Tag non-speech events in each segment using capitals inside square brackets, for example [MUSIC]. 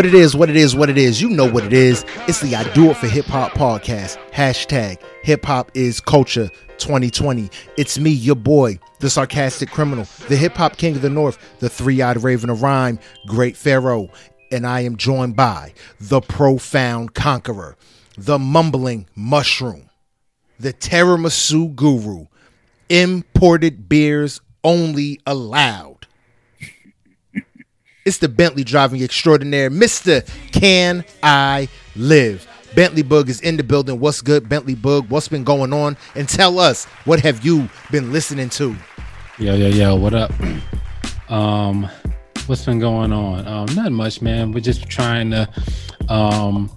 What it is, what it is, what it is. You know what it is. It's the I Do It for Hip Hop podcast. Hashtag Hip Hop is Culture 2020. It's me, your boy, the sarcastic criminal, the hip hop king of the north, the three eyed raven of rhyme, Great Pharaoh. And I am joined by the profound conqueror, the mumbling mushroom, the tiramisu guru, imported beers only allowed. It's the Bentley driving extraordinaire, Mr. Can I Live? Bentley Bug is in the building. What's good, Bentley Bug? What's been going on? And tell us, what have you been listening to? Yo, yo, yo, what up? Um, what's been going on? Um, not much, man. We're just trying to um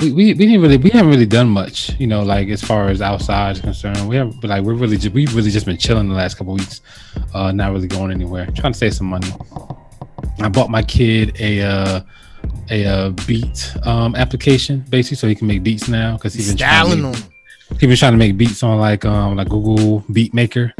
we, we, we didn't really we haven't really done much, you know, like as far as outside is concerned. We have like we're really just we've really just been chilling the last couple weeks, uh not really going anywhere, trying to save some money. I bought my kid a uh a uh, beat um application basically so he can make beats now because he's been Styling trying to, he been trying to make beats on like um like Google Beat Maker.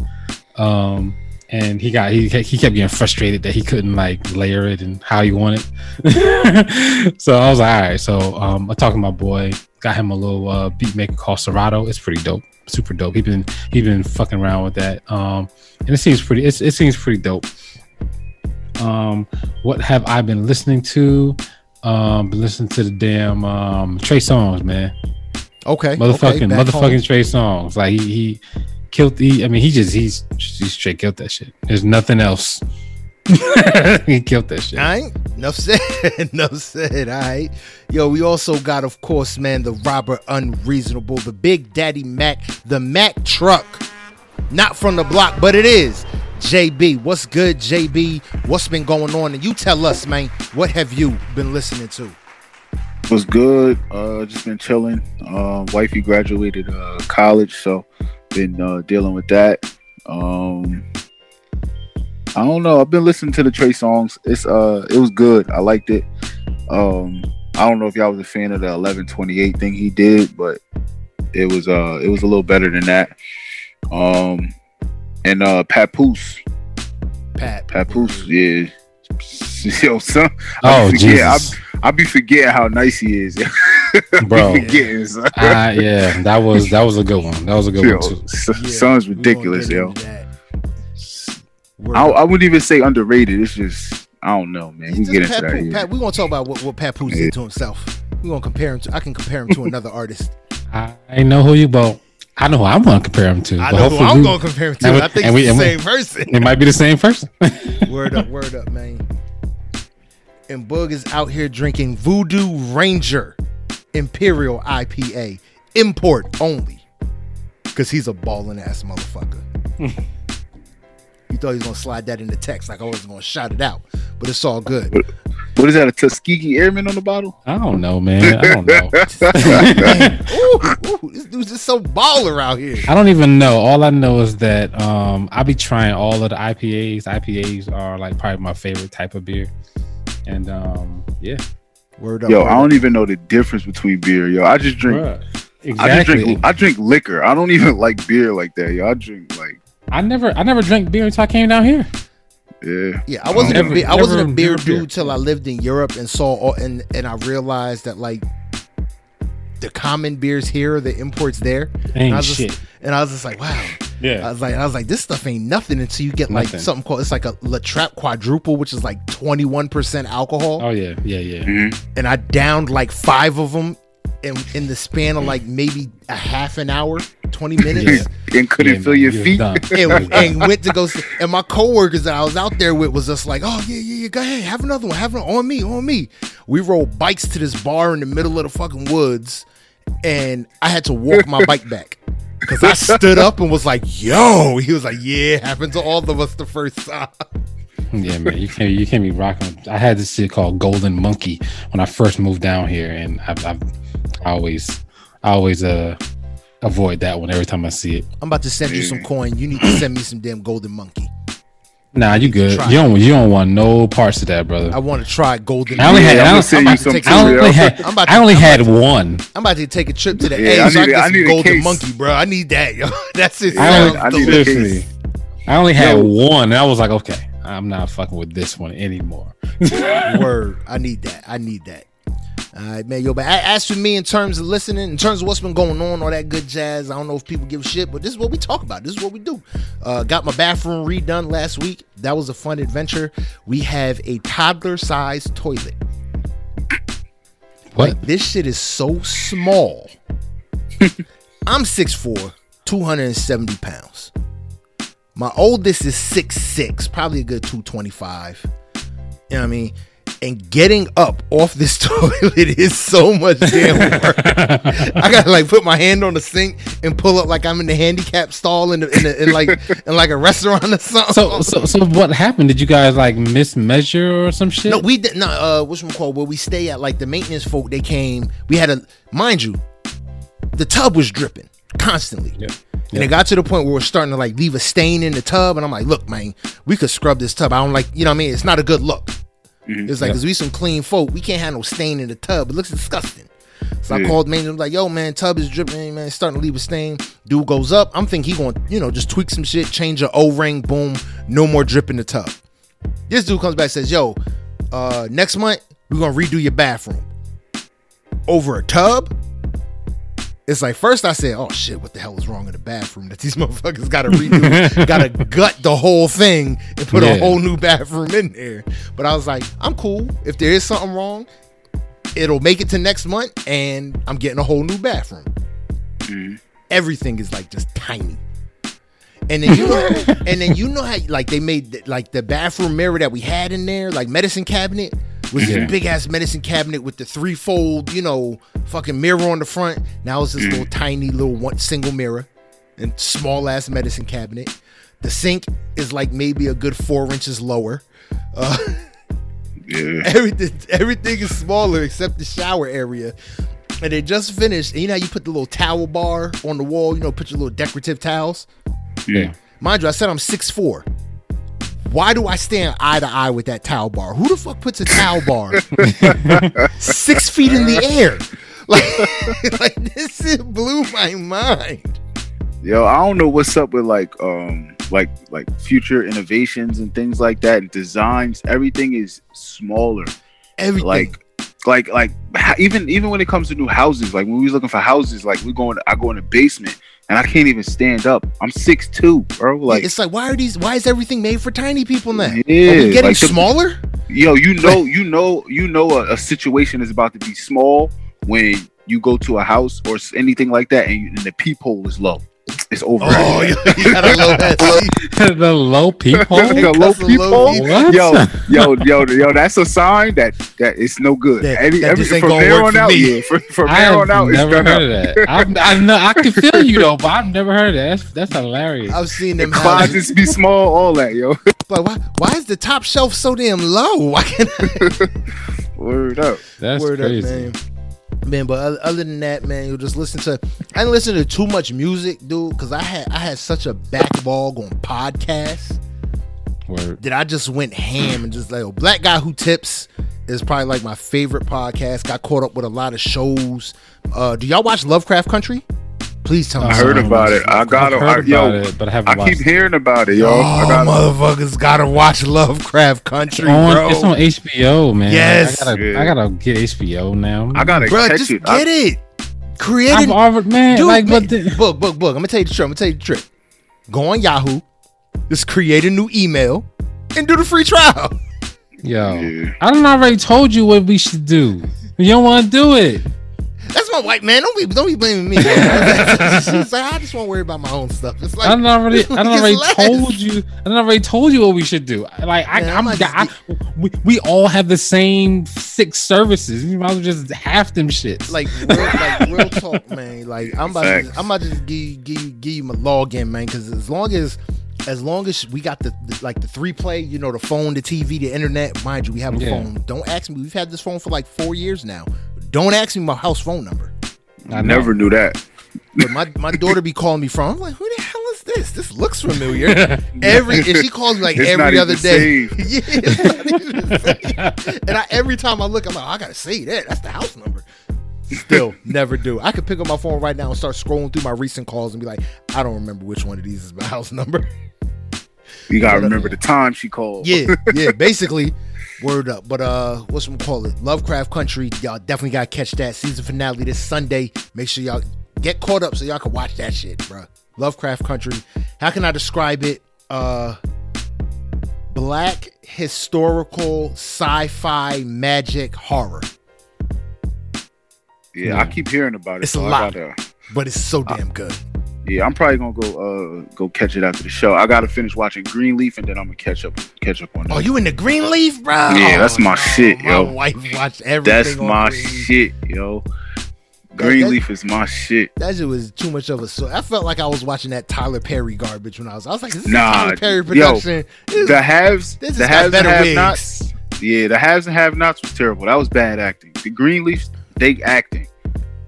Um and he got he he kept getting frustrated that he couldn't like layer it and how he wanted. [LAUGHS] so I was like, all right. So um I talked to my boy, got him a little uh beat maker called Serato. It's pretty dope. Super dope. He been he been fucking around with that. Um and it seems pretty it's, it seems pretty dope. Um what have I been listening to? Um been listening to the damn um Trey Songz, man Okay. motherfucking okay, motherfucking home. Trey Songz. Like he he killed the. I mean, he just he's he straight killed that shit. There's nothing else. [LAUGHS] he killed that shit. Right. Enough said. [LAUGHS] Enough said. All right. Yo, we also got, of course, man, the Robert Unreasonable, the Big Daddy Mac, the Mac truck. Not from the block, but it is. JB, what's good, JB? What's been going on? And you tell us, man, what have you been listening to? was good. Uh, just been chilling. Um, wifey graduated uh, college, so been uh, dealing with that. Um, I don't know. I've been listening to the Trey Songz. It's uh, it was good. I liked it. Um, I don't know if y'all was a fan of the eleven twenty eight thing he did, but it was uh, it was a little better than that. Um, and uh, Papoose, Pat. Papoose, yeah. [LAUGHS] Yo, son, Oh I be forgetting- Jesus, I be forgetting how nice he is. bro. [LAUGHS] I be forgetting, son. Uh, yeah, that was that was a good one. That was a good Yo, one too. s- Yeah, son's ridiculous, yo. into that. Word I. I wouldn't even say underrated. It's just I don't know, man. We Just get into Pat that. Pat, we gonna talk about what, what Papoose Yeah. did to himself. We're gonna compare him to. I can compare him to [LAUGHS] another artist. I, I know who you bought. I know who I'm gonna compare him to. I know who I'm gonna compare him to. we- I think we- it's the we- same person. It might be the same person. [LAUGHS] word up, word up, man. And Boog is out here drinking Voodoo Ranger Imperial IPA, import only, because he's a balling ass motherfucker. [LAUGHS] you thought he was gonna slide that in the text like I wasn't gonna shout it out, but it's all good. What is that? A Tuskegee Airman on the bottle? I don't know, man. I don't know. [LAUGHS] [LAUGHS] ooh, ooh, this dude's just so baller out here. I don't even know. All I know is that um I be trying all of the IPAs. IPAs are like probably my favorite type of beer. And um yeah. Word up. Yo, word I don't up. even know the difference between beer. Yo, I just drink. Bruh, I just Exactly. drink. I drink liquor. I don't even [LAUGHS] like beer like that. Yo, I drink like I never I never drank beer until I came down here. Yeah. Yeah, I wasn't Never- a beer, I wasn't a beer never beer. dude till I lived in Europe and saw all, and and I realized that like the common beers here, are the imports there, and I Ain't was just, and I was just like, wow. Yeah. I Yeah. was like, I was like, this stuff ain't nothing until you get like Nothing. something called it's like a La Trappe quadruple, which is like twenty one percent alcohol, Oh yeah, yeah, yeah. Mhm. and I downed like five of them in in the span of like maybe a half an hour, twenty [LAUGHS] minutes. And couldn't Yeah, feel man, your feet. and, and [LAUGHS] went to go see, and my coworkers that I was out there with was just like, oh yeah, yeah, yeah, go ahead, have another one, have one on me, on me. We rode bikes to this bar in the middle of the fucking woods, and I had to walk my bike back. Cause I stood up and was like, "Yo," he was like, "Yeah, happened to all of us the first time." Yeah, man. You can't you can't be rocking. I had this shit called Golden Monkey when I first moved down here, and I've, I've I always I always uh avoid that one every time I see it. I'm about to send you some coin. You need to send me some damn golden monkey. Nah, you good. You don't you don't want no parts of that, brother. I want to try golden. I only Yeah, had I'm I gonna only, send I'm you about to take too. I only had I'm about to- I only I'm had about one. I'm about to take a trip to the Yeah, A I so I need can get I some need a golden case. monkey, bro. I need that, yo. [LAUGHS] That's it. I only- I need a I only had Yo. one, and I was like, okay, I'm not fucking with this one anymore. [LAUGHS] Word. I need that. I need that. All right, man. Yo, but as for me, in terms of listening, in terms of what's been going on, all that good jazz, I don't know if people give a shit, but this is what we talk about. This is what we do. Uh, got my bathroom redone last week. That was a fun adventure. We have a toddler sized toilet. What? Like, this shit is so small. [LAUGHS] I'm 6'4, 270 pounds. My oldest is 6'6, probably a good 225. You know what I mean? And getting up off this [LAUGHS] toilet is so much damn work. I gotta like put my hand on the sink and pull up like I'm in the handicap stall in, the, in, the, in like in like a restaurant or something. So, so, so what happened? Did you guys like mismeasure or some shit? No, we did not. Uh, what's one called? Where we stay at, like the maintenance folk, they came. We had a, mind you, the tub was dripping constantly. Yeah. And it got to the point where we're starting to like leave a stain in the tub, and I'm like, look, man, we could scrub this tub. I don't like, you know what I mean? It's not a good look. It's like, Yeah. cause we some clean folk, we can't have no stain in the tub. It looks disgusting. So I Yeah. called maintenance, like, yo, man, tub is dripping, man, it's starting to leave a stain. Dude goes up. I'm thinking he gonna, you know, just tweak some shit, change an O ring, boom, no more drip in the tub. This dude comes back says, yo, uh, next month, we're gonna redo your bathroom. Over a tub? It's like first I said, "Oh shit, what the hell is wrong in the bathroom that these [LAUGHS] motherfuckers got to redo? got to [LAUGHS] gut the whole thing and put a whole new bathroom in there." But I was like, "I'm cool. If there is something wrong, it'll make it to next month, and I'm getting a whole new bathroom." Mm-hmm. Everything is like just tiny. And then you know, [LAUGHS] and then you know how like they made the- like the bathroom mirror that we had in there, like medicine cabinet, was Yeah. this big ass medicine cabinet with the threefold, you know, fucking mirror on the front. Now it's this little tiny little one single mirror and small ass medicine cabinet. The sink is like maybe a good four inches lower. Uh, Yeah. [LAUGHS] everything everything is smaller except the shower area. And they just finished. And you know how you put the little towel bar on the wall, you know, put your little decorative towels? Yeah. Mind you, I said I'm 6'4. Why do I stand eye to eye with that towel bar? Who the fuck puts a towel bar [LAUGHS] six feet in the air? [LAUGHS] Like, like this shit blew my mind. Yo, I don't know what's up with like um like like future innovations and things like that and designs. Everything is smaller. Everything. Like like like even even when it comes to new houses, like when we was looking for houses, like we going I go in the basement and I can't even stand up. I'm six two, bro. Like it's like why are these? Why is everything made for tiny people now? Yeah, are we getting like the- smaller? yo, you [LAUGHS] know, you know, you know, a, a situation is about to be small when you go to a house or anything like that, and, you, and the peephole is low. It's over. Oh, you, [LAUGHS] you got a low ass. [LAUGHS] the low people. Like a low That's a low peephole. peep- What? Yo, yo, yo, yo, that's a sign that that it's no good. That- Any, that every, this ain't from gonna there work on for out, me. yeah, from, from I there have on out, it's never heard up. of that. I, I know I can feel you though, but I've never heard of that. That's, that's hilarious. I've seen them Closets houses. be small, all that, yo. [LAUGHS] But why, why is the top shelf so damn low? Why can't Word up. That's Word crazy. up, man. Man, but other, than that, man, you just listen to. I didn't listen to too much music, dude, because I had I had such a backlog on podcasts Word. that I just went ham and just like, oh, Black Guy Who Tips is probably like my favorite podcast. Got caught up with a lot of shows. Uh, do y'all watch Lovecraft Country? Please tell me. I heard something about it. I got to, heard I, yo, about it, but I haven't I watched keep it. hearing about it, yo. Oh, I got motherfuckers gotta watch Lovecraft Country, On, bro. it's on HBO, man. Yes. I gotta, Yeah. I gotta get HBO now. I gotta bro, catch just it. get I, it. Create I've an already, man. Dude, like, but the, book, book, book. I'm gonna tell you the trick. I'm gonna tell you the trick. Go on Yahoo, just create a new email, and do the free trial. yo, Yeah. I done already told you what we should do. You don't want to do it. That's my white man. Don't be, don't be blaming me. [LAUGHS] She's like, I just want to worry about my own stuff. It's I like, done already, I done [LAUGHS] It's already less. told you. I done already told you what we should do. Like, I, Man, I I'm, might just I, we, we all have the same six services. You might as well just half them shits. like, real, like [LAUGHS] real talk, man. Like, I'm about, to, I'm about to just give you, give you, give you my login, man. Because as long as, as long as we got the, the like the three play, you know, the phone, the TV, the internet. Mind you, we have a Yeah. phone. Don't ask me. We've had this phone for like four years now. Don't ask me my house phone number. I never knew that. But my, my daughter be calling me from. I'm like, who the hell is this? This looks familiar. [LAUGHS] Every and she calls me like It's not every other even day. saved. [LAUGHS] yeah, it's not even saved. And I, every time I look, I'm like, oh, I gotta say that. That's the house number. Still, never do. I could pick up my phone right now and start scrolling through my recent calls and be like, I don't remember which one of these is my house number. You gotta uh, remember the time she called. Yeah, yeah, basically, word up. But uh, what's we call it? Lovecraft Country. Y'all definitely gotta catch that season finale this Sunday. Make sure y'all get caught up so y'all can watch that shit, bruh. Lovecraft Country. How can I describe it? Uh, black historical sci-fi magic horror, yeah. I keep hearing about it. It's a so I lot. gotta- but it's so damn good. Yeah, I'm probably gonna go uh go catch it after the show. I gotta finish watching Greenleaf and then I'm gonna catch up catch up on that. Oh, you in the Greenleaf, bro? Yeah, that's my Oh, shit, my wife watched everything. That's my Greenleaf. shit, yo. Greenleaf is my shit. That shit was too much of a. So I felt like I was watching that Tyler Perry garbage when I was. I was like, is this Nah, a Tyler Perry yo, production? This- The haves, this the haves and have nots. Yeah, the haves and have nots was terrible. That was bad acting. The Greenleafs, they acting.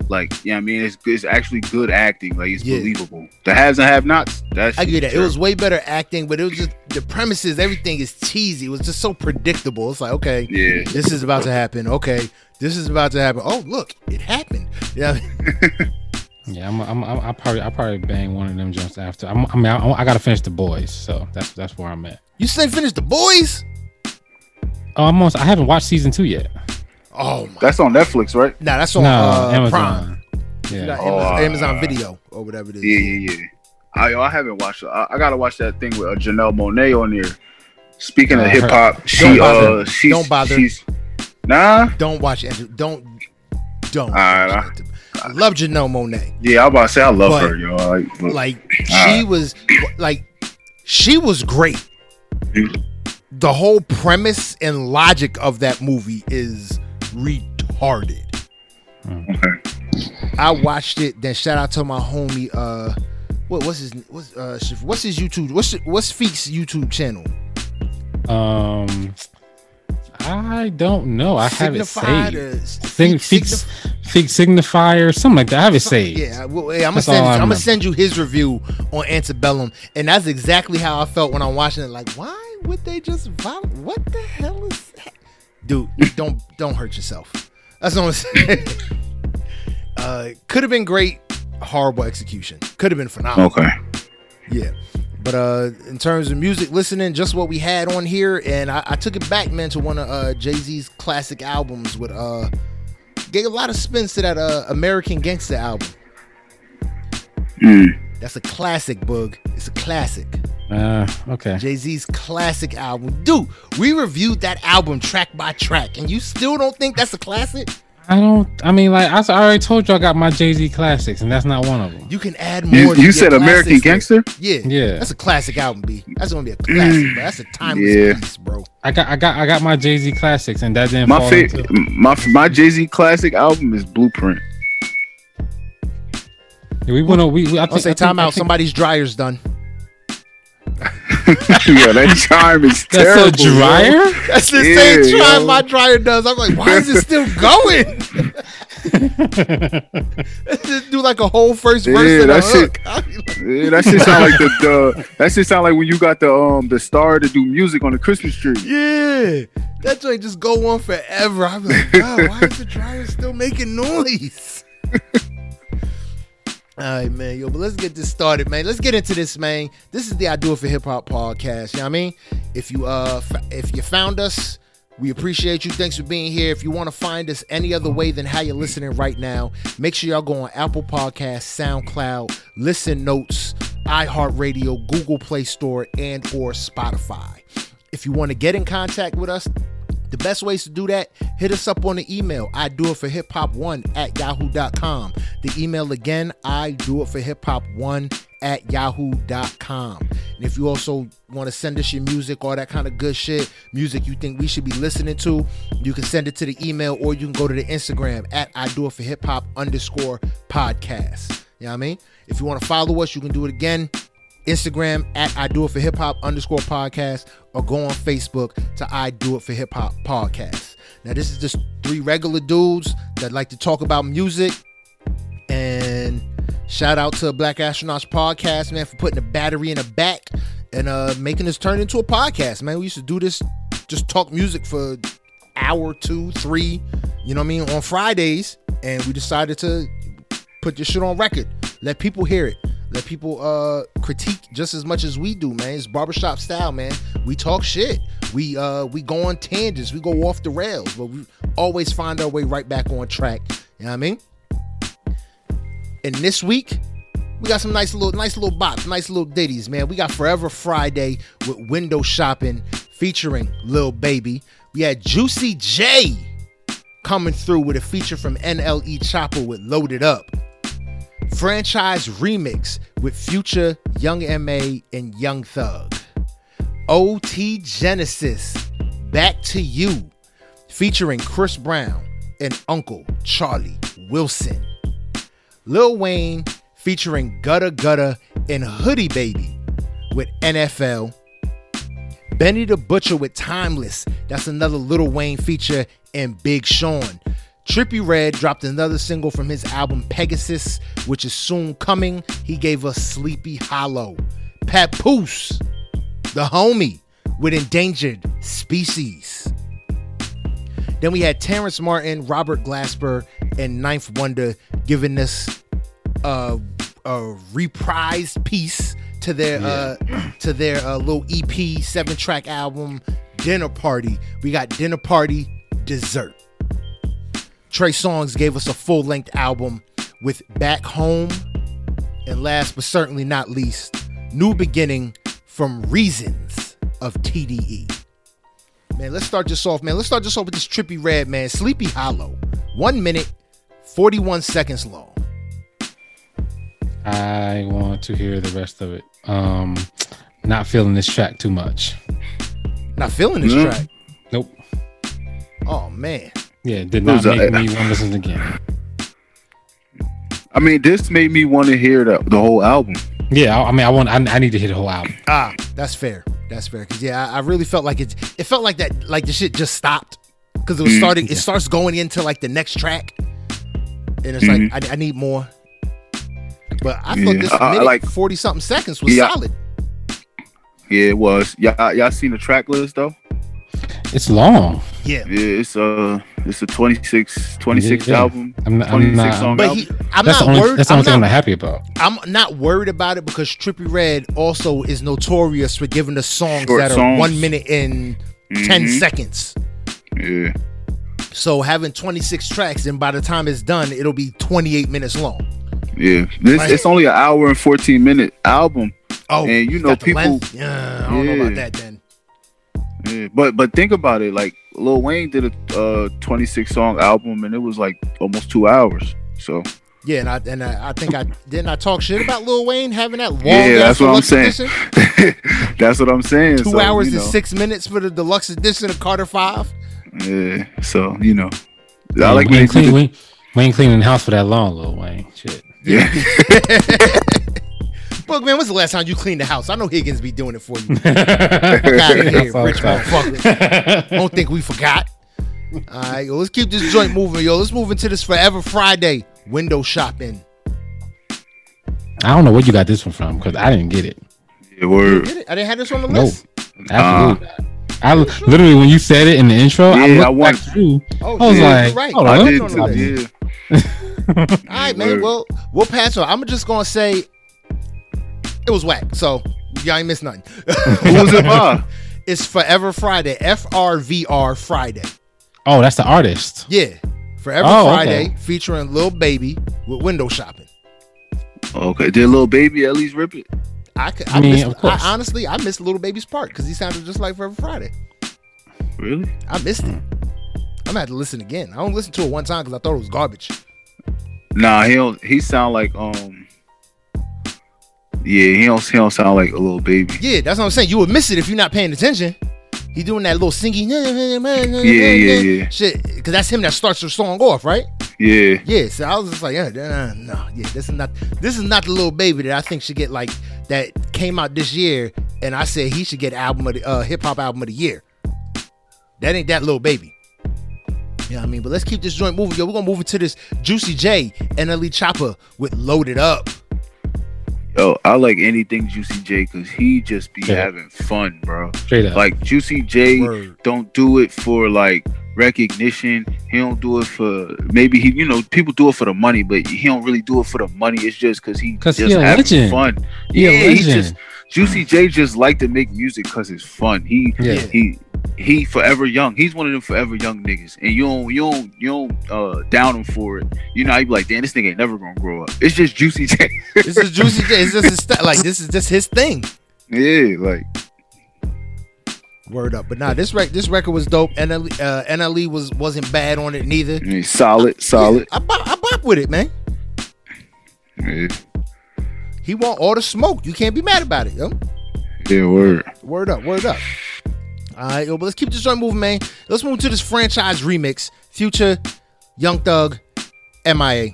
Like, yeah, I mean, it's it's actually good acting. Like, it's Yeah. believable. The haves and have nots. That's I get that. It was way better acting, but it was just the premises. Everything is cheesy. It was just so predictable. It's like, okay, Yeah, this is about to happen. Okay, this is about to happen. Oh, look, it happened. [LAUGHS] Yeah, Yeah, I'm. I'm. I'm I probably. I probably bang one of them jumps after. I'm, I mean, I, I gotta finish the boys, so that's that's where I'm at. you still finish the boys. Oh, I'm almost. I haven't watched season two yet. Oh my. that's on Netflix, right? Nah, that's on no, uh, Prime. Amazon. You Yeah. got Oh, Amazon, uh, Video or whatever it is. Yeah, yeah, yeah. I, yo, I haven't watched. I, I gotta watch that thing with uh, Janelle Monáe on there. Speaking Uh, of hip hop, she Don't bother. uh, she's Don't bother. She's nah. Don't watch it. Don't. Don't. Alright, watch it. I love Janelle Monáe. Yeah, I'm about to say I love But- her, yo. Like, but- Like she Alright. was like she was great. The whole premise and logic of that movie is retarded. okay. I watched it. Then shout out to my homie. Uh, what what's his what's uh what's his YouTube? What's what's Feek's YouTube channel? Um, I don't know. I have it Signified saved. or Sig- Feek- Feeks, Feek Signifier, something like that. I have it saved. Yeah, well, hey, I'm gonna send. all I I'm gonna send you his review on Antebellum, and that's exactly how I felt when I'm watching it. Like, why would they just vol- What the hell is that? Dude, don't don't hurt yourself. That's what I'm saying. [LAUGHS] uh, could have been great. Horrible execution. Could have been phenomenal. Okay. Yeah. But uh in terms of music listening, just what we had on here, and I, I took it back, man, to one of uh Jay-Z's classic albums with uh gave a lot of spins to that uh American Gangster album. Mm. That's a classic, Boog. It's a classic. Uh, okay. Jay Z's classic album. Dude, we reviewed that album track by track, and you still don't think that's a classic? I don't. I mean, like I already told you, I got my Jay Z classics, and that's not one of them. You can add more. You, to you said American classics. Gangster? Yeah. Yeah. That's a classic album, B. That's gonna be a classic, bro. That's a timeless Yeah. piece, bro. I got, I got, I got my Jay Z classics, and that didn't My fall favorite, into- my my Jay Z classic album is Blueprint. Yeah, we went. on- We, we I I'll think, say I think- time out. Somebody's dryer's done. [LAUGHS] yeah, that charm is That's terrible. a dryer. That's the Yeah, same time yo. my dryer does. I'm like, why is it still [LAUGHS] going? [LAUGHS] Just do like a whole first Yeah, verse and a that shit- hook. I'll be like, Yeah, that shit sound like the, the that shit sound like when you got the um the star to do music on the Christmas tree. Yeah, that joint just go on forever. I'm like, God, why is the dryer still making noise? All right, man, yo, but let's get this started, man. Let's get into this, man. This is the I Do It for Hip Hop podcast. You know what I mean? If you uh, f- if you found us, we appreciate you. Thanks for being here. If you want to find us any other way than how you're listening right now, make sure y'all go on Apple Podcasts, SoundCloud, Listen Notes, iHeartRadio, Google Play Store, and or Spotify. If you want to get in contact with us, the best ways to do that, hit us up on the email. I do it for hip hop one at yahoo.com. The email again, I do it for hip hop one at yahoo.com. And if you also want to send us your music, all that kind of good shit, music you think we should be listening to, you can send it to the email or you can go to the Instagram at I do it for hip hop underscore podcast. You know what I mean? If you want to follow us, you can do it again. Instagram at I Do It For Hip Hop underscore podcast or go on Facebook to I Do It For Hip Hop podcast. Now, this is just three regular dudes that like to talk about music. And shout out to Black Astronauts podcast, man, for putting a battery in the back and uh making this turn into a podcast, man. We used to do this, just talk music for hour, two, three, you know what I mean, on Fridays. And we decided to put this shit on record. Let people hear it. Let people uh critique just as much as we do, man. It's barbershop style, man. We talk shit. We uh we go on tangents. We go off the rails, but we always find our way right back on track. You know what I mean? And this week, we got some nice little nice little bops, nice little ditties, man. We got Forever Friday with Window Shopping featuring Lil Baby. We had Juicy J coming through with a feature from NLE Choppa with Loaded Up. Franchise Remix with Future, Young MA, and Young Thug. OT Genasis, Back to You, featuring Chris Brown and Uncle Charlie Wilson. Lil Wayne featuring Gudda Gudda and Hoodie Baby with NFL. Benny the Butcher with Timeless. That's another Lil Wayne feature. And Big Sean. Trippie Redd dropped another single from his album Pegasus, which is soon coming. He gave us Sleepy Hollow. Papoose, the homie, with Endangered Species. Then we had Terrace Martin, Robert Glasper, and Ninth Wonder giving us a, a reprised piece to their uh to their uh, little EP seven track album Dinner Party. We got Dinner Party Dessert. Trey Songz gave us a full length album with Back Home, and last but certainly not least, New Beginning from Reasons of TDE. Man, let's start this off, man. Let's start this off with this Trippie Redd, man. Sleepy Hollow. One minute, 41 seconds long. I want to hear the rest of it. Um, not feeling this track too much. Not feeling this Yeah. track. Nope. Oh man. Yeah, did not Who's that? make me want to listen again. I mean, this made me want to hear the, the whole album. Yeah, I, I mean, I want, I, I need to hear the whole album. Ah, that's fair. That's fair. Cause yeah, I, I really felt like it. It felt like that. Like the shit just stopped. Cause it was Mm. starting. It starts going into like the next track, and it's like I, I need more. But I thought Mm-hmm. Yeah, this I- I minute like- forty something seconds was Yeah. solid. Yeah, it was. Y'all, y'all seen the track list though? It's long. Yeah. Yeah, it's uh, it's a 26, 26 Yeah. album. I'm, I'm 26 not. song But album. he, I'm that's not the only. worried. That's the I'm only thing I'm not, not happy about. I'm not worried about it because Trippie Redd also is notorious for giving us songs Short that are songs. one minute and 10 Mhm. seconds. Yeah, So having 26 tracks, and by the time it's done, it'll be 28 minutes long. yeah. This Right. it's only an hour and 14 minute album. Oh, And you know, people- length? Yeah, I don't know about that then. Yeah, but but think about it. Like Lil Wayne did a uh, 26 song album, and it was like almost two hours. So Yeah, and I and I, I think I didn't I talk shit about Lil Wayne having that long. Yeah, that's what I'm saying. [LAUGHS] that's what I'm saying. Two So, hours you and six minutes for the deluxe edition of Carter Five. Yeah. So you know, I Yeah, like we when ain't they clean. We, we ain't cleaning the house for that long, Lil Wayne. Shit. Yeah. [LAUGHS] [LAUGHS] Look, man, when's the last time you cleaned the house? I know Higgins be doing it for you. Fuck Fuck out of here, rich motherfucker. Don't think we forgot. All right, yo, let's keep this joint moving, yo. Let's move into this Forever Friday window shopping. I don't know where you got this one from because I didn't get it. yeah word. Get it? I didn't have this on the Nope. list. Absolutely. Uh, not. I literally when you said it in the intro, I looked I want- back through. Oh, I was shit, like, you're right. hold I on, I did did on too. the list. Yeah. [LAUGHS] All right, man. Well, we'll pass on. I'm just gonna say it was whack. So y'all ain't missed nothing. Who was it by? [LAUGHS] it's Forever Friday. F R V R Friday. Oh, that's the artist. Yeah. Forever Oh, Friday okay. featuring Lil Baby with window shopping. Okay. Did little baby at least rip it? I, could, I I, mean, missed, of course. I honestly I missed Little Baby's part because he sounded just like Forever Friday. Really? I missed it. I'm gonna have to listen again. I don't listen to it one time because I thought it was garbage. Nah, he don't. He sound like um. Yeah, he don't. He don't sound like a little baby. Yeah, that's what I'm saying. You would miss it if you're not paying attention. He doing that little singing, yeah, yeah, yeah. shit, because that's him that starts the song off, right? Yeah. Yeah. So I was just like, yeah, uh, no, yeah, this is not, this is not the little baby that I think should get like that came out this year, and I said he should get album of the uh, hip hop album of the year. That ain't that little baby. You know what I mean? But let's keep this joint moving. Yo, we're gonna move into this Juicy J and NLE Choppa with Loaded Up. Oh, I like anything Juicy J because he just be Yeah. having fun, bro. Straight up. Like Juicy J Word. don't do it for like recognition. He don't do it for maybe he, you know, people do it for the money, but he don't really do it for the money. It's just because he 'Cause just he a having legend. fun. He a yeah, he just Juicy J just like to make music because it's fun. He yeah. he he forever young. He's one of them forever young niggas, and you don't you don't you don't uh, down him for it. You know, you be like, damn, this nigga ain't never gonna grow up. It's just Juicy J. This is Juicy J. It's just his st- like this is just his thing. yeah, like Word up. But nah, this rec- this record was dope. NLE, uh, NLE was wasn't bad on it neither. Solid, solid. I bop, I bop with it, man. Yeah, He want all the smoke. You can't be mad about it, yo. yeah, word. Word up, word up. All right, yo, but let's keep this joint moving, man. Let's move to this franchise remix. Future, Young Thug, MIA.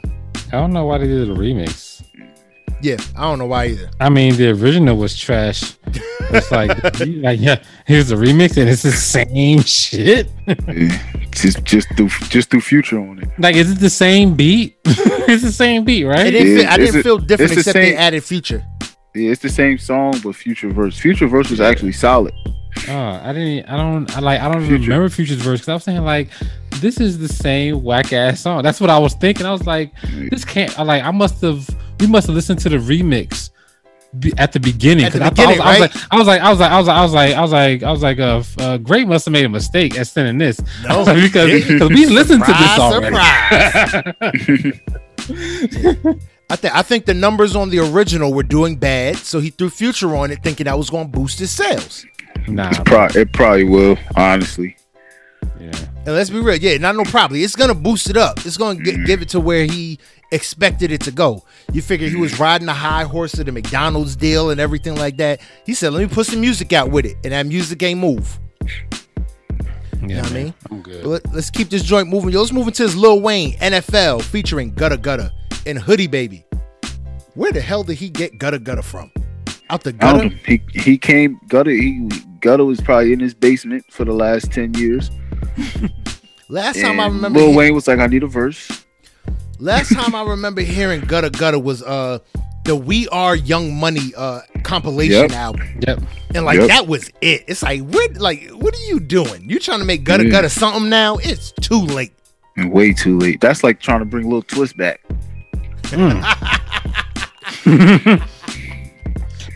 I don't know why they did a remix. Yeah, I don't know why either. I mean, the original was trash. It's like, [LAUGHS] like yeah, here's the remix, and it's the same shit. Yeah. Just just do just do future on it. Like, is it the same beat? [LAUGHS] it's the same beat, It right? didn't Yeah, feel, I didn't a- feel different it's the except they same- added Future. Yeah, it's the same song but future verse. Future verse was actually solid. Oh, I didn't. I don't. I like. I don't Future. remember Future's verse because I was saying like, this is the same whack ass song. That's what I was thinking. I was like, this can't. I like. I must have. We must have listened to the remix at the beginning At the 'cause I, thought, beginning, I, was, right? I was like, I was like, I was like, I was like, I was like, I was like, uh, uh Great must have made a mistake at sending this. No, because because we listened to this Surprise, already. I think I think the numbers on the original were doing bad, so he threw Future on it, thinking that was going to boost his sales. Nah, It's pro- it probably will, honestly. yeah. And let's be real, yeah, not no probably. It's gonna boost it up. It's gonna get, mm. give it to where he expected it to go. You figure he was mm. riding the high horse of the McDonald's deal and everything like that. He said, "Let me put some music out with it," and that music ain't move. Yeah, you know what I mean? I'm good. But let, us keep this joint moving. Yo, let's move into this Lil Wayne NFL featuring Gudda Gudda and Hoodie Baby. Where the hell did he get Gudda Gudda from? Out the I gutter? He he came Gutter he Gutter was probably in his basement for the last ten years. [LAUGHS] Last time I remember, Lil he- Wayne was like, I need a verse. last time I remember hearing Gudda Gudda was uh the We Are Young Money uh compilation Yep. album, Yep. and like Yep. that was it. It's like what like what are you doing? You trying to make Gutta Yeah. Gutta something now? It's too late. And way too late. That's like trying to bring a little twist back. [LAUGHS] [LAUGHS]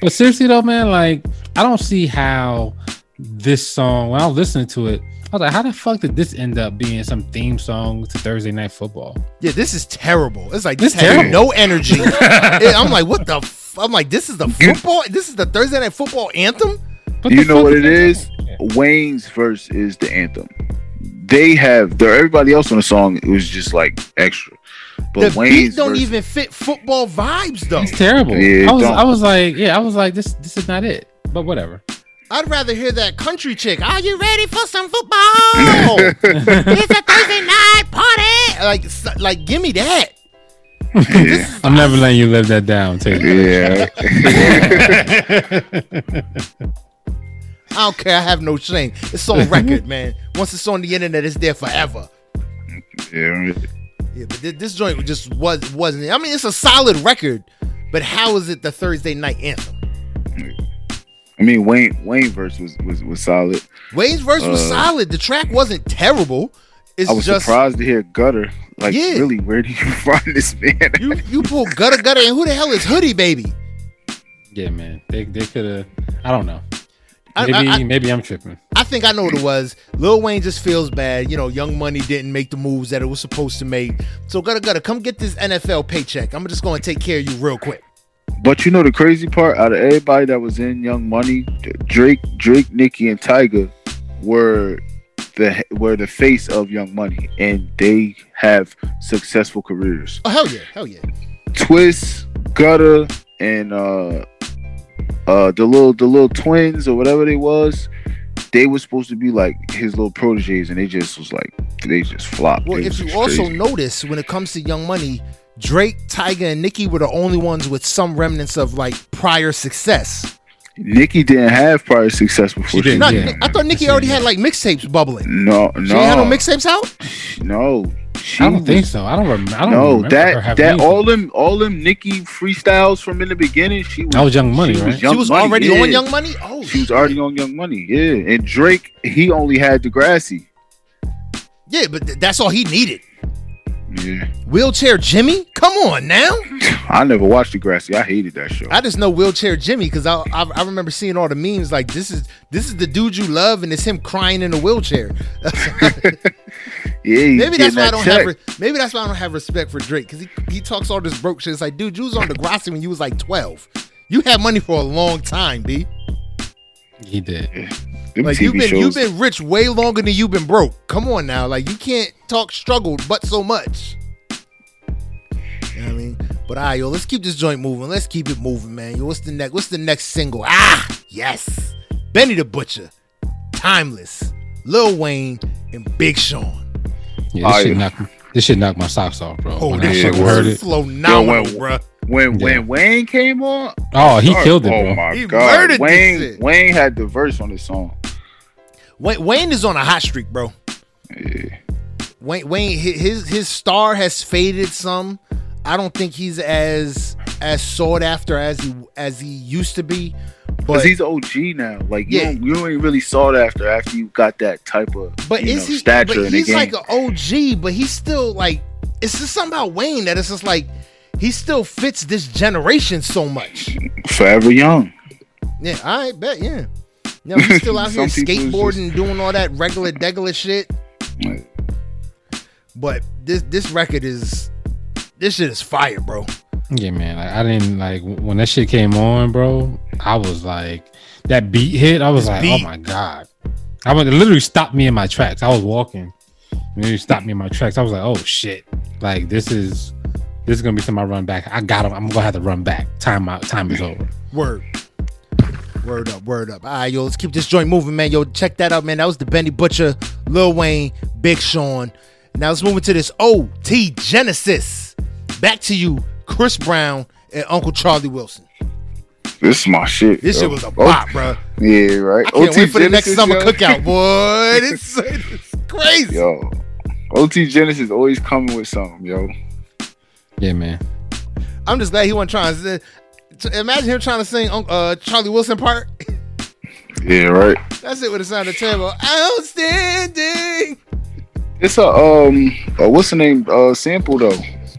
But seriously though, man, like I don't see how this song. When I was listening to it, I was like, how the fuck did this end up being some theme song to Thursday Night Football? Yeah, this is terrible. It's like This this has terrible. no energy. [LAUGHS] Yeah, I'm like, what the? F-? I'm like, this is the football. This is the Thursday night football anthem. What you know what what is it is? Wayne's verse is the anthem. They have there everybody else on the song it was just like extra. But the Wayne's beat don't verse, even fit football vibes though. It's terrible. Yeah, I was, don't. I was like, yeah, I was like, this, this is not it. But whatever. I'd rather hear that country chick. Are you ready for some football? [LAUGHS] it's a Thursday night party. Like, s- like, give me that. yeah. I'm never letting you live that down, Taylor. yeah. [LAUGHS] I don't care. I have no shame. It's on record, [LAUGHS] man. Once it's on the internet, it's there forever. yeah. Yeah, but thi- this joint just was wasn't. I mean, it's a solid record, but how is it the Thursday night anthem? I mean Wayne Wayne verse was was, was solid. Wayne's verse was Uh, solid. The track wasn't terrible. It's I was just surprised to hear Gutter. Like Yeah. really, where do you [LAUGHS] find this man? you you pull Gudda Gudda and who the hell is Hoodie Baby? Yeah, man. They, they could have. I don't know. I- Maybe I- I- maybe I'm tripping. I think I know what it was. Lil Wayne just feels bad. You know, Young Money didn't make the moves that it was supposed to make. So Gudda Gudda, come get this NFL paycheck. I'm just going to take care of you real quick. But you know the crazy part, out of everybody that was in Young Money, Drake, Drake, Nicki, and Tyga were the were the face of Young Money, and they have successful careers. Oh hell yeah, hell yeah. Twist, Gudda, and uh uh the little the little twins or whatever they was, they were supposed to be like his little proteges, and they just was like they just flopped. Well, They if you just also notice, when it comes to Young Money, Drake, Tyga, and Nicki were the only ones with some remnants of like prior success. Nicki didn't have prior success before. She didn't, Not, Yeah. I thought Nicki already had like mixtapes bubbling. No, no. She ain't had no no, mixtapes out. no. She I don't think so. I don't remember. I don't No, remember her that having that anything. all them all them Nicki freestyles from in the beginning. She was That was Young Money, she right? Young she was Money, already yeah. on Young Money. Oh, She was already on Young Money, yeah. And Drake, he only had Degrassi. Yeah, but th- that's all he needed. Yeah, Wheelchair Jimmy, come on now. [SIGHS] I never watched Degrassi. I hated that show. I just know Wheelchair Jimmy because I, I I remember seeing all the memes like this is this is the dude you love and it's him crying in a wheelchair. [LAUGHS] [LAUGHS] yeah, maybe that's why I don't check. have re- maybe that's why I don't have respect for Drake because he, he talks all this broke shit. It's like, dude, you was on the Degrassi when you was like twelve. You had money for a long time, b. He did. Them Like you've been shows. you've been rich way longer than you've been broke. Come on now, like you can't talk struggled but so much. You know what I mean? But all right, yo, let's keep this joint moving. Let's keep it moving, man. Yo, what's the next? What's the next single? Ah, yes, Benny the Butcher, Timeless, Lil Wayne, and Big Sean. Yeah, Oh, this shit yeah. knocked this shit knocked my socks off, bro. Oh, when this I shit heard was it. phenomenal, Yo, bruh. when Yeah. when Wayne came on, Oh, he sorry. killed it, Oh bro. my He god, murdered this Wayne shit. Wayne had the verse on this song. Wayne, Wayne is on a hot streak, bro. Yeah. Wayne, Wayne, his his star has faded some. I don't think he's as as sought after as he as he used to be. But Cause he's OG now. Like you, Yeah. don't, you ain't really sought after after you got that type of but you is know, he? stature But he's like an OG, but he's still like it's just something about Wayne that it's just like he still fits this generation so much. [LAUGHS] Forever young. Yeah, I bet. Yeah, you know, he's still [LAUGHS] out here Some people is skateboarding, doing all that regular degular shit. But this this record is this shit is fire, bro. Yeah, man. Like I didn't like when that shit came on, bro. I was like, that beat hit. I was This like, oh beat. oh my god. I it literally stopped me in my tracks. I was walking, and it stopped me in my tracks. I was like, oh shit. Like this is this is gonna be something I run back. I got to I'm gonna have to run back. Time out. Time is over. [LAUGHS] Word. Word up, word up. All right, yo, let's keep this joint moving, man. Yo, check that out, man. That was the Benny Butcher, Lil Wayne, Big Sean. Now let's move into this OT Genasis. Back to you, Chris Brown and Uncle Charlie Wilson. This is my shit. This yo. shit was a bop, bro. Yeah, right. I can't wait for the next summer yo. cookout, boy. [LAUGHS] It's, it's crazy. Yo, OT Genasis always coming with something, yo. Yeah, man. I'm just glad he wasn't trying to. to- Imagine him trying to sing uh, Charlie Wilson part. [LAUGHS] Yeah, right. That's it with would have sounded terrible. Outstanding. It's a um, uh, what's the name? Uh, sample though.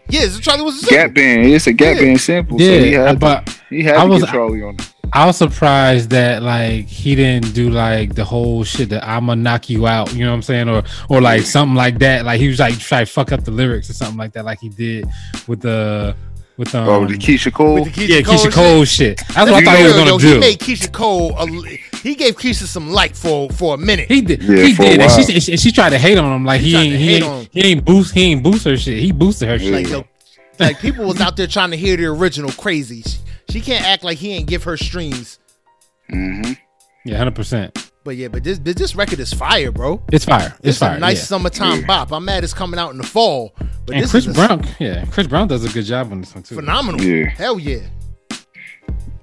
Yeah, it's a Charlie Wilson. Gap band. It's a Gap Yeah. band sample. so he Yeah, had but to, he had I to was- get Charlie on it. I was surprised that like he didn't do like the whole shit that I'ma knock you out, you know what I'm saying, or or like something like that. Like he was like try to fuck up the lyrics or something like that, like he did with the with um Oh, the Keyshia Cole. With the Keyshia yeah Cole Keyshia shit. Cole shit. That's what I thought be he was gonna yo, do. He made Keyshia Cole. A, he gave Keyshia some light for for a minute. He did. Yeah, he did, and while. she, she she tried to hate on him. Like He he, ain't he ain't, he ain't boost he ain't boost her shit. He boosted her shit. like yo, like people was out there trying to hear the original crazy. She, she can't act like he ain't give her streams. hmm Yeah, hundred percent. But yeah, but this this record is fire, bro. It's fire. It's, It's fire. a nice yeah. summertime Yeah. bop. I'm mad it's coming out in the fall. But And this Chris is a Brown, yeah, Chris Brown does a good job on this one too. phenomenal. Yeah. Hell yeah.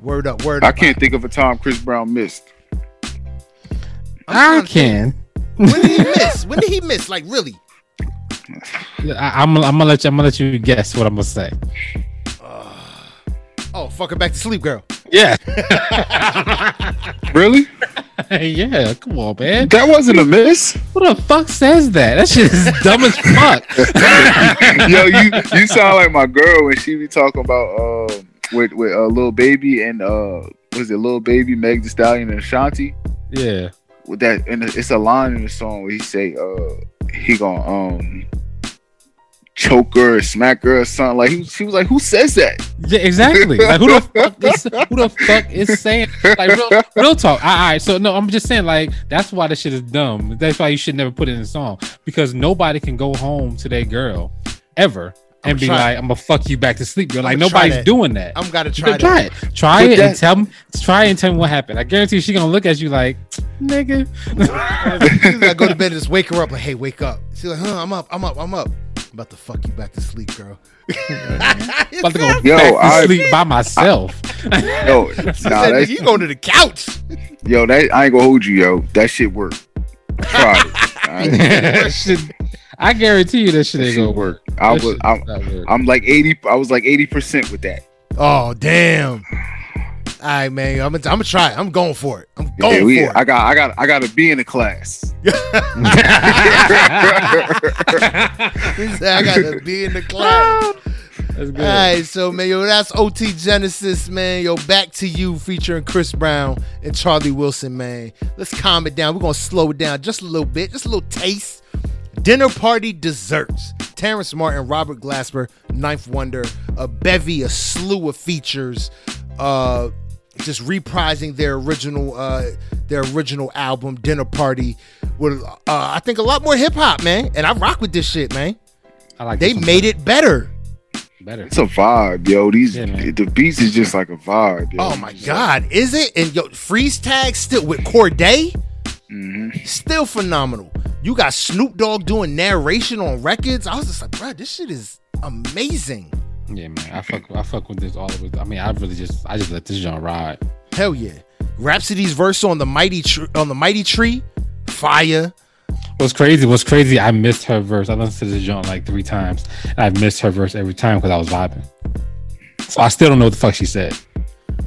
Word up, word up. I can't think of a time Chris Brown missed. I I'm trying can. When did he [LAUGHS] miss? When did he miss? Like really? I, I'm, I'm gonna let you. I'm gonna let you guess what I'm gonna say. Oh, fuck her back to sleep, girl. Yeah, Really? yeah. Come on, man. That wasn't a miss. What the fuck says that? That shit is dumb as fuck. [LAUGHS] Yo, you you sound like my girl when she be talking about uh with with a uh, little baby and uh was it little baby Meg Thee Stallion and Ashanti Yeah. with that and it's a line in the song where he say uh he gonna um choke her or smack her or something like he, she was like who says that Yeah, exactly. Like who the [LAUGHS] fuck is who the fuck is saying like real, real talk? All right, so no, I'm just saying like that's why this shit is dumb. That's why you should never put it in a song because nobody can go home to that girl ever and I'm be trying- like, "I'm gonna fuck you back to sleep." You're like nobody's that. doing that. I'm gotta try gotta try it. Try But it and tell me. Try and tell me what happened. I guarantee she gonna look at you like, nigga. [LAUGHS] You gotta go to bed and just wake her up like, hey, wake up. She's like, huh, I'm up, I'm up, I'm up. I'm about to fuck you back to sleep, girl. [LAUGHS] about to go Yo, back to I- sleep by myself. yo [LAUGHS] nah, said, that's, you going to the couch. yo that I ain't gonna hold you yo that shit worked try it [LAUGHS] alright? that shit I guarantee you that shit That ain't shit gonna work. I was I'm, is not work. I'm like eighty. I was like eighty percent with that. Oh damn! All right, man. I'm gonna, I'm gonna try. it. I'm going for it. I'm Yeah, going we, for it. I got I got I got to be in the class. it. He said, I gotta be in the class. That's good. All right, so man, yo, that's OT Genasis, man. Yo, back to you featuring Chris Brown and Charlie Wilson, man. Let's calm it down. We're gonna slow it down just a little bit, just a little taste. Dinner party desserts. Terrace Martin, Robert Glasper, Ninth Wonder, a bevy, a slew of features, uh, just reprising their original, uh, their original album, Dinner Party, with uh, I think a lot more hip hop, man. And I rock with this shit, man. I like They made it better. better. It's a vibe, yo. These Yeah, the beats is just like a vibe. Yo. Oh my god, is it? And yo, freeze tag still with Cordae, hmm still phenomenal. You got Snoop Dogg doing narration on records. I was just like, bro, this shit is amazing. Yeah, man. I fuck. I fuck with this all of it. I mean, I really just, I just let this joint ride. Hell yeah. Rapsody's verse on the mighty tr- on the mighty tree, fire. What's crazy? What's crazy? I missed her verse. I listened to this joint like three times. And I've missed her verse every time because I was vibing. So I still don't know what the fuck she said.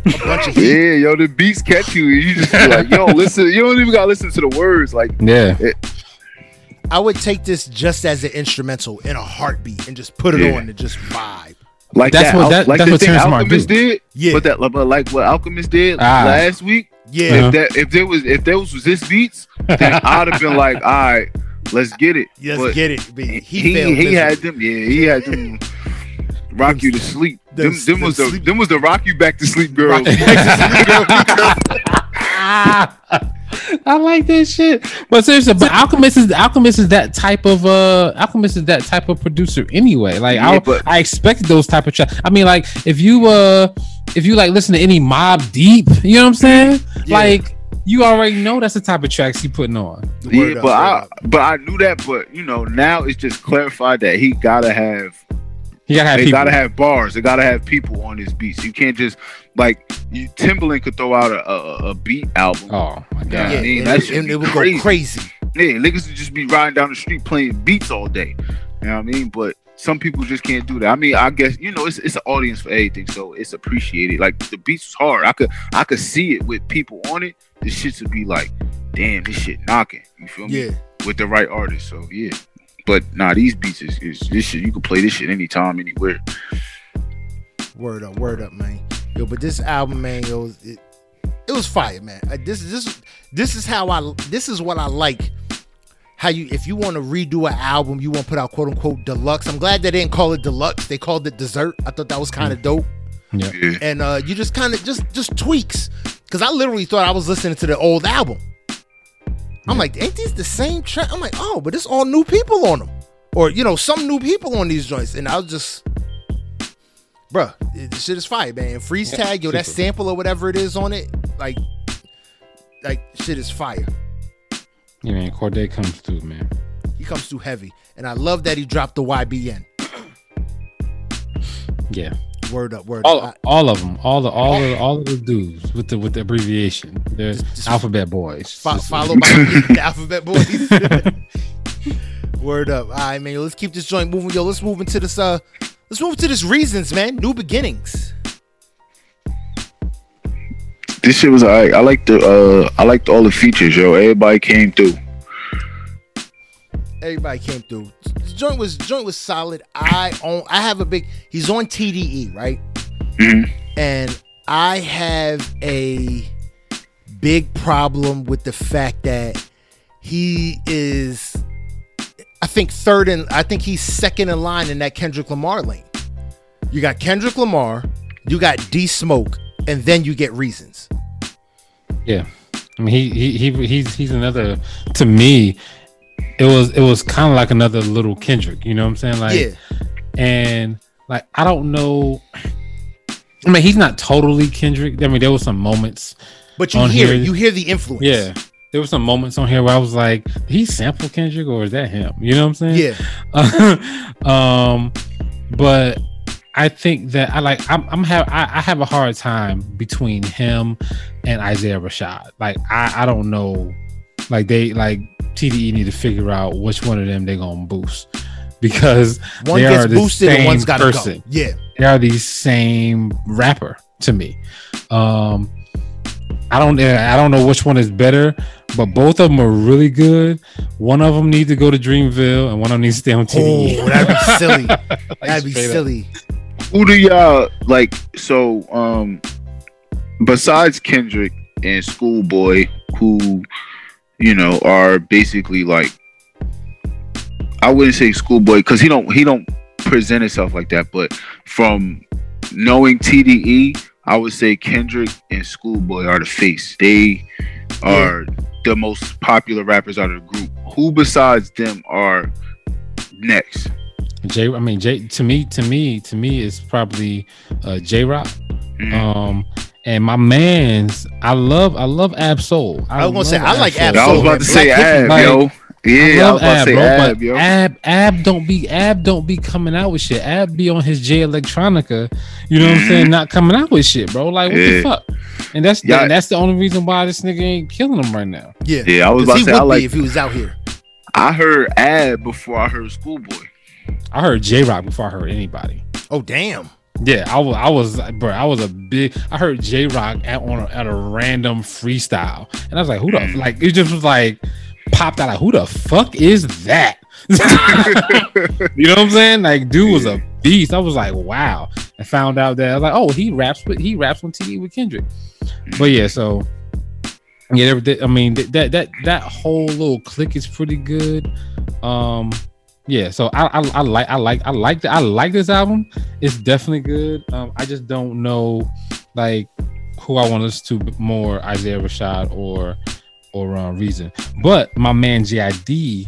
A bunch of [LAUGHS] heat. Yeah, yo, the beats catch you. You just be like, yo, [LAUGHS] listen. You don't even gotta listen to the words. Like, Yeah, I would take this just as an instrumental in a heartbeat and just put it Yeah. on and just vibe. Like That's that. what- that- like that's the what thing Terrence Alchemist did. Yeah. But that, but like what Alchemist did Ah. last week. Yeah. Uh-huh. If that, if there was, if there was, was this beats, then [LAUGHS] I'd have been like, all right, let's get it. Let's But get it. But He he, he, had them. Yeah, he had them. Rock you to sleep. them- Them, them them was the sleep- them was the rock you back to sleep girls. Rock to sleep [LAUGHS] [LAUGHS] I like this shit. But seriously, but Alchemist is Alchemist is that type of uh Alchemist is that type of producer anyway. Like Yeah, I but- I expected those type of tracks. I mean, like if you uh if you like listen to any Mobb Deep, you know what I'm saying? Yeah. Like you already know that's the type of tracks he putting on. Yeah, but word I up. but I knew that. But you know, now it's just clarified that he gotta have He gotta have they people. gotta have bars. They gotta have people on his beats. You can't just like you, Timbaland could throw out a, a, a beat album. oh my god. Yeah. yeah, I mean, and, that it- and it would crazy. go crazy. Yeah, niggas would just be riding down the street playing beats all day. You know what I mean? But some people just can't do that. I mean, I guess you know it's it's an audience for everything, so it's appreciated. Like the beats was hard. I could I could see it with people on it. This shit would be like, damn, this shit knocking. You feel me? Yeah. With the right artist. So yeah. But nah, these beats is, is this shit. You can play this shit anytime, anywhere. Word up, word up, man. Yo, but this album, man, yo, it, it was fire, man. Uh, this this this is how I this is what I like. How you if you want to redo an album, you want to put out quote unquote deluxe. I'm glad they didn't call it deluxe. They called it dessert. I thought that was kind of dope. Yeah. Yeah. And uh you just kind of just just tweaks. Cause I literally thought I was listening to the old album. I'm like, ain't these the same track? I'm like, oh, but it's all new people on them. Or, you know, some new people on these joints. And I was just Bruh, this shit is fire, man. Freeze tag, yo, that sample or whatever it is on it, like, like shit is fire. Yeah, man, Cordae comes through, man. He comes through heavy, and I love that he dropped the YBN. Yeah. Word up, word All, up. all of them, all the all of all of the dudes with the with the abbreviation. They're Just- just- alphabet boys. Fo- Just- followed [LAUGHS] by the alphabet boys. [LAUGHS] Word up. All right, man. Yo, let's keep this joint moving. Yo, let's move into this. Uh, let's move into this reasons, man. New beginnings. This shit was alright. I like the uh I liked all the features, yo. Everybody came through. Everybody came through. This joint was joint was solid. I own. I have a big. He's on TDE, right? Mhm. And I have a big problem with the fact that he is. I think third in. I think he's second in line in that Kendrick Lamar lane. You got Kendrick Lamar, you got D Smoke, and then you get Reasons. Yeah, I mean he he, he he's he's another to me. It was it was kind of like another little Kendrick. You know what I'm saying? Like yeah, and like I don't know. I mean, he's not totally Kendrick. I mean, there were some moments. but you On hear here- You hear the influence. Yeah, there were some moments on here where I was like, he sample Kendrick or is that him?" You know what I'm saying? yeah. [LAUGHS] um, but I think that I like I'm, I'm have I, I have a hard time between him and Isaiah Rashad. Like I I don't know like they like TDE need to figure out which one of them they gonna boost because One they gets are the boosted and one's got to go. Yeah. they are the same rapper to me. Um, I don't I don't know which one is better, but both of them are really good. One of them needs to go to Dreamville, and one of them needs to stay on TDE. Oh, that'd be [LAUGHS] silly. Like, That'd be straight up. silly. Who do y'all like? So, um, besides Kendrick and Schoolboy, who you know are basically like, I wouldn't say Schoolboy because he don't he don't present himself like that. But from knowing TDE, I would say Kendrick and Schoolboy are the face. They are the most popular rappers out of the group. Who besides them are next? J, I mean J. To me, to me, to me, is probably uh, Jay Rock. Mm. Um, and my man's, I love, I love Ab Soul. I was gonna say, love I like Ab I was about to say Black Hippy, Ab, like- yo. Yeah, I, I love was about to Ab, say bro, Ab, but yo. Ab, Ab don't be Ab don't be coming out with shit. Ab be on his Jay Electronica, you know what I'm Mhm. saying? Not coming out with shit, bro. Like what the fuck? And that's Yeah. and that's the only reason why this nigga ain't killing him right now. Yeah. Yeah, I was about to say I like. if he was out here. I heard Ab before I heard Schoolboy. I heard Jay Rock before I heard anybody. Oh damn. Yeah, I was, I was, bro, I was a big. I heard Jay Rock at on a, at a random freestyle, and I was like, who the Mm. like? It just was like popped out like, who the fuck is that? [LAUGHS] you know what I'm saying? Like, dude was a beast. I was like, wow. I found out that I was like, oh, he raps, but he raps on TV with Kendrick. But yeah, so yeah, I mean th- that that that whole little click is pretty good. Um, yeah, so I, I I like I like I like the, I like this album. It's definitely good. Um, I just don't know like who I want to listen to more, Isaiah Rashad or or uh, Reason. But my man JID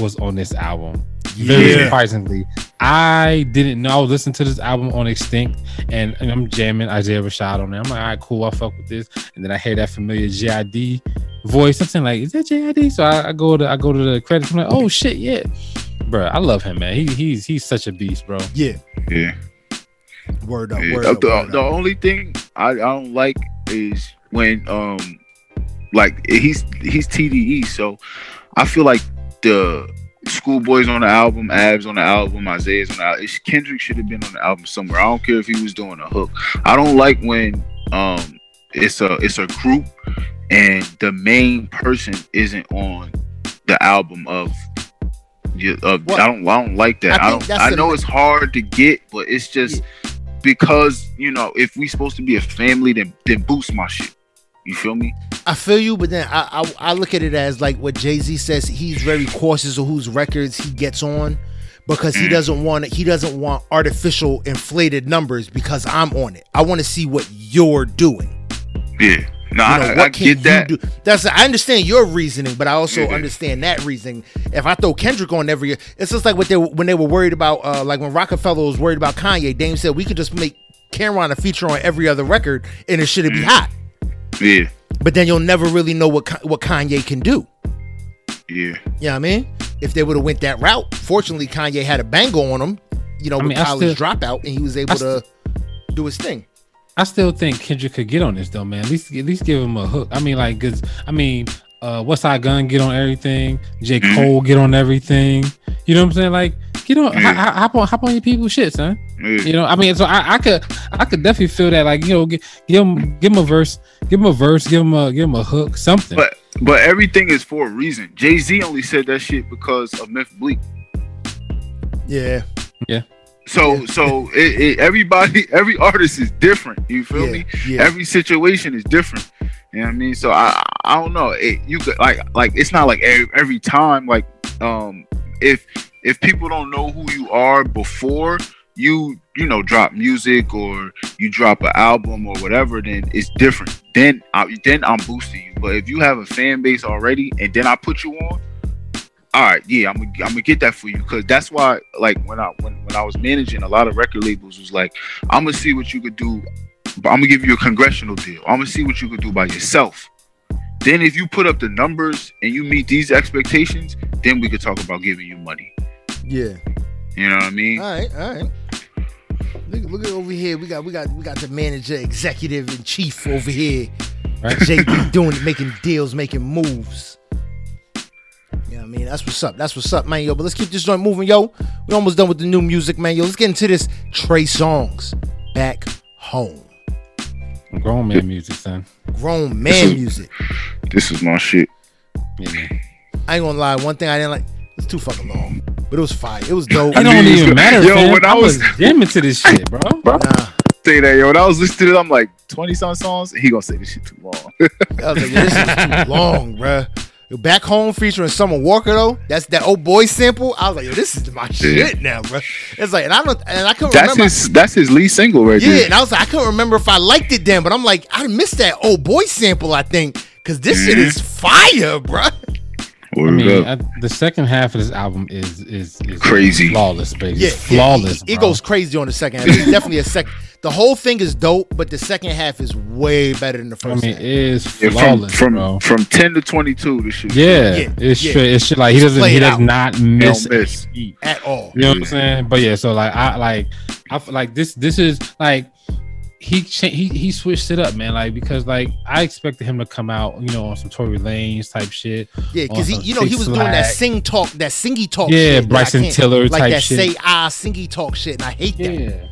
was on this album. Very Yeah. surprisingly, I didn't know. I was listening to this album on Extinct, and, and I'm jamming Isaiah Rashad on there. I'm like, all right, cool, I fuck with this. And then I hear that familiar JID voice. I'm saying like, is that JID? So I, I go to I go to the credits. I'm like, oh shit, yeah, bro. I love him, man. He he's he's such a beast, bro. Yeah. Yeah. Word up. Yeah, Word the, up. the, word the up. only thing I, I don't like is when um like he's he's TDE, so I feel like the Schoolboy's on the album, Abs on the album, Isaiah's on the album. Kendrick should have been on the album somewhere. I don't care if he was doing a hook. I don't like when um it's a it's a group and the main person isn't on the album of yeah, of, Well, I don't I don't like that. I I, don't I know it's hard to get, but it's just because you know if we supposed to be a family, then then boost my shit. You feel me? I feel you, but then I, I I look at it as like what Jay Z says. He's very cautious of whose records he gets on because he Mm. doesn't want he doesn't want artificial inflated numbers because I'm on it. I want to see what you're doing. Yeah. No, You know, I, what I can get that. do? That's I understand your reasoning, but I also understand that reasoning. If I throw Kendrick on every, it's just like what they were- when they were worried about, uh, like when Rockefeller was worried about Kanye. Dame said we could just make Cam'ron a feature on every other record, and it shouldn't be Mhm. hot. Yeah. But then you'll never really know what what Kanye can do. Yeah. You know what I mean? If they would have went that route, fortunately Kanye had a bangle on him. You know, I with mean, I college still- dropout, and he was able I to do his thing. I still think Kendrick could get on this though, man. At least at least give him a hook. I mean, like, cause I mean, uh, Westside Gunn get on everything. J Mhm. Cole get on everything. You know what I'm saying? Like, get on, Yeah. hop, hop on, hop on your people's shit, son. Yeah. You know, I mean, so I, I could, I could definitely feel that. Like, you know, give, give him, give him a verse, give him a verse, give him a, give him a hook, something. But but everything is for a reason. Jay Z only said that shit because of Memphis Bleek. Yeah. Yeah, So Yeah. so it, it, everybody [LAUGHS] every artist is different. You feel yeah, me? yeah. Every situation is different. You know what I mean? So I I don't know. It, you could like like it's not like every, every time like um if if people don't know who you are before you you know drop music or you drop an album or whatever then it's different then I, then i'm boosting you but if you have a fan base already and then i put you on all right yeah i'm gonna I'm gonna get that for you because that's why like when i when, when i was managing a lot of record labels was like i'm gonna see what you could do but i'm gonna give you a congressional deal i'm gonna see what you could do by yourself then if you put up the numbers and you meet these expectations then we could talk about giving you money yeah. you know what i mean All right, all right. Look, look over here. We got we got we got the manager, executive in chief over here. right? JD doing making deals, making moves. Yeah, I mean that's what's up. That's what's up, man. Yo, but let's keep this joint moving, yo. We almost done with the new music, man. Yo, let's get into this Trey Songz back home. Grown man music, son. Grown man music. This is my shit. Yeah. I ain't gonna lie. One thing I didn't like. It's too fucking long, but it was fire. It was [LAUGHS] dope. It don't mean, even matter, yo, fam. when I I was was- jamming to this [LAUGHS] shit, bro. Nah, Say that, yo. When I was listening to it, I'm like, 20 some songs. He gonna say this shit too long. I was like, yeah, this is too [LAUGHS] long, bruh. Back home featuring Summer Walker though. That's that old boy sample. I was like, yo, this is my shit now, bro. It's like, and I don't, and I couldn't that's remember. his. That's his lead single right Yeah, there. and I was like, I couldn't remember if I liked it then, but I'm like, I missed that old boy sample. I think because this shit is fire, bruh. I mean, up. I, the second half of this album is is, is Crazy. flawless, baby. Yeah, It's yeah, flawless. it, it goes crazy on the second half. It's definitely a second. The whole thing is dope, but the second half is way better than the I first. mean, half. it is Yeah, from flawless, from bro. from 10 to 22, this shit. Yeah, Yeah, it's yeah. straight. It's shit like he doesn't. He does out. not miss. Miss. At all. You know what I'm saying? But yeah, so like I like I like this. This is like he cha- he he switched it up, man. Like because like I expected him to come out, you know, on some Tory Lanez type shit. Yeah, because he, you know, he was doing that sing talk, that singy talk. Yeah, shit Bryson Tiller like type that shit. say ah singy talk shit, and I hate that. Yeah.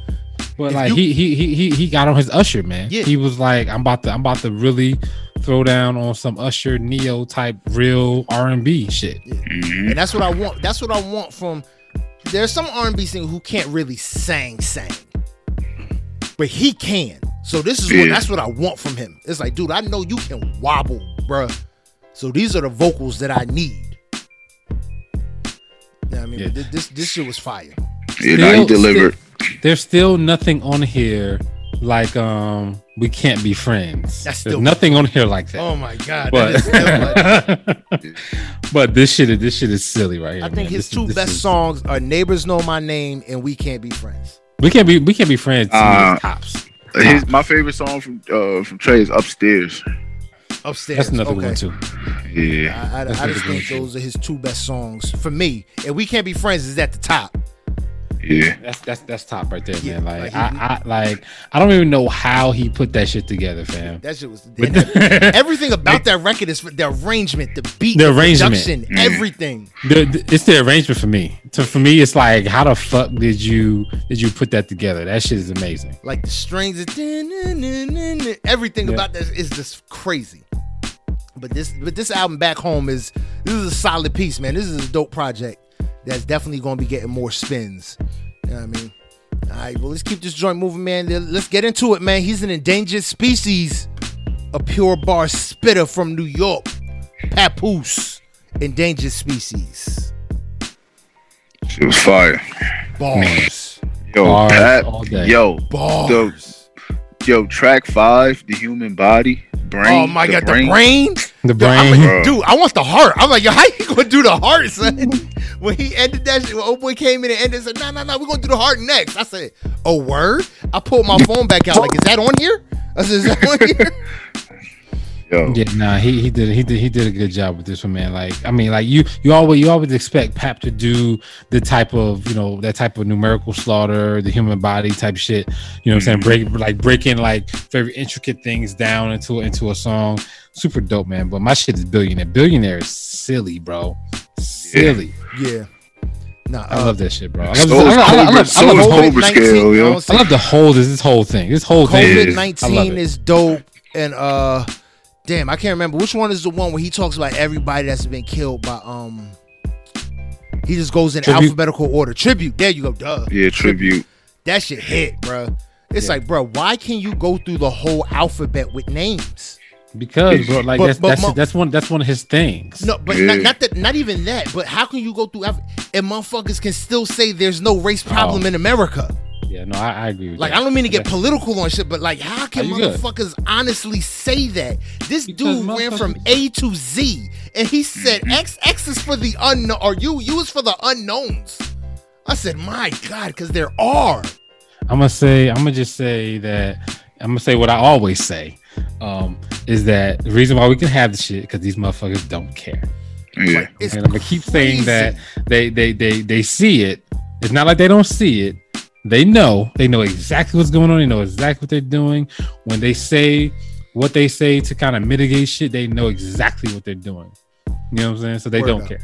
But If like you- he, he he he he got on his Usher man. Yeah. He was like, I'm about to I'm about to really throw down on some Usher Ne-Yo type real R and B shit. Mhm. and that's what I want. That's what I want from. There's some R&B singer who can't really sing sang, but he can. So this is what that's what I want from him. It's like, dude, I know you can wobble, bruh. So these are the vocals that I need. Yeah, I mean, Yeah. but this this shit was fire. Yeah, nah, he Still- delivered. There's still nothing on here like um we can't be friends. That's There's nothing on here like that. Oh my god, that is still like- but [LAUGHS] but this shit is this shit is silly right here. I think man. his This- two this best is- songs are "Neighbors Know My Name" and "We Can't Be Friends." We can't be we can't be friends. Uh, it's tops. His my favorite song from uh from Trey is Upstairs. Upstairs, That's another okay. one too. Yeah. I, I, That's I a just think those are his two best songs for me. And "We Can't Be Friends" is at the top. Yeah. That's that's that's top right there, Yeah, man. Like, like, I, I like I don't even know how he put that shit together, fam. That shit was But- [LAUGHS] everything about that record is the arrangement, the beat, The the, arrangement. production, Mm. everything. the, the- it's the arrangement for me. So for me, it's like, how the fuck did you did you put that together? That shit is amazing. Like the strings, everything Yeah. about that is just crazy. But this, but this album back home is this is a solid piece, man. This is a dope project that's definitely going to be getting more spins. You know what I mean? All right, well, let's keep this joint moving, man. Let's get into it, man. He's an endangered species, a pure bar spitter from New York, Papoose, endangered species. Shit was fire. Bars, Yo, Bars Pat, all day. yo, bars. yo, track five, the human body, Oh brain. Oh my god, the brain. The Yo, I'm brain. like, dude, I want the heart. I'm like, yo, how you gonna do the heart, son? [LAUGHS] when he ended that shit, when old boy came in and ended, said, no, no, no, we're gonna do the heart next. I said, oh word. I pulled my [LAUGHS] phone back out, like, is that on here? I said, is that on [LAUGHS] here? Yo, Yeah, nah, he he did he did he did a good job with this one, man. Like, I mean, like you you always you always expect Pap to do the type of you know that type of numerical slaughter, the human body type shit. You know what I'm saying? Break like breaking like very intricate things down into into a song. Super dope, man. But my shit is billionaire. Billionaire is silly, bro. Silly. Yeah. Nah, I uh, love that shit, bro. I love, So I love- I love- I love- I love is the whole- Cobra scale, yo. I love the whole this, this whole thing. This whole thing. COVID nineteen is dope, and uh, damn, I can't remember which one is the one where he talks about everybody that's been killed by um. He just goes in Tribute. alphabetical order. Tribute. There you go. Duh. yeah, tribute. That shit hit, bro. It's Yeah. like, bro, why can you go through the whole alphabet with names? because bro, like But- that's but that's mo- that's one that's one of his things. No, but Yeah. not, not that, not even that. But how can you go through alph- and motherfuckers can still say there's no race problem Oh. in America? Yeah, no, I, I agree with Like, that. I don't mean to get Yeah. political on shit, but like, how can Are you good? motherfuckers honestly say that? This Because dude ran from A to Z, and he said [CLEARS THROAT] X X is for the unknown, or U U is for the unknowns. I said, my God, because there are. I'm gonna say, I'm gonna just say that I'm gonna say what I always say, um, is that the reason why we can have the shit because these motherfuckers don't care. Yeah. It's and I'm gonna keep saying that they they they they see it. It's not like they don't see it. They know. They know exactly what's going on. They know exactly what they're doing. When they say what they say to kind of mitigate shit, they know exactly what they're doing. You know what I'm saying? So they Word don't up. care.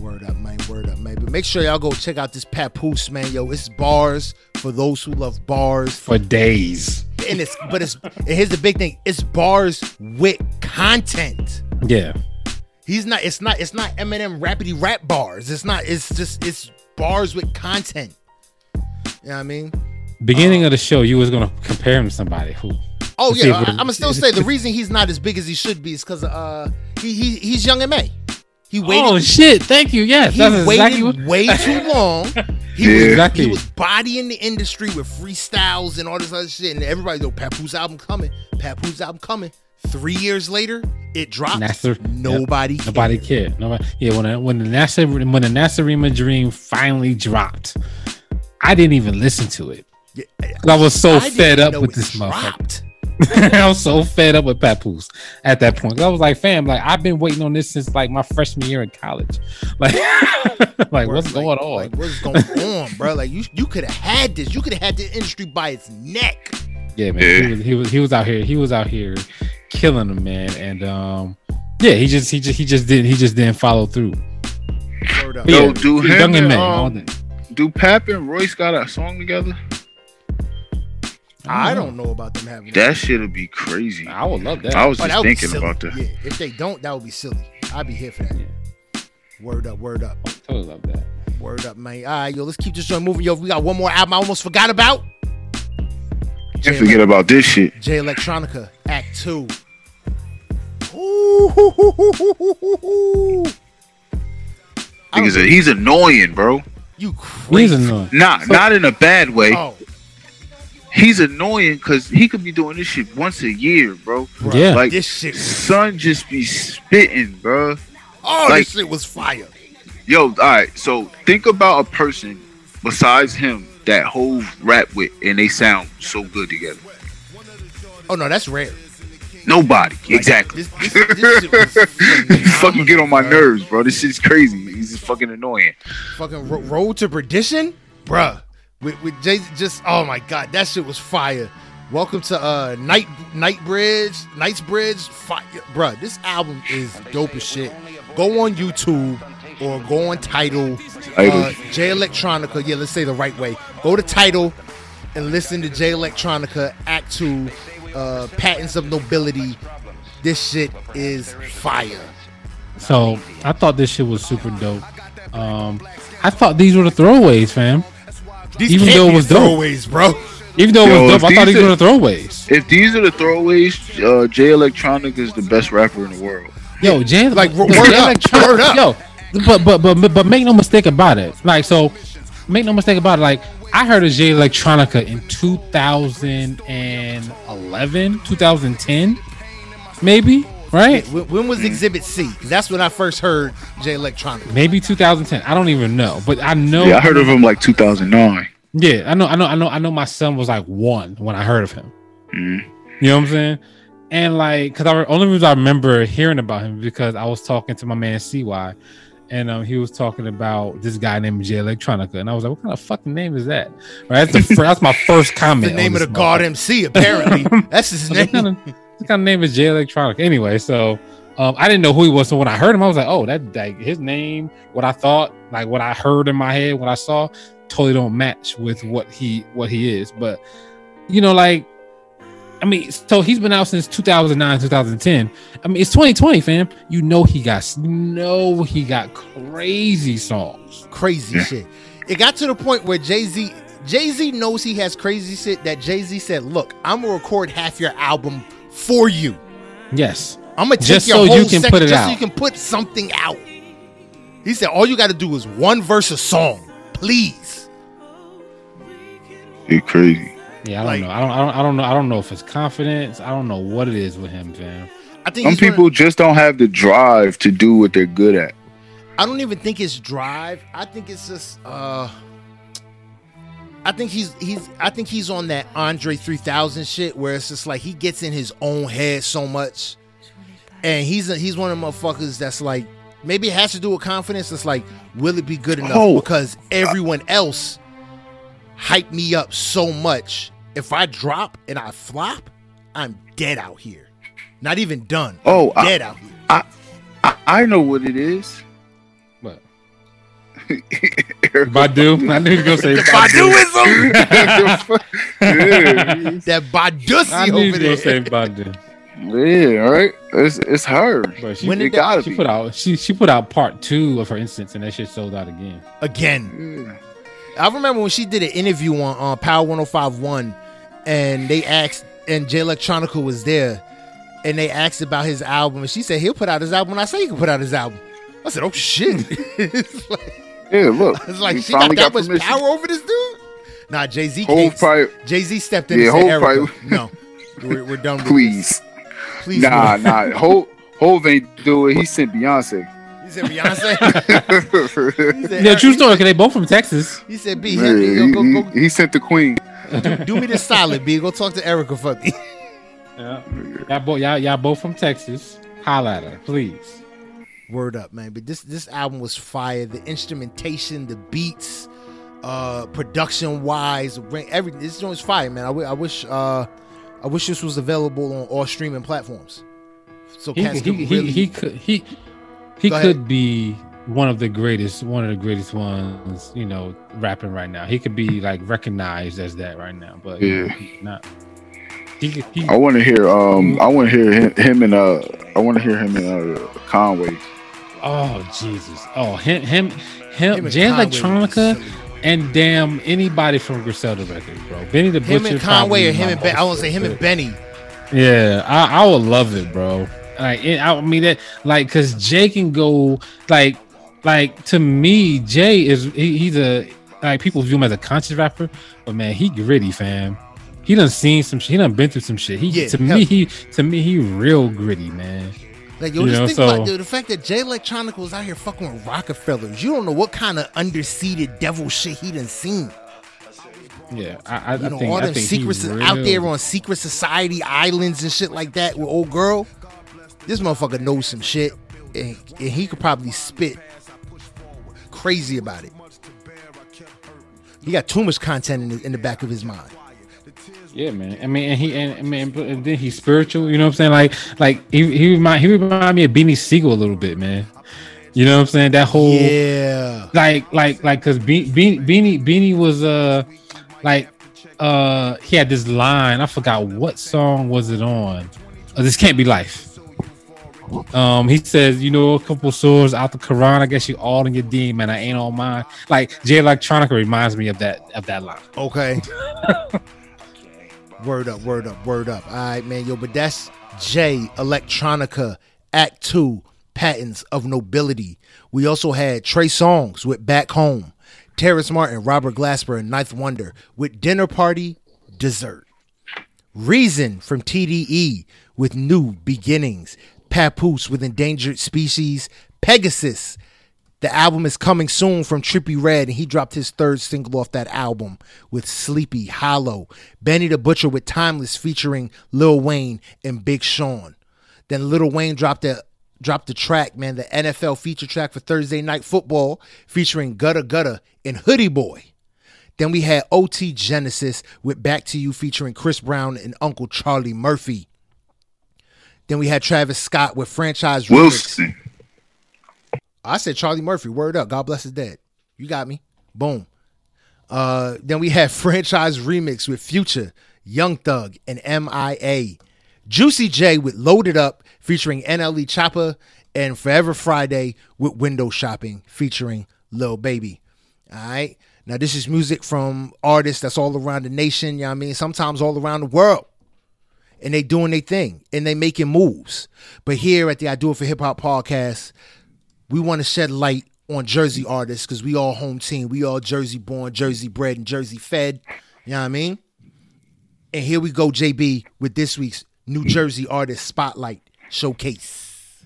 Word up, man. Word up, man. But make sure y'all go check out this Papoose, man. Yo, it's bars for those who love bars. For days. And it's but it's and here's the big thing. It's bars with content. Yeah. He's not it's not it's not Eminem rapidy rap bars. It's not it's just it's bars with content. You know what I mean? Beginning of the show, you was gonna compare him to somebody who. Oh yeah, I, am gonna still say the [LAUGHS] reason he's not as big as he should be is because uh he, he he's young and May. He waited. Oh shit! Thank you. Yes, he that's waited exactly what. [LAUGHS] way too long. [LAUGHS] He was Exactly. he was bodying the industry with freestyles and all this other shit, and everybody go Papoose album coming, Papoose album coming. Three years later, it dropped. Nasser- Nobody, Yep. Nobody cared. Nobody. Yeah, when the, when the NASA when the Nacirema Dream finally dropped, I didn't even listen to it. Yeah, 'Cause I was so I fed up with it this motherfucker. [LAUGHS] I was so fed up with Papoose at that point. I was like, fam, like I've been waiting on this since like my freshman year in college. [LAUGHS] Like, [LAUGHS] like what's Like- going on? Like, what's going on, bro? Like you, you could have had this. You could have had the industry by its neck. yeah, man. Yeah. He was he was he was out here. He was out here killing them, man. And um, yeah, he just he just he just didn't he just didn't follow through. Word up. But Yo, do him Young and and, May, um, all that. Do Pap and Royce got a song together? I don't know about them having That shit'll be crazy. I would love that. I was Oh, just thinking about that. Yeah, if they don't, that would be silly. I'd be here for that. Word up, word up, totally love that. word up, man. All right, yo, let's keep this joint moving. Yo, we got one more album I almost forgot about. Can't forget about this shit. Jay Electronica Act Two. Ooh, hoo, hoo, hoo, hoo, hoo, hoo, hoo. I don't he's annoying, bro. You He's crazy? annoying. Not not in a bad way. Oh, He's annoying because he could be doing this shit once a year, bro. bro, Yeah. Like this shit. Son just be spitting, bro. oh, like- this shit was fire. Yo, all right. So think about a person besides him that whole rap with, and they sound so good together. Oh no, that's rare. Nobody, Like, exactly. This, this, this shit was [LAUGHS] You fucking get on my phenomenal, nerves, bro. This shit's crazy. He's just fucking annoying. Fucking Ro- Road to Perdition, bruh. With with Jay, just oh my god, that shit was fire. Welcome to uh Night Night Bridge, Night's Bridge, fire, bruh. This album is dope as shit. Go on YouTube or go on Tidal, uh, Jay Electronica. Yeah, let's say the right way. Go to Tidal and listen to Jay Electronica Act Two, uh, Patents of Nobility. This shit is fire. So I thought this shit was super dope. Um, I thought these were the throwaways, fam. These Even can't though it be was dope. throwaways, bro. Even though it was if dope, I thought these these are- were the throwaways. If these are the throwaways, uh, Jay Electronica is the best rapper in the world. Yo, Jay, Like, word Jay up, Electronica- word up. Yo, but but but but make no mistake about it. Like so, make no mistake about it. Like I heard of Jay Electronica in 2011, 2010, maybe. Right? When, when was Exhibit C? 'Cause that's when I first heard Jay Electronica. Maybe 2010. I don't even know, but I know. Yeah, I heard of him like 2009. Yeah, I know, I know, I know, I know. My son was like one when I heard of him. Mhm. You know what I'm saying? And like, cause I only reason I remember hearing about him because I was talking to my man CY, and um, he was talking about this guy named Jay Electronica, and I was like, "What kind of fucking name is that?" Right? That's the that's my first [LAUGHS] comment. The name of the God. MC, apparently. [LAUGHS] That's his What kind name. Of what kind of name is Jay Electronica? Anyway, so um, I didn't know who he was. So when I heard him, I was like, "Oh, that like his name, what I thought, like what I heard in my head, what I saw, totally don't match with what he what he is." But you know, like I mean, so he's been out since 2009, 2010. I mean, it's 2020, fam. You know he got you know he got crazy songs. Crazy Yeah. shit. It got to the point where Jay Z Jay Z knows he has crazy shit that Jay Z said, "Look, I'm gonna record half your album for you. Yes. I'm gonna take Just your so you whole can section put it just so you can put something out." He said, "All you got to do is one verse a song, please." He crazy. Yeah, I don't Like- know. I don't, I don't I don't know. I don't know if it's confidence. I don't know what it is with him, fam. I think Some he's one people just don't have the drive to do what they're good at. I don't even think it's drive. I think it's just uh I think he's he's I think he's on that Andre 3000 shit where it's just like he gets in his own head so much. And he's a, he's one of the motherfuckers that's like maybe it has to do with confidence. It's like will it be good enough Oh. because everyone else hyped me up so much. If I drop and I flop, I'm dead out here. Not even done. Oh, I- dead out here. I, I know what it is. But Badu. I knew you were gonna say The Badu. Baduism. yeah, [LAUGHS] that Badussy I knew you over were gonna say there. Badu. yeah, right. It's it's her. But she, When It did gotta she be. put out she she put out part two of her instance, and that shit sold out again. Again. Yeah. I remember when she did an interview on uh, Power 1051 and they asked, and Jay Electronica was there, and they asked about his album, and she said he'll put out his album when I say he can put out his album. I said, oh shit. [LAUGHS] it's like, Yeah, look. [LAUGHS] it's like she got finally that much permission. power over this dude? Nah, Jay Z Whole can't. Jay Z stepped in Yeah, and said, Hov Erykah, [LAUGHS] no, we're, we're done with please. this. Please. Nah, no. nah. [LAUGHS] Hove, Hove ain't do it. He sent Beyonce. He said, Beyonce. He said, Yeah, true story. Cause they both from Texas. He said, B, Yeah, hit he, go, he- go, he sent the queen. do me this solid, B. Go talk to Erykah for me. Yeah, y'all both y'all, y'all both from Texas. Holla at her, please. Word up, man. But this this album was fire. The instrumentation, the beats, uh, production wise, everything. This joint was fire, man. I, w- I wish uh, I wish this was available on all streaming platforms. So He cats he, could he, really. he could he he Go could ahead. be one of the greatest one of the greatest ones you know rapping right now. He could be like recognized as that right now, but Yeah. he's not. He, he, I want to hear. Um, I want to hear him, him and uh, I want to hear him and uh, Conway. Oh Jesus! Oh him him him, him Electronica and damn anybody from Griselda Records, bro. Benny the Butcher. Him and Conway or him and ben, I want to say him and. Benny. Yeah, I, I would love it, bro. Like, it, I mean that, like, cause Jay can go, like, like to me, Jay is he, he's a like people view him as a conscious rapper, but man, he gritty, fam. He done seen some shit. He done been through some shit. He Yeah, to hell- me, he to me, he real gritty, man. Like yo, You just know, think so- about dude, the fact that Jay Electronica was out here fucking with Rockefellers. You don't know what kind of underseated devil shit he done seen. Yeah, I, I, You I know, think all them secrets out there on secret society islands and shit like that with old girl. This motherfucker knows some shit, and, and he could probably spit crazy about it. He got too much content in the, in the back of his mind. Yeah, man. I mean, and he and, and man, and then he's spiritual. You know what I'm saying? Like, like he he remind he remind me of Beanie Sigel a little bit, man. You know what I'm saying? That whole Yeah, like like like because Be- Be- Beanie Beanie was uh like uh he had this line. I forgot what song was it on. Uh, this can't be life. Um, he says, you know, a couple swords out the Quran. I guess you all in your deen, man. I ain't on mine. Like Jay Electronica reminds me of that of that line. okay. [LAUGHS] word up, word up, word up. All right, man, yo, but that's Jay Electronica Act Two, Patents of Nobility. We also had Trey Songz with Back Home, Terrace Martin, Robert Glasper, and Ninth Wonder with Dinner Party, Dessert. Reason from TDE with New Beginnings, Papoose with Endangered Species, Pegasus. The album is coming soon from Trippie Redd, and he dropped his third single off that album with Sleepy Hollow. Benny the Butcher with Timeless featuring Lil Wayne and Big Sean. Then Lil Wayne dropped a dropped the track, man, the NFL feature track for Thursday Night Football featuring Gudda Gudda and Hoodie Boy. Then we had OT Genasis with Back to You featuring Chris Brown and Uncle Charlie Murphy. Then we had Travis Scott with Franchise Remix. I said Charlie Murphy. Word up. God bless his dead. You got me. Boom. Uh, then we had [LAUGHS] Franchise Remix with Future, Young Thug, and MIA. Juicy J with Loaded Up featuring NLE Choppa and Forever Friday with Window Shopping featuring Lil Baby. All right. Now this is music from artists that's all around the nation, you know what I mean? Sometimes all around the world. And they doing their thing and they making moves. But here at the I Do It for Hip Hop podcast, we want to shed light on Jersey artists because we all home team. We all Jersey born, Jersey bred, and Jersey fed. You know what I mean? And here we go, JB, with this week's New Jersey Artist Spotlight Showcase.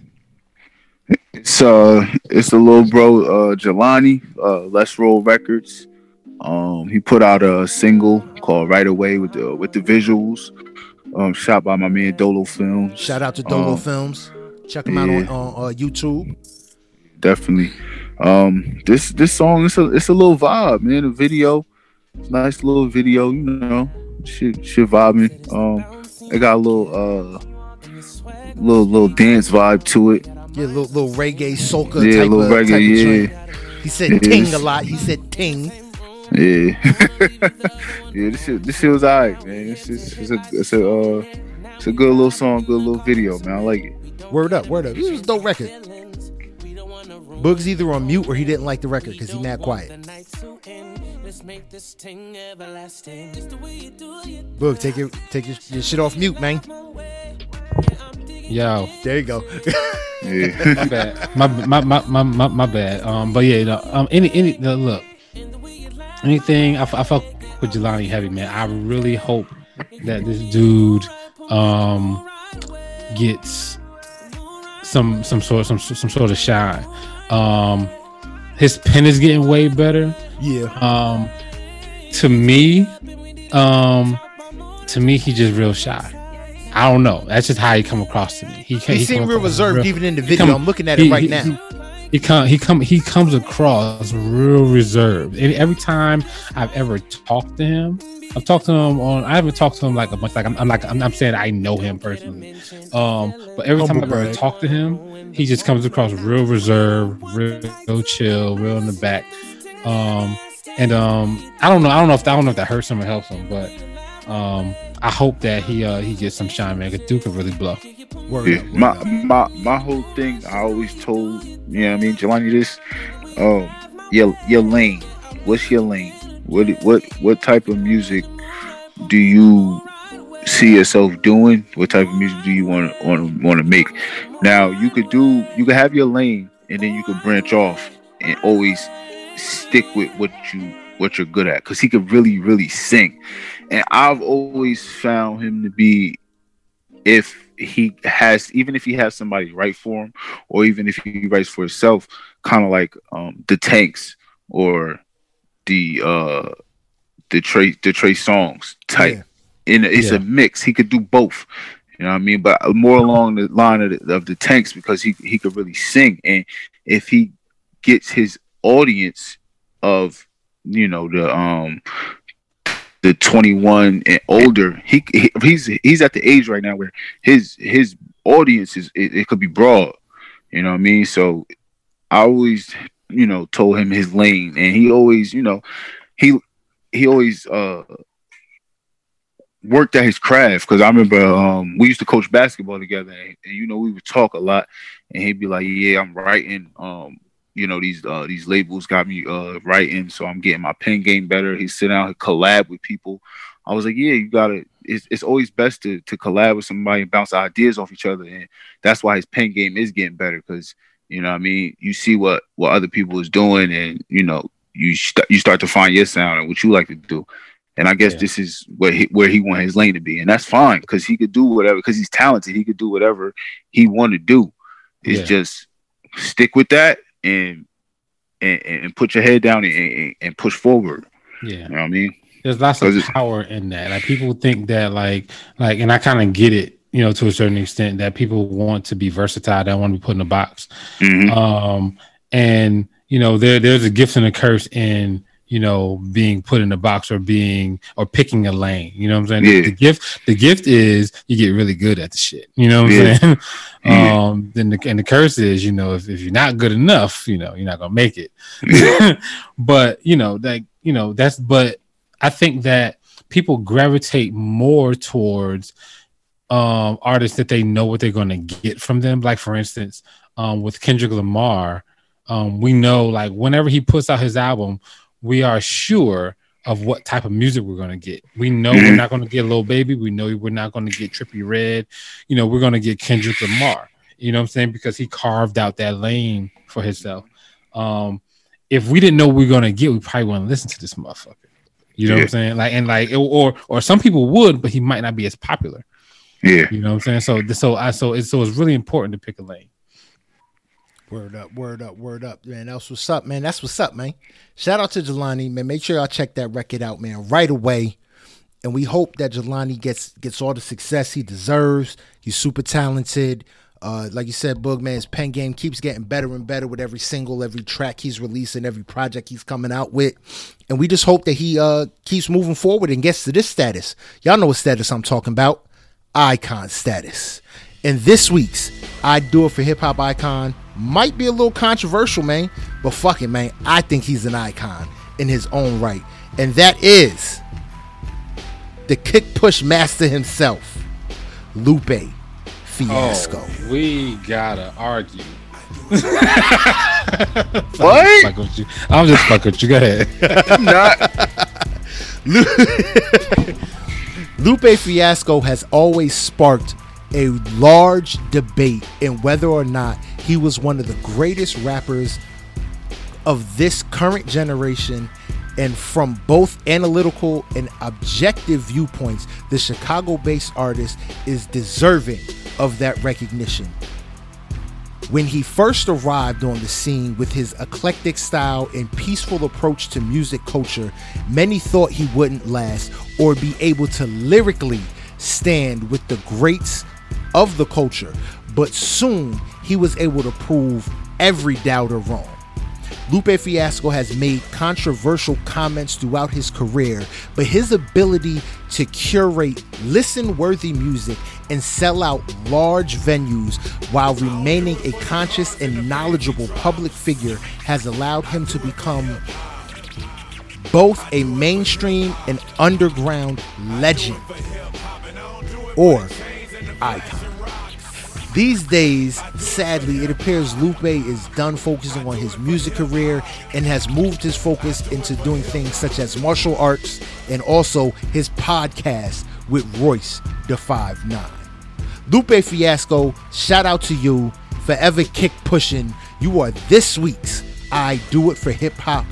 So uh, it's the little bro uh, Jelani, uh, Let's Roll Records. Um, he put out a single called "Right Away" with the with the visuals. Um, shot by my man Dolo Films. Shout out to Dolo Um, Films. Check them out on, on uh, YouTube. Definitely. Um, this this song it's a it's a little vibe, man. The video, nice little video, you know, shit shit vibing. Um, it got a little uh, little little dance vibe to it. Yeah, little, little reggae soca yeah, type, little of, reggae, yeah. He said ting a lot. He said ting. Yeah, [LAUGHS] yeah. This shit, this shit was alright, man. It's just, it's a, it's a, uh, it's a good little song, good little video, man. I like it. Word up, word up. This was a dope record. Boog's either on mute or he didn't like the record because he's mad quiet. Boog, take your take your, your shit off mute, man. Yo, There you go. Yeah, [LAUGHS] my bad. My, my, my, my, my, my bad. Um, but yeah, no, um, any, any, no, look, anything, I, f- I fuck with Jelani heavy, man. I really hope that this dude, um, gets some, some sort, some, some sort of shine. Um, his pen is getting way better. yeah. Um, to me, um, to me, he just real shy. I don't know. That's just how he come across to me. He, He, he seemed real reserved real- even in the video. come- I'm looking at he- it right he- now. He, come he come he comes across real reserved. And every time I've ever talked to him, I've talked to him on. I haven't talked to him like a bunch. Like I'm, I'm like I'm, I'm saying I know him personally. Um, but every time I've ever talked to him, he just comes across real reserved, real, real chill, real in the back. Um, and um, I don't know. I don't know if I don't know if that hurts him or helps him, but um, I hope that he uh he gets some shine, man. Cause Duke can really blow. Word yeah. up, word My up. my my whole thing, I always told, you know, what I mean, Jelani, this, um, your your lane. What's your lane? What what what type of music do you see yourself doing? What type of music do you want to want to want to make? Now you could do you could have your lane and then you could branch off and always stick with what you what you're good at because he could really really sing and i've always found him to be if he has even if he has somebody write for him or even if he writes for himself kind of like um the tanks or the uh the Trey the Trey Songz type. Yeah. and it's Yeah. a mix. He could do both. You know what I mean? But more along the line of the, of the tanks because he he could really sing. And if he gets his audience of you know the um the 21 and older he, he he's he's at the age right now where his his audience is it, it could be broad you know what i mean? So i always you know told him his lane and he always you know he he always uh worked at his craft because i remember um we used to coach basketball together and, and you know we would talk a lot and he'd be like yeah i'm writing um you know these uh these labels got me uh writing so i'm getting my pen game better he sit down and collab with people i was like yeah you gotta it's, it's always best to to collab with somebody and bounce ideas off each other and that's why his pen game is getting better because you know what i mean you see what what other people is doing and you know you st- you start to find your sound and what you like to do and i guess Yeah. this is where he where he want his lane to be and that's fine because he could do whatever because he's talented he could do whatever he want to do it's Yeah. just stick with that and and, and put your head down and, and, push forward. Yeah. You know what I mean? there's lots of power in that. Like people think that like like and I kind of get it, you know, to a certain extent that people want to be versatile, they don't want to be put in a box. Mhm. Um and you know, there there's a gift and a curse in you know being put in a box or being or picking a lane. You know what I'm saying? Yeah. The gift the gift is you get really good at the shit. You know what I'm Yeah. saying? [LAUGHS] Yeah. Um then the and the curse is, you know, if, if you're not good enough, you know, you're not gonna make it. [LAUGHS] but you know, like you know, that's but I think that people gravitate more towards um artists that they know what they're to get from them. Like for instance, um with Kendrick Lamar, um we know like whenever he puts out his album, we are sure of what type of music we're going to get. We know we're not going to get Lil Baby. We know we're not going to get Trippie Redd. You know, we're going to get Kendrick Lamar. You know what I'm saying? Because he carved out that lane for himself. Um, if we didn't know what we are going to get, we probably wouldn't listen to this motherfucker. You know what I'm saying? Like, and like, or or some people would, but he might not be as popular. Yeah. You know what I'm saying? So, so I, so it's so it's really important to pick a lane. Word up, word up, word up, man. That's what's up, man. That's what's up, man. Shout out to Jelani, man. Make sure y'all check that record out, man, right away. And we hope that Jelani gets gets all the success he deserves. He's super talented. Uh, like you said, Boog, pen game keeps getting better and better with every single, every track he's releasing, every project he's coming out with. And we just hope that he uh, keeps moving forward and gets to this status. Y'all know what status I'm talking about icon status. And this week's I Do It for Hip Hop Icon might be a little controversial, man. But fuck it, man. I think he's an icon in his own right. And that is the kick push master himself, Lupe Fiasco. Oh, we gotta argue. [LAUGHS] What? Fuck with you. I'm just fucking with you. Go ahead. Not. [LAUGHS] [LAUGHS] Lupe Fiasco has always sparked a large debate in whether or not he was one of the greatest rappers of this current generation. And from both analytical and objective viewpoints, the Chicago based artist is deserving of that recognition. When he first arrived on the scene with his eclectic style and peaceful approach to music culture, many thought he wouldn't last or be able to lyrically stand with the greats of the culture. But soon he was able to prove every doubter wrong. Lupe Fiasco has made controversial comments throughout his career, but his ability to curate listen worthy music and sell out large venues while remaining a conscious and knowledgeable public figure has allowed him to become both a mainstream and underground legend or icon. These days, sadly, it appears Lupe is done focusing on his music career and has moved his focus into doing things such as martial arts and also his podcast with Royce the Five Nine. Lupe Fiasco, shout out to you, forever kick pushing. You are this week's I Do It for Hip Hop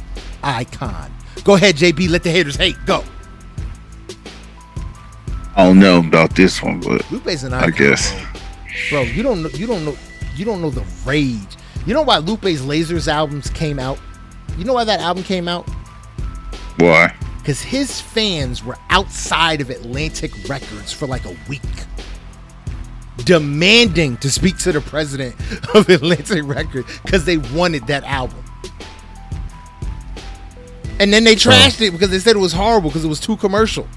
icon. Go ahead, JB, let the haters hate. Go. I don't know about this one, but Lupe's an I guess. bro. You don't know. You don't know. You don't know the rage. You know why Lupe's Lasers albums came out? You know why that album came out? Why? Because his fans were outside of Atlantic Records for like a week, demanding to speak to the president [LAUGHS] of Atlantic Records because they wanted that album. And then they trashed it because they said it was horrible because it was too commercial.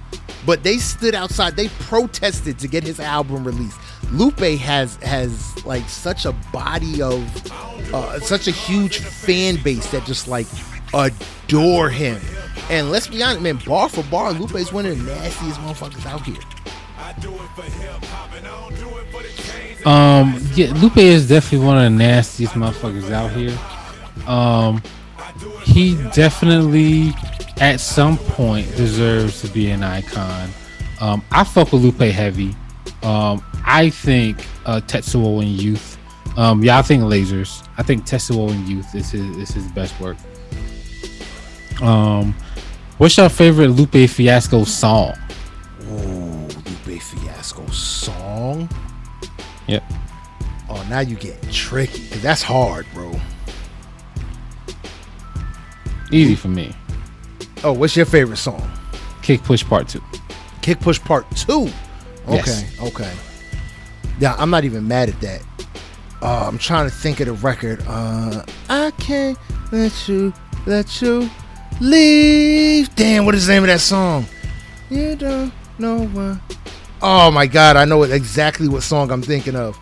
But they stood outside. They protested to get his album released. Lupe has has like such a body of uh, such a huge fan base that just like adore him. And let's be honest, man, bar for bar, Lupe is one of the nastiest motherfuckers out here. Um, yeah, Lupe is definitely one of the nastiest motherfuckers out here. Um, he definitely, at some point, deserves to be an icon. Um, I fuck with Lupe heavy. Um, I think uh, Tetsuo in Youth. Um, yeah, I think Lasers. I think Tetsuo in Youth is his is his best work. Um, what's your favorite Lupe Fiasco song? Ooh, Lupe Fiasco song. Yep. Oh, now you get tricky. that's hard, bro. Easy for me. Oh, what's your favorite song? Kick Push Part Two. Kick Push Part 2. Okay, Yes. okay. Yeah, I'm not even mad at that. Uh, I'm trying to think of the record. Uh, I can't let you, let you leave. Damn, what is the name of that song? You don't know what. Oh my god, I know exactly what song I'm thinking of.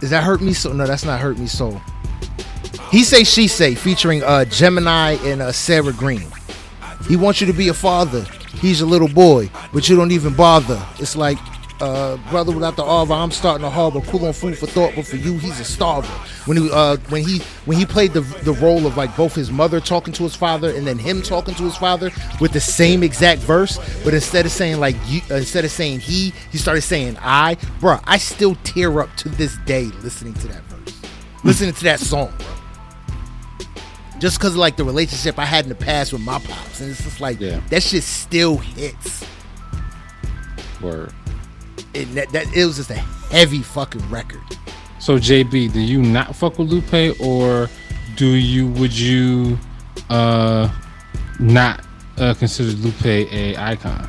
Is that Hurt Me So? No, that's not Hurt Me So. He Say She Say featuring uh, Gemini and uh, Sarah Green. He wants you to be a father. He's a little boy, but you don't even bother. It's like, uh, brother without the arbor, I'm starting to harbor. Cool on food for thought, but for you, he's a starver. When he, uh, when he, when he played the the role of like both his mother talking to his father and then him talking to his father with the same exact verse, but instead of saying like you, uh, instead of saying he, he started saying I. Bruh, I still tear up to this day listening to that verse, listening to that song, bro just because of like the relationship I had in the past with my pops, and it's just like Yeah. that shit still hits. Word. It, that, that it was just a heavy fucking record. So JB, do you not fuck with Lupe, or do you? Would you uh not uh, consider Lupe a icon,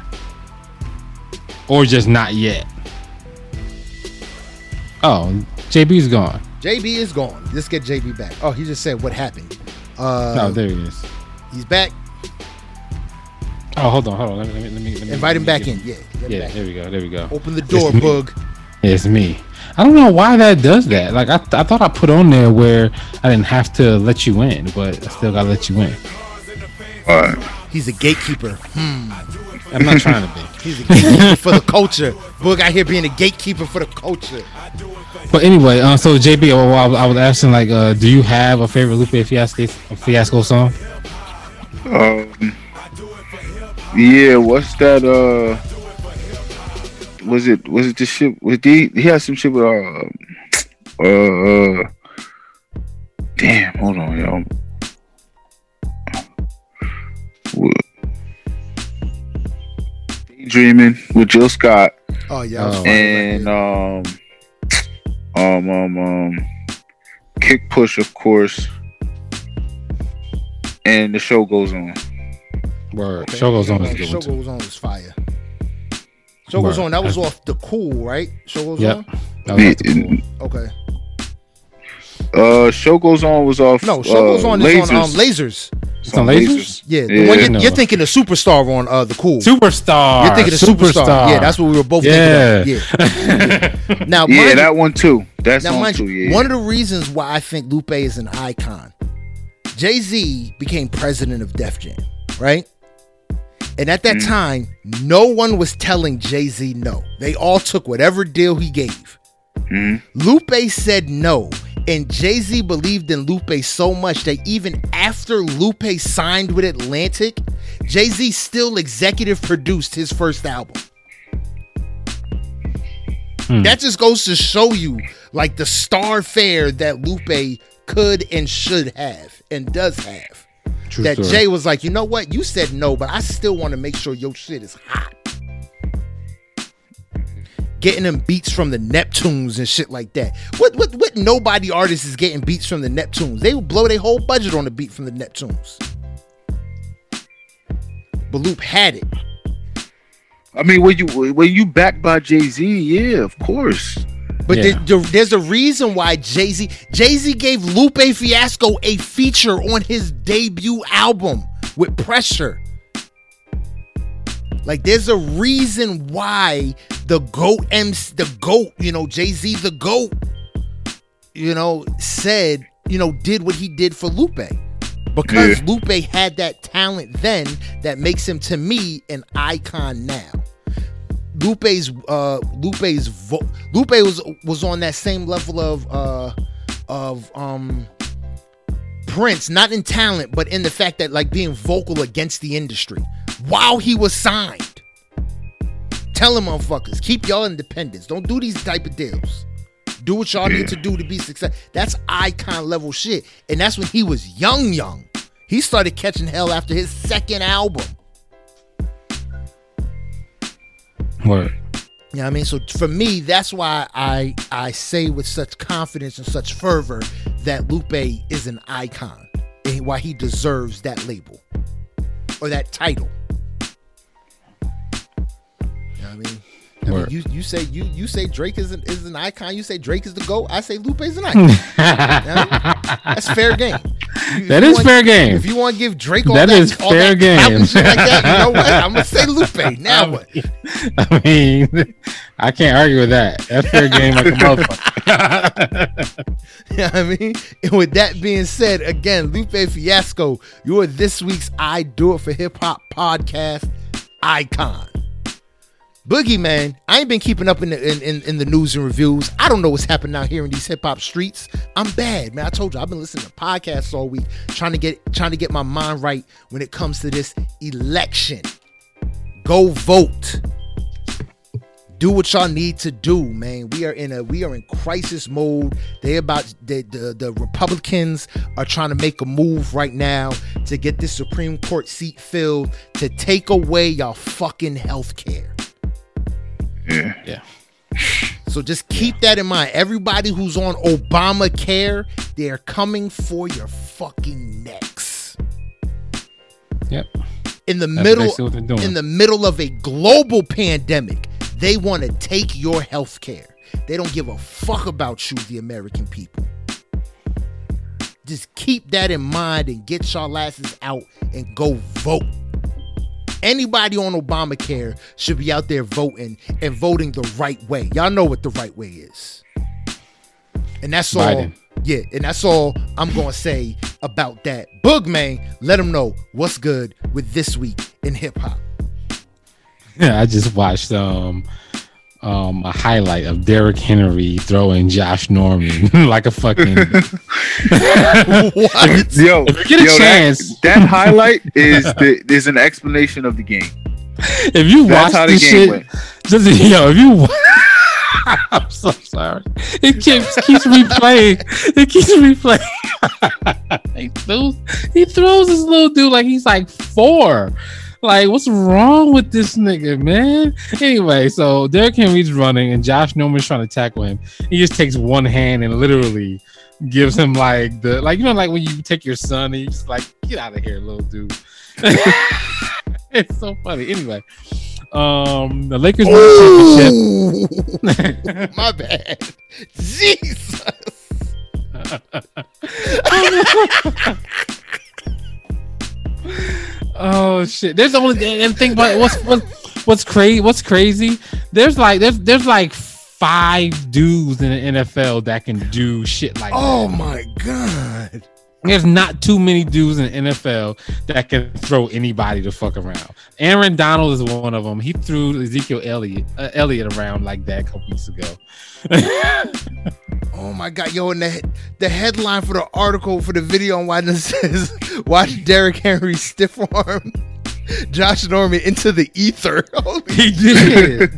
or just not yet? Oh, JB's gone. JB is gone. Let's get JB back. Oh, he just said what happened. Uh, oh, there he is. he's back. Oh, hold on, hold on. Let me, let me, let me, let me Invite him back in. Yeah. Yeah, back. there we go. There we go. Open the door, It's me. Boog. It's me. I don't know why that does that. Like I, th- I thought I put on there where I didn't have to let you in, but I still gotta let you in. All right. He's a gatekeeper. Hmm. I'm not trying to be. [LAUGHS] He's a gatekeeper for the culture. Boog out here being a gatekeeper for the culture. But anyway, uh, so JB, oh, I, was- asking like, uh, do you have a favorite Lupe Fiasco Fiasco song? Um, yeah, what's that? Uh, was it was it the shit Was he he had some shit with uh uh, uh damn hold on yo. Dreaming with Jill Scott Oh yeah, that was Oh. and um um um um kick push of course and the show goes on Word. Okay. Show goes on. Uh, Is a good Show one goes on was fire. Show goes on. That was off the cool, right? Show goes Yep. on. That was the cool. Okay. Uh, show goes on was off. No, show uh, goes on lasers. is on um, lasers. It's on lasers. Yeah, the Yeah. one you're, No. you're thinking of superstar on uh the cool. Superstar. You're thinking of superstar. Yeah, that's what we were both Yeah. thinking of. Yeah. [LAUGHS] now, Yeah, mind you- that one too. That's Now, on mind too. Yeah. one of the reasons why I think Lupe is an icon, Jay Z became president of Def Jam, right? And at that time, no one was telling Jay Z no. They all took whatever deal he gave. Mhm. Lupe said no, and Jay Z believed in Lupe so much that even after Lupe signed with Atlantic, Jay Z still executive produced his first album. Hmm. That just goes to show you, like, the star fare that Lupe could and should have and does have. True that story. Jay was like, you know what? You said no, but I still want to make sure your shit is hot. Getting them beats from the Neptunes and shit like that. What what what nobody artist is getting beats from the Neptunes? They would blow their whole budget on the beat from the Neptunes. But Loop had it. I mean, when you when you backed by Jay Z, yeah, of course. But Yeah. there- there- there's a reason why Jay Z Jay Z gave Lupe Fiasco a feature on his debut album with Pressure. Like, there's a reason why the goat MC, the goat, you know, Jay Z, the goat, you know, said, you know, did what he did for Lupe. Because Yeah. Lupe had that talent then that makes him to me an icon now. Lupe's uh Lupe's vo- Lupe was was on that same level of uh of um Prince, not in talent, but in the fact that like being vocal against the industry while he was signed. Tell him motherfuckers, keep y'all independence. Don't do these type of deals. Do what y'all Yeah. need to do to be successful. That's icon level shit. And that's when he was young, young. He started catching hell after his second album. Word. You know what I mean? So for me, that's why I I say with such confidence and such fervor that Lupe is an icon and why he deserves that label or that title. You know what I mean? I mean, you you say you you say Drake is an, is an icon. You say Drake is the goat. I say Lupe is an [LAUGHS] icon. That's fair game. You- That you is want- fair game. If you want to give Drake all That that, is all fair that game. clout and shit like that, you know what? [LAUGHS] I'm gonna say Lupe. Now what? [LAUGHS] I mean, I can't argue with that. That's fair game like a motherfucker. You know I mean? And with that being said, again, Lupe Fiasco, you're this week's I Do It for Hip Hop podcast icon. Boogie man, I ain't been keeping up in the in, in, in the news and reviews. I don't know what's happening out here in these hip hop streets. I'm bad, man. I told you I've been listening to podcasts all week, trying to get trying to get my mind right when it comes to this election. Go vote do what y'all need to do, man. We are in a we are in crisis mode. They about the the, the Republicans are trying to make a move right now to get this Supreme Court seat filled to take away y'all fucking health care. Yeah. yeah. So just keep that in mind. Everybody who's on Obamacare, they're coming for your fucking necks. Yep. In the That's middle basically what they're doing. in the middle of a global pandemic, they want to take your health care. They don't give a fuck about you, the American people. Just keep that in mind and get y'all asses out and go vote. Anybody on Obamacare should be out there voting and voting the right way. Y'all know what the right way is. And that's all. Biden. Yeah, and that's all I'm gonna say about that. Boogman, let them know what's good with this week in hip hop. Yeah, I just watched um um a highlight of Derrick Henry throwing Josh Norman [LAUGHS] like a fucking what? [LAUGHS] Yo, If you get a yo, chance- that, that highlight is the is an explanation of the game. if you watch That's how the this game shit went. just yo if you [LAUGHS] I'm so sorry. It keeps keeps replaying. It keeps replaying. he throws he throws this little dude like he's like four. Like, what's wrong with this nigga, man? Anyway, so Derrick Henry's running and Josh Norman's trying to tackle him. He just takes one hand and literally gives him like the like you know like when you take your son and you just like get out of here, little dude. [LAUGHS] it's so funny. Anyway, um, the Lakers won the championship. Oh, [LAUGHS] my bad. Jesus. [LAUGHS] oh shit! There's only and think about what's what's what's crazy. What's crazy? There's like there's there's like five dudes in the NFL that can do shit like Oh that. my god. There's not too many dudes in the NFL that can throw anybody the fuck around. Aaron Donald is one of them. He threw Ezekiel Elliott uh, Elliott around like that a couple weeks ago. Oh my god, yo, and the the headline for the article for the video on why this [LAUGHS] says watch Derrick Henry stiff arm [LAUGHS] Josh Norman into the ether. [LAUGHS] Holy he did.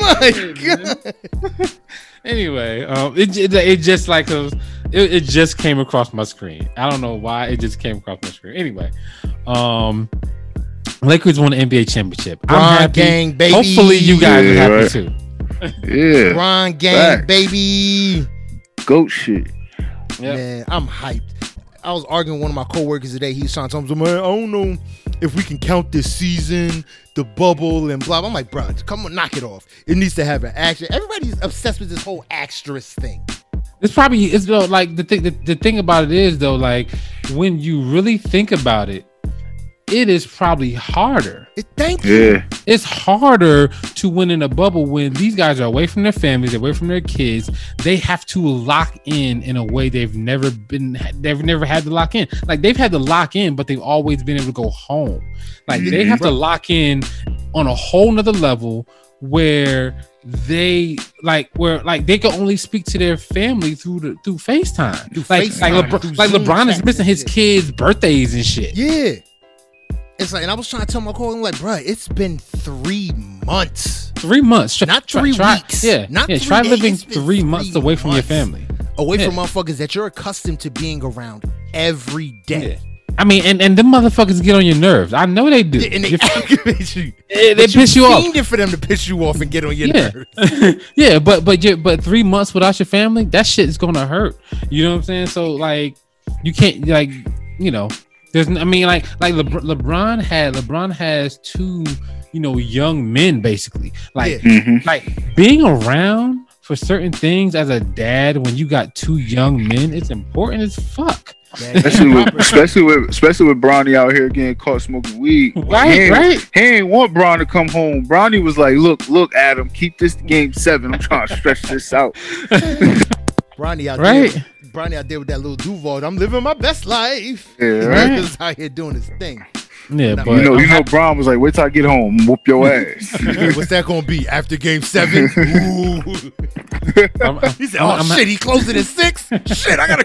my god. anyway, um, it, it it just like was, it, it just came across my screen. I don't know why it just came across my screen. Anyway, um, Lakers won the NBA championship. I'm happy. gang, baby. Hopefully, you guys Yeah, are happy right. too. Yeah, Bron gang, Facts. baby. goat shit. Yep. Man, I'm hyped. I was arguing with one of my coworkers today. He's was trying to tell me, man, I don't know if we can count this season, the bubble, and blah. I'm like, bro, come on, knock it off. It needs to have an action. Everybody's obsessed with this whole asterisk thing. It's probably it's though like the thing the, the thing about it is though like when you really think about it, it is probably harder. It, thank you. Yeah, It's harder to win in a bubble when these guys are away from their families, away from their kids. They have to lock in in a way they've never been, they've never had to lock in. Like they've had to lock in, but they've always been able to go home. Like they mm-hmm. have to lock in on a whole nother level where they like where like they can only speak to their family through the through FaceTime. Through like FaceTime, like, LeBron, like LeBron is missing his kids' birthdays and shit. Yeah. It's like, and I was trying to tell my I'm like, bro, it's been three months Three months, Try- Not three try- weeks. Yeah, Not yeah. Try days. living three months three away from your family. away Yeah. from motherfuckers that you're accustomed to being around every day. I mean, and and them motherfuckers get on your nerves. I know they do. Yeah, and they aggravate you. they, [LAUGHS] they piss you off. for them to piss you off and get on your Yeah, nerves. [LAUGHS] yeah, but but you but three months without your family, that shit is gonna hurt. You know what I'm saying? So like, you can't like, you know, there's I mean like like LeBron, LeBron had LeBron has two you know young men basically like Yeah. Mhm. like being around for certain things as a dad when you got two young men, it's important as fuck. Especially with especially with especially with Bronny out here getting caught smoking weed. Right, he right. He ain't want Bron to come home. Bronny was like, "Look, look, Adam, keep this game seven. I'm trying to stretch this out." [LAUGHS] Bronny out Right. there. Bronny out there with that little Duval. I'm living my best life. Yeah, This right. nigga's out here doing his thing. Yeah, but you know, I'm you know, happy- Bron was like, "Wait till I get home, whoop your [LAUGHS] ass." [LAUGHS] What's that gonna be after game seven? [LAUGHS] Ooh. I'm- He said, oh, I'm- "Oh I'm- shit, he closing at six. shit, I gotta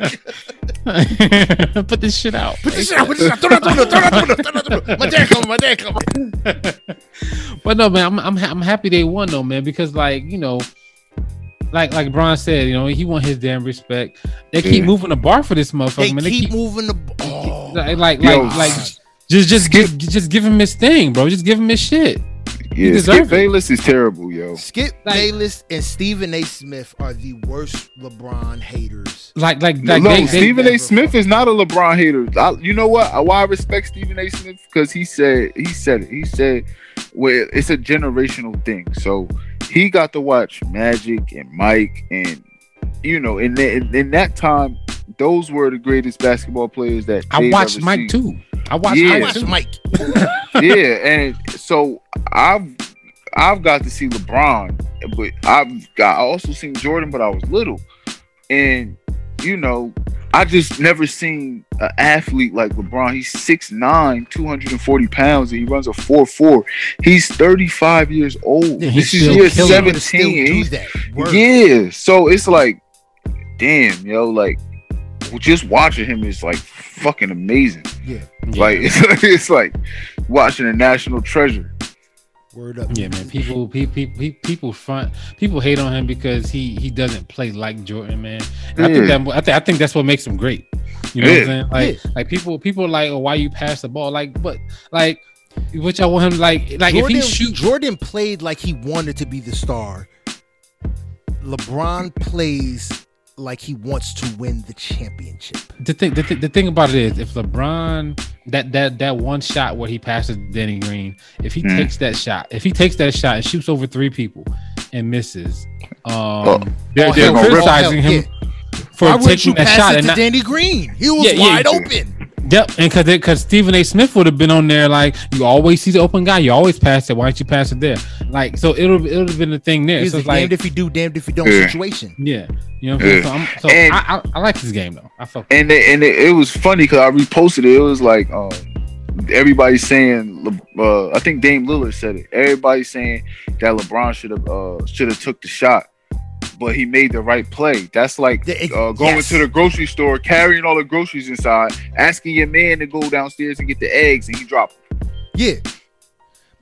put this shit out. put this shit out. Put this shit out. Throw it out the window. Throw it out the window. Throw it out the window. My dad coming. My dad coming. But no, man, I'm I'm, ha- I'm happy they won though, man, because like you know, like like Bron said, you know, he want his damn respect. They keep Yeah. moving the bar for this motherfucker, They man. keep, They keep moving the. Oh, like like Yo, like, like just just give just give him his thing, bro. Just give him his shit. yeah, deserve Skip it. Bayless is terrible, yo. Skip Like- Bayless and Stephen A. Smith are the worst LeBron haters. Like like No, like they, they, Stephen A. never Smith is not a LeBron hater. I, you know what? Why I respect Stephen A. Smith because he said he said it. He said, "Well, it's a generational thing." So he got to watch Magic and Mike, and you know, in the, in, in that time, those were the greatest basketball players that I watched ever Mike seen. too. I watched. Yeah. I Mike watched. [LAUGHS] Mike. yeah, and so I've I've got to see LeBron, but I've got I also seen Jordan, but I was little, and you know I just never seen an athlete like LeBron. He's 6'9", 240 pounds, and he runs a 4'4". He's 35 years old. Yeah, he's this is still year killing it. Still 17. do He's- that. Yeah, so it's like, damn, yo, like just watching him is like fucking amazing. Yeah. Yeah. Like [LAUGHS] it's, it's like watching a national treasure. Word up. Yeah, man. People, people, people people front. People hate on him because he he doesn't play like Jordan, man. And I think that I, th- I think that's what makes him great. You know what I'm Yeah. saying? Like, like people, people are like, oh, why you pass the ball? Like, but like, what y'all want him like? Like Jordan, if he shoot, Jordan played like he wanted to be the star. LeBron plays like he wants to win the championship. the thing, the, th- the thing about it is, if LeBron that that that one shot where he passes Danny Green, if he Mm. takes that shot, if he takes that shot and shoots over three people and misses, um, Oh. they're, they're hell, hell, criticizing him yeah. For Why wouldn't you taking that pass shot it and to not, Danny Green? He was Yeah, yeah, wide yeah. open. Yep, and because because Stephen A. Smith would have been on there like you always see the open guy, you always pass it. Why don't you pass it there? Like so, it'll it'll have been the thing there. He's so a it's like damned if you do, damned if you don't Yeah. situation. yeah, you know what I'm saying. So, I'm, so And- I, I I like this game though. I fuck. And it, and it, it was funny because I reposted it. It was like um, everybody saying Le- uh, I think Dame Lillard said it. Everybody saying that LeBron should have uh, should have took the shot, but he made the right play. That's like uh, going yes. to the grocery store, carrying all the groceries inside, asking your man to go downstairs and get the eggs, and he dropped. them. Yeah.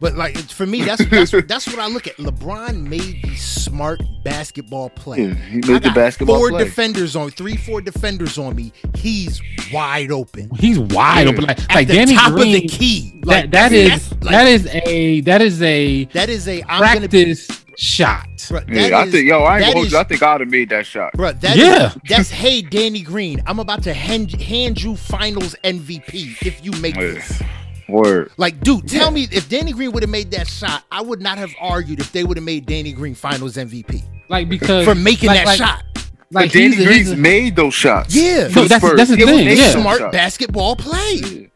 But like for me, that's that's [LAUGHS] that's what I look at. LeBron made the smart basketball play. Yeah, he I made the got basketball four play. defenders on three, four defenders on me. He's wide open. He's wide Yeah. open, like, At like the Danny top Green. of the key. that Like, that that's- is that's, like, that is a that is a that is a I'm gonna practice shot. Bruh, yeah, that I think yo, I ain't that is- you. I think I'd have made that shot. Bruh, that Yeah. is- that's hey Danny Green. I'm about to hand, hand you Finals MVP if you make Yeah. this. Word. Like, dude, tell me if Danny Green would have made that shot, I would not have argued if they would have made Danny Green Finals MVP Like because for making like- that like- shot. Like but Danny he's a- Green's a- made those shots. Yeah. For No, that's- that's the He thing, made yeah. Smart shots. basketball play. Yeah.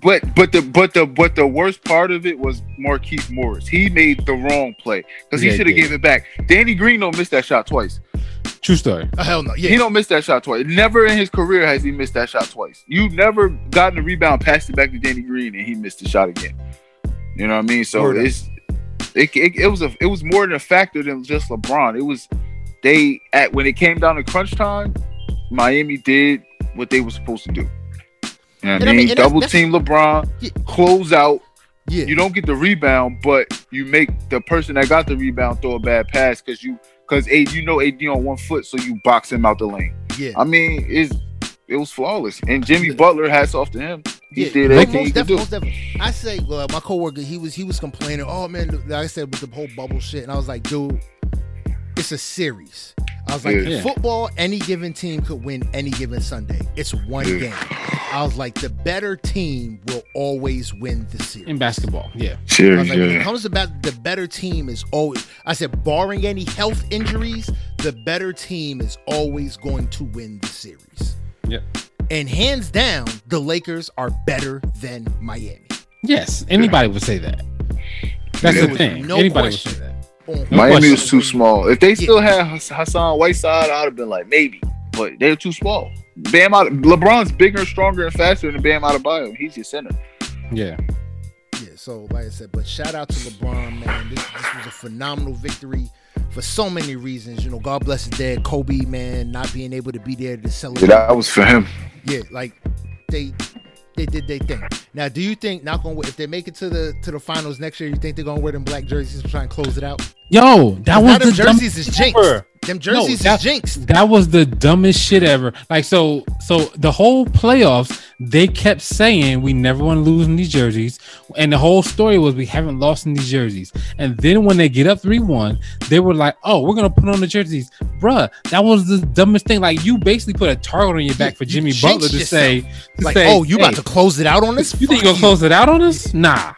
But but the but the but the worst part of it was Markieff Morris. He made the wrong play because he he should have did. gave it back. Danny Green don't miss that shot twice. True story. Oh, hell no. He don't miss that shot twice. Never in his career has he missed that shot twice. You never gotten a rebound, passed it back to Danny Green, and he missed the shot again. You know what I mean? So Word it's it, it, it was a it was more than a factor than just LeBron. It was they at when it came down to crunch time, Miami did what they were supposed to do. You know what And I I mean? mean, and that's- Double that's- team LeBron, Yeah. close out. Yeah. You don't get the rebound, but you make the person that got the rebound throw a bad pass because you because AD you know AD on one foot, so you box him out the lane. yeah. I mean, it's it was flawless. And Jimmy Butler, hats off to him. He Yeah, did most- everything he could do. most definitely. I say, well, my coworker, he was he was complaining. Oh man, like I said with the whole bubble shit, and I was like, dude, it's a series. I was like, Yeah. Yeah. football, any given team could win any given Sunday. It's one Yeah. game. I was like, the better team will always win the series. In basketball, yeah. I was Cheers, like, when it yeah. comes about the better team is always. I said, barring any health injuries, the better team is always going to win the series. Yep. And hands down, the Lakers are better than Miami. Yes, anybody would say that. That's Yeah. the thing. No anybody question. would say that. On- Miami was too small. If they still had Hassan Whiteside, I'd have been like maybe, but they're too small. Bam out. LeBron's bigger, stronger, and faster than Bam Adebayo. He's your center. Yeah. Yeah, so like I said, but shout out to LeBron, man. This, this was a phenomenal victory for so many reasons. You know, God bless his dad, Kobe, man, not being able to be there to Yeah, celebrate. that was for him. Yeah, like they they did their thing. Now, do you think not gonna if they make it to the to the finals next year, you think they're gonna wear them black jerseys to try and close it out? Yo, that was the jerseys dumbest is jinxed. Them jerseys that- is jinxed. That was the dumbest shit ever. Like so, so the whole playoffs, they kept saying we never want to lose in these jerseys, and the whole story was we haven't lost in these jerseys. And then when they get up three one, they were like, "Oh, we're gonna put on the jerseys, bruh." That was the dumbest thing. Like you basically put a target on your back for Jimmy Butler to yourself. say, to Like, say, oh, you "Hey, about to close it out on us? You think you're gonna close it out on us? Nah.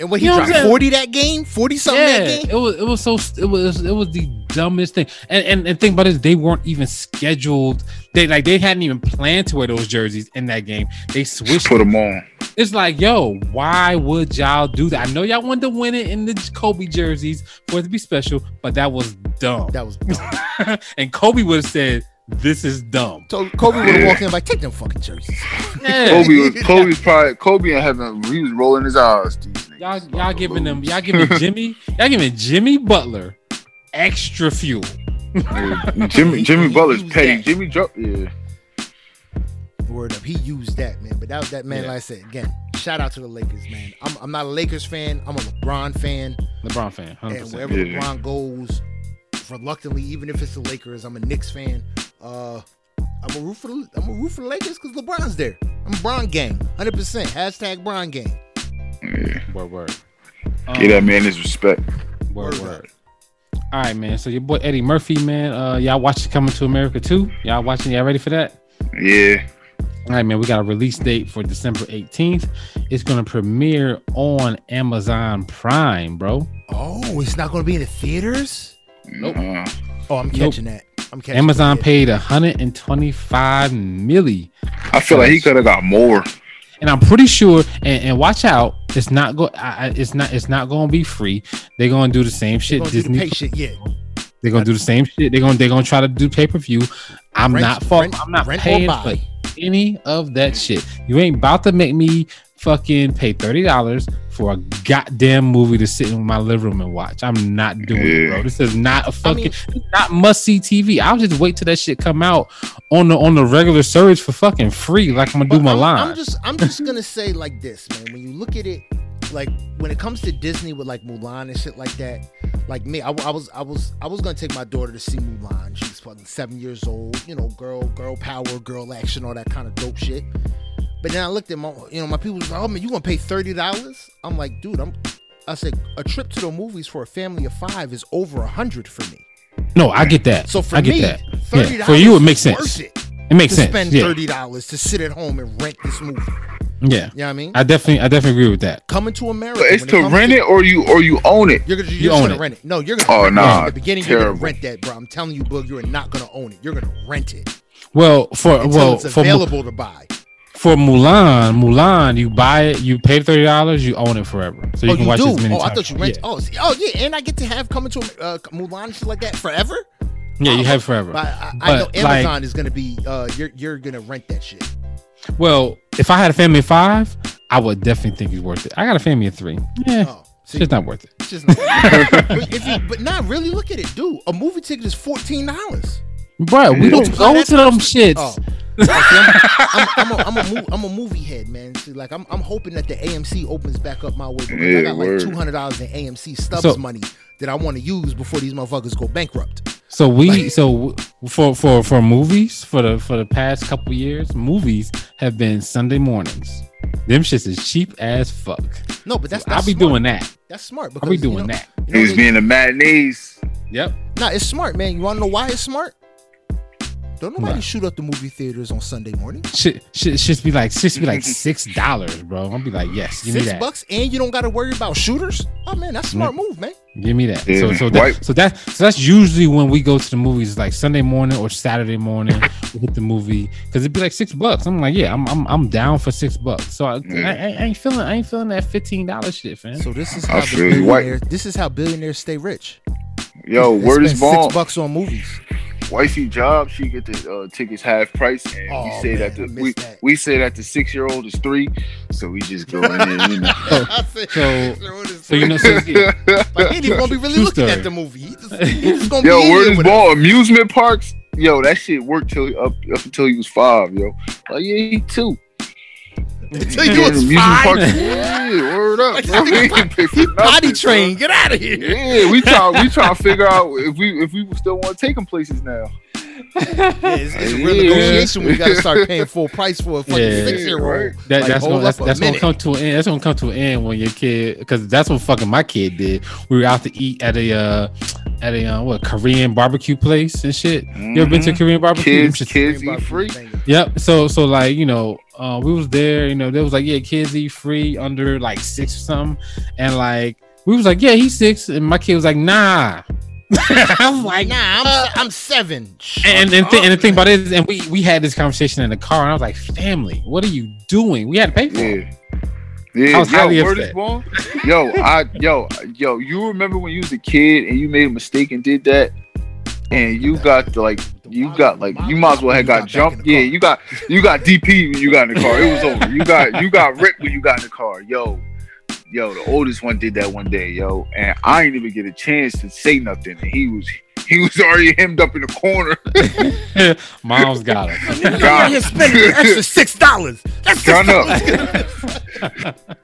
And when he You know what dropped 40 that game, 40 something yeah, that game. it was it was so it was it was the dumbest thing. And and and think about this, they weren't even scheduled. They like they hadn't even planned to wear those jerseys in that game. They switched. Put them on. It's like, yo, why would y'all do that? I know y'all wanted to win it in the Kobe jerseys for it to be special, but that was dumb. That was dumb. [LAUGHS] and Kobe would have said, "This is dumb." So Kobe would have Yeah. walked in like, take them fucking jerseys. Yeah. [LAUGHS] Kobe was Kobe's probably Kobe in heaven. He was rolling his eyes. These Y'all, y'all giving them, y'all giving [LAUGHS] Jimmy, y'all giving Jimmy Butler extra fuel. Yeah, Jimmy Jimmy He Butler's used petty. that. Jimmy Joe. Yeah. Word up. He used that, man. But that that man, Yeah. like I said, again, shout out to the Lakers, man. I'm, I'm not a Lakers fan. I'm a LeBron fan. LeBron fan, hundred And percent. wherever Yeah. LeBron goes, reluctantly, even if it's the Lakers, I'm a Knicks fan. Uh I'm a root for the I'm a root for the Lakers because LeBron's there. I'm Bron gang, hundred percent. Hashtag Bron gang. yeah. Word, word. Give that Um, man his respect. Word, Word word. All right, man. So your boy Eddie Murphy, man. Uh, y'all watching Coming to America too? Y'all watching? Y'all ready for that? Yeah. All right, man. We got a release date for December 18th. It's gonna premiere on Amazon Prime, bro. Oh, it's not gonna be in the theaters? Nope. Uh, Oh, I'm catching that. I'm catching Amazon that. paid 125 milli, I feel like he could have got more. and I'm pretty sure. And, and watch out, it's not go. I, I- it's not. It's not gonna be free. They're gonna do the same shit. gonna do Disney. pay shit, yeah. They're gonna do the same shit. They're gonna. They're gonna try to do pay per view. I'm Rent- not. Fuck, rent- I'm not paying for any of that shit. You ain't about to make me fucking pay thirty dollars for a goddamn movie to sit in my living room and watch. I'm not doing it, bro. This is not a fucking mean- not must see TV. I'll just wait till that shit come out on the on the regular surge for fucking free, like I'm gonna do But my I'm, line. I'm just I'm just gonna say like this, man. When you look at it, like when it comes to Disney with like Mulan and shit like that, like me, I, I was I was I was gonna take my daughter to see Mulan. She's fucking seven years old, you know, girl, girl power, girl action, all that kind of dope shit. But then I looked at my, you know, my people was like, "Oh man, you gonna pay thirty dollars?" I'm like, dude, I'm. I said a trip to the movies for a family of five is over a hundred for me. no, I get that. So for I get me, that. thirty Yeah, for you, it makes sense. It It makes to sense. spend yeah, thirty dollars to sit at home and rent this movie. yeah. You know what I mean? I definitely, I definitely agree with that. Coming to America. But it's to comes rent it or you or you own it. You're gonna you're You just own gonna it. rent it. No, you're gonna. Oh, rent nah, it. In the beginning, you're gonna rent that, bro. I'm telling you, Boog, you're not gonna own it. You're gonna rent it Well, for until well it's for available to buy. For Mulan, Mulan, you buy it, you pay thirty dollars, you own it forever, so you oh, can you watch do? it as many oh, times. I thought you rent. Yeah, Oh, oh yeah, and I get to have coming to uh, Mulan and shit like that forever. yeah you Oh, have forever. But I, I know Amazon like- is gonna be. Uh, you're you're gonna rent that shit. Well, if I had a family of five, I would definitely think it's worth it. I got a family of three. Yeah, Oh, it's see, not worth it. it's just. Not, [LAUGHS] but, if you, but not really. Look at it, dude. A movie ticket is fourteen dollars. Bro, we don't go to them shits. Oh. Okay, I'm, I'm, I'm, a, I'm, a, mo- I'm a movie head, man. See, like I'm, I'm hoping that the AMC opens back up my way because I Yeah, got like two hundred dollars in AMC stubs So- money that I want to use before these motherfuckers go bankrupt. So we, so for for for movies for the for the past couple years, movies have been Sunday mornings. Them shits is cheap as fuck. No, but that's, I'll be smart. doing that. That's smart because I'll be you doing know- that. you know, He was they- being the matinees. Yep. Nah, it's smart, man. You want to know why it's smart? Don't nobody Why? shoot up the movie theaters on Sunday morning. Shit, shit, shit be like, shit be like six dollars, bro. I'll be like, yes, give me Six that. bucks, and you don't got to worry about shooters. Oh man, that's a smart Mm-hmm. move, man. Give me that. Yeah. So, so that, White- so that, so that's usually when we go to the movies, like Sunday morning or Saturday morning. [LAUGHS] we hit the movie because it'd be like six bucks. I'm like, yeah, I'm, I'm, I'm down for six bucks. So I, Yeah. I, I ain't feeling, I ain't feeling that fifteen dollars shit, fam. So this is how the feel billionaires. This is how billionaires stay rich. Yo, [LAUGHS] They word spend is bond. Six bucks on movies. Wifey job, she get the uh, tickets half price, and Oh, we say man, that the we, that. we say that the six year old is three, so we just go in there. You know. [LAUGHS] I so- "Sure, it is so you know, so, yeah, Like, he ain't even gonna be really True looking story. at the movie. He just, he just gonna yo, be in word here is with us. ball. Amusement parks, yo, that shit worked till up up until he was five, yo. Like yeah, he two. [LAUGHS] Until he Going to was amusement five. parks, yeah, word up. [LAUGHS] bro. We ain't pay for He potty nothing, trained. Get out of here. Yeah, we try we try to figure out if we if we still want to take them places now. Yeah, it's, it's a real Yeah. negotiation. We gotta start paying [LAUGHS] full price for a fucking Yeah. six year old. Right. that, Like, that's hold gonna, that's, up that's gonna come to an end. That's gonna come to an end when your kid, because that's what fucking my kid did. We were out to eat at a uh, at a uh, what Korean barbecue place and shit. You ever been to Mhm. Korean barbecue? Kids, Just- kids Korean eat free. thing. Yep. So so like you know, uh, we was there. You know, there was like yeah, kids eat free under like six or something, and like we was like yeah, he's six, and my kid was like nah. [LAUGHS] I was like Nah, I'm, I'm seven. And and, th- and the thing about it is, and we we had this conversation in the car, and I was like, family, what are you doing? We had to pay for it. Yeah. Yeah, I was yo, highly word upset. is born. [LAUGHS] Yo, I yo, yo, you remember when you was a kid and you made a mistake and did that? And you got the, like you got like you might as well have got jumped. Yeah, you got you got DP when you got in the car. It was over. You got you got ripped when you got in the car. Yo, yo, the oldest one did that one day, yo. And I didn't even get a chance to say nothing. And he was [LAUGHS] he was already hemmed up in the corner. [LAUGHS] Mom's got it. Nigga, God. you here spending an extra six dollars. That's six up. [LAUGHS] dollars.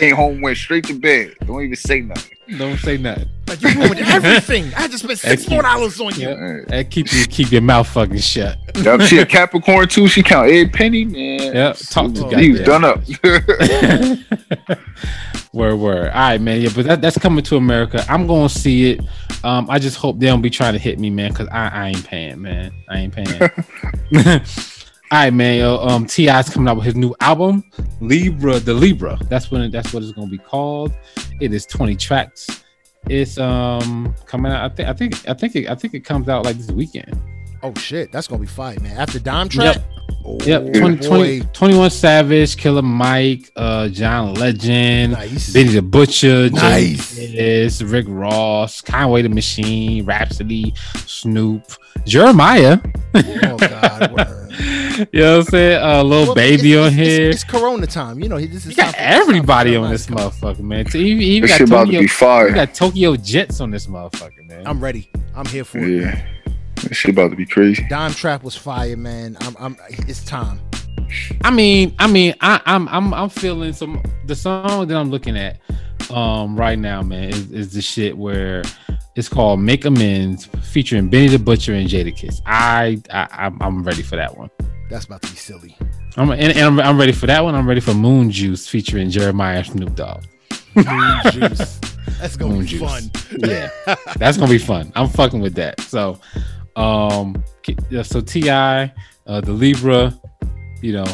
Came home, went straight to bed. Don't even say nothing. Don't say nothing. Like you ruined [LAUGHS] everything. I just spent six more dollars on you. Yeah. Man. And keep you keep your mouth fucking shut. Yup, she a Capricorn too. She count every penny, man. Yep, talk to He was goddamn. done up. [LAUGHS] word word. All right, man. Yeah, but that, that's coming to America. I'm gonna see it. Um, I just hope they don't be trying to hit me, man, because I, I ain't paying, man. I ain't paying. [LAUGHS] All right, man. Um, T.I.'s coming out with his new album, Libra, the Libra. That's when it, that's what it's gonna be called. It is 20 tracks. It's um coming out. I think I think I think it, I think it comes out like this weekend. Oh shit, that's gonna be fine, man. After Dime Trap. Yep. Oh, Yep, 20, 20 21 Savage, Killer Mike, uh, John Legend, Nice. Benny the Butcher, Nice. Nice. Rick Ross, Conway the Machine, Rapsody, Snoop, Jeremih. Oh god. [LAUGHS] you know what I'm saying? Uh, little Well, baby it's, on it's, here. It's, it's Corona time. You know, he this is you got time for- it's time for everybody on this motherfucker, man. He, he even This got shit about to Tokyo, be he fire. got Tokyo Jetz on this motherfucker, man. I'm ready. I'm here for it. Yeah, this shit about to be crazy. Dime Trap was fire, man. I'm. I'm. It's time. I mean, I mean, I, I'm I'm I'm feeling some the song that I'm looking at um right now, man, is, is the shit where it's called Make Amends featuring Benny the Butcher and Jadakiss. I, I I'm, I'm ready for that one. That's about to be silly. I'm and, and I'm, I'm ready for that one. I'm ready for Moon Juice featuring Jeremih and Snoop Dogg. Moon juice. That's gonna Moon be juice. fun. Yeah, that's gonna be fun. I'm fucking with that. So, um, so T.I., uh, the Libra, you know,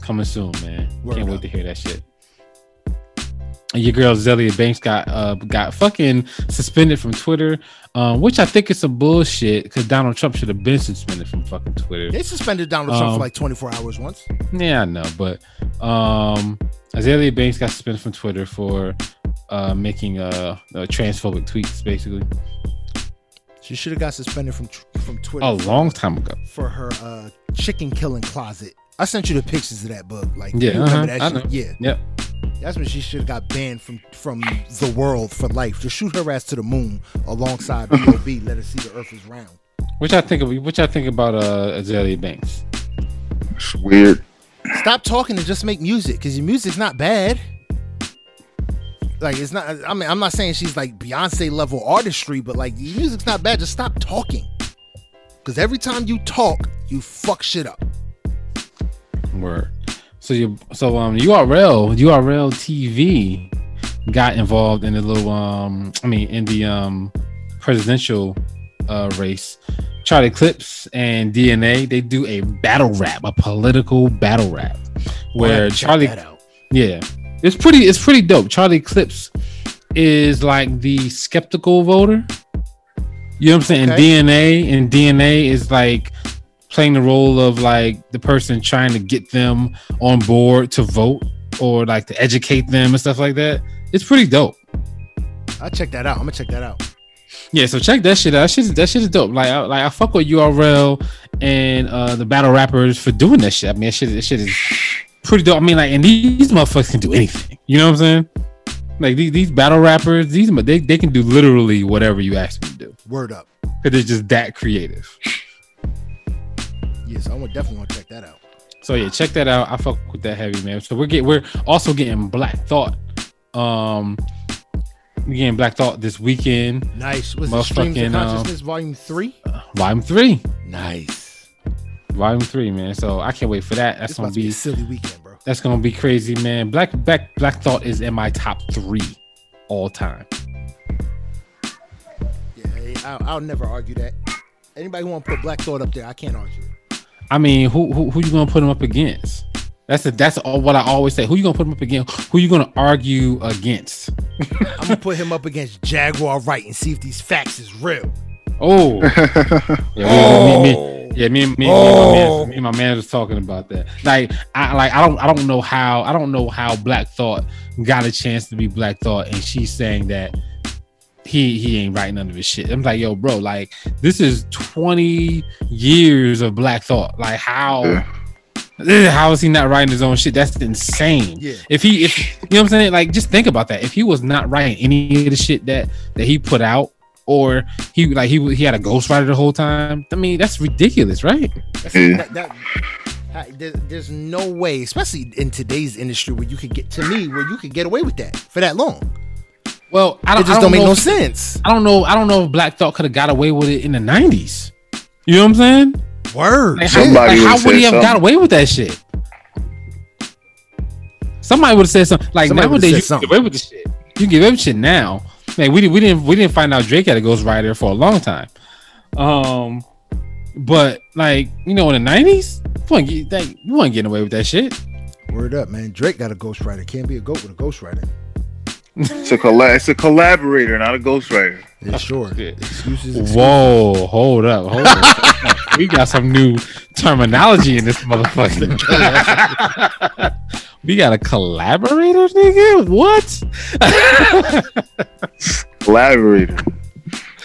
coming soon, man. Word Can't wait to hear that shit. And your girl Zelia Banks got uh got fucking suspended from Twitter, um, which I think is some bullshit because Donald Trump should have been suspended from fucking Twitter. They suspended Donald Trump Um, for like 24 hours once. Yeah, I know, but um, Azealia Banks got suspended from Twitter for uh making uh, uh transphobic tweets, basically. She should have got suspended from from Twitter. A for- long time ago. for her uh chicken killing closet. I sent you the pictures of that book. Like, Yeah, you uh-huh, that I shit? know. Yeah, Yep. that's when she should have got banned from from the world for life. Just shoot her ass to the moon alongside [LAUGHS] B.O.B. Let her see the Earth is round. Which I think of which I think about uh Azealia Banks. It's weird. Stop talking and just make music, because your music's not bad. Like it's not. I mean, I'm not saying she's like Beyonce level artistry, but like your music's not bad. Just stop talking. Because every time you talk, you fuck shit up. Word. So you so um URL URL TV got involved in the little um I mean in the um presidential uh race. Charlie Clips and DNA they do a battle rap, a political battle rap, where Charlie. Yeah, it's pretty. It's pretty dope. Charlie Clips is like the skeptical voter. You know what I'm saying? Okay. DNA and DNA is like playing the role of like the person trying to get them on board to vote or like to educate them and stuff like that. It's pretty dope. I'll check that out. I'm gonna check that out. Yeah, so check that shit out. That shit, that shit is dope. Like, I, like I fuck with URL and uh the battle rappers for doing that shit. I mean, that shit, that shit is pretty dope. I mean, like, and these motherfuckers can do anything. You know what I'm saying? Like these these battle rappers, these they they can do literally whatever you ask them to do Word up. because they're just that creative. Yes, I would definitely want to check that out. So yeah, check that out. I fuck with that heavy man. So we're get we're also getting Black Thought. Um, getting Black Thought this weekend, Nice. Was it Streams of uh, Consciousness Volume Three? volume three, Nice. Volume three, man. So I can't wait for that. That's gonna be be a silly weekend, bro. That's gonna be crazy, man. Black Black Black Thought is in my top three all time. Yeah, I'll, I'll never argue that. Anybody who want to put Black Thought up there, I can't argue it. I mean, who who who you gonna put him up against? That's a, that's all what I always say. Who you gonna put him up against? Who you gonna argue against? [LAUGHS] I'm gonna put him up against Jaguar Wright and see if these facts is real. [LAUGHS] Oh, yeah, me, me, me, yeah, me, me, me, Oh. and my man, me and my man was talking about that. Like, I like, I don't, I don't know how, I don't know how Black Thought got a chance to be Black Thought, and she's saying that he he ain't writing none of his shit. I'm like, yo, bro, like this is 20 years of Black Thought. Like, how? Yeah. eh, How is he not writing his own shit? That's insane. Yeah. If he, if you know what I'm saying, like, just think about that. If he was not writing any of the shit that that he put out, or he like he he had a ghostwriter the whole time. I mean, that's ridiculous, right? That's, Yeah. that, that, there's no way, especially in today's industry, where you could get to me where you could get away with that for that long. Well, I It don't, just I don't, make know no if- sense. I don't know. I don't know if Black Thought could have got away with it in the '90s. You know what I'm saying? Word. Like, how, shit. Somebody like, how would've would he said have got away with that shit? Somebody would have said something. Like Somebody nowadays, you said can get away with the shit. You can get away with shit now. Man, we didn't. We didn't. We didn't find out Drake had a ghostwriter for a long time. Um, but like you know, in the '90s, you wasn't, like, you wasn't getting away with that shit. Word up, man. Drake got a ghostwriter. Can't be a goat with a ghostwriter. It's a colla- It's a collaborator, not a ghostwriter. Yeah, sure. Excuses. excuses. Whoa, hold up, hold up. [LAUGHS] we got some new terminology in this motherfucker. [LAUGHS] we got a collaborator, nigga. What? Collaborator.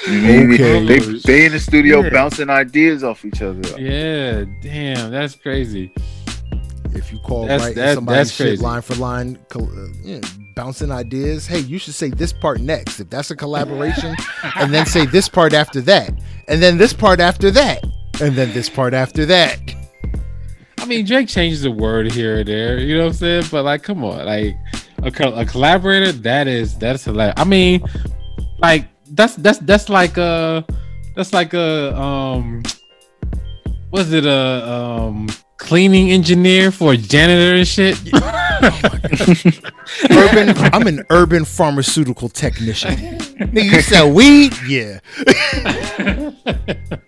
You Okay. They, they in the studio Yeah. bouncing ideas off each other. yeah, damn, that's crazy. If you call That's- right that- somebody's that's shit crazy. line for line, uh, yeah, bouncing ideas. Hey, you should say this part next. If that's a collaboration, and then say this part after that, and then this part after that, and then this part after that. I mean, Drake changes a word here or there, you know what I'm saying? But like, come on, like a, co- a collaborator, that is that's hilarious. I mean, like that's that's that's like a that's like a um, was it a um cleaning engineer for a janitor and shit? [LAUGHS] Urban, I'm an urban pharmaceutical technician. Nigga, you sell weed? Yeah.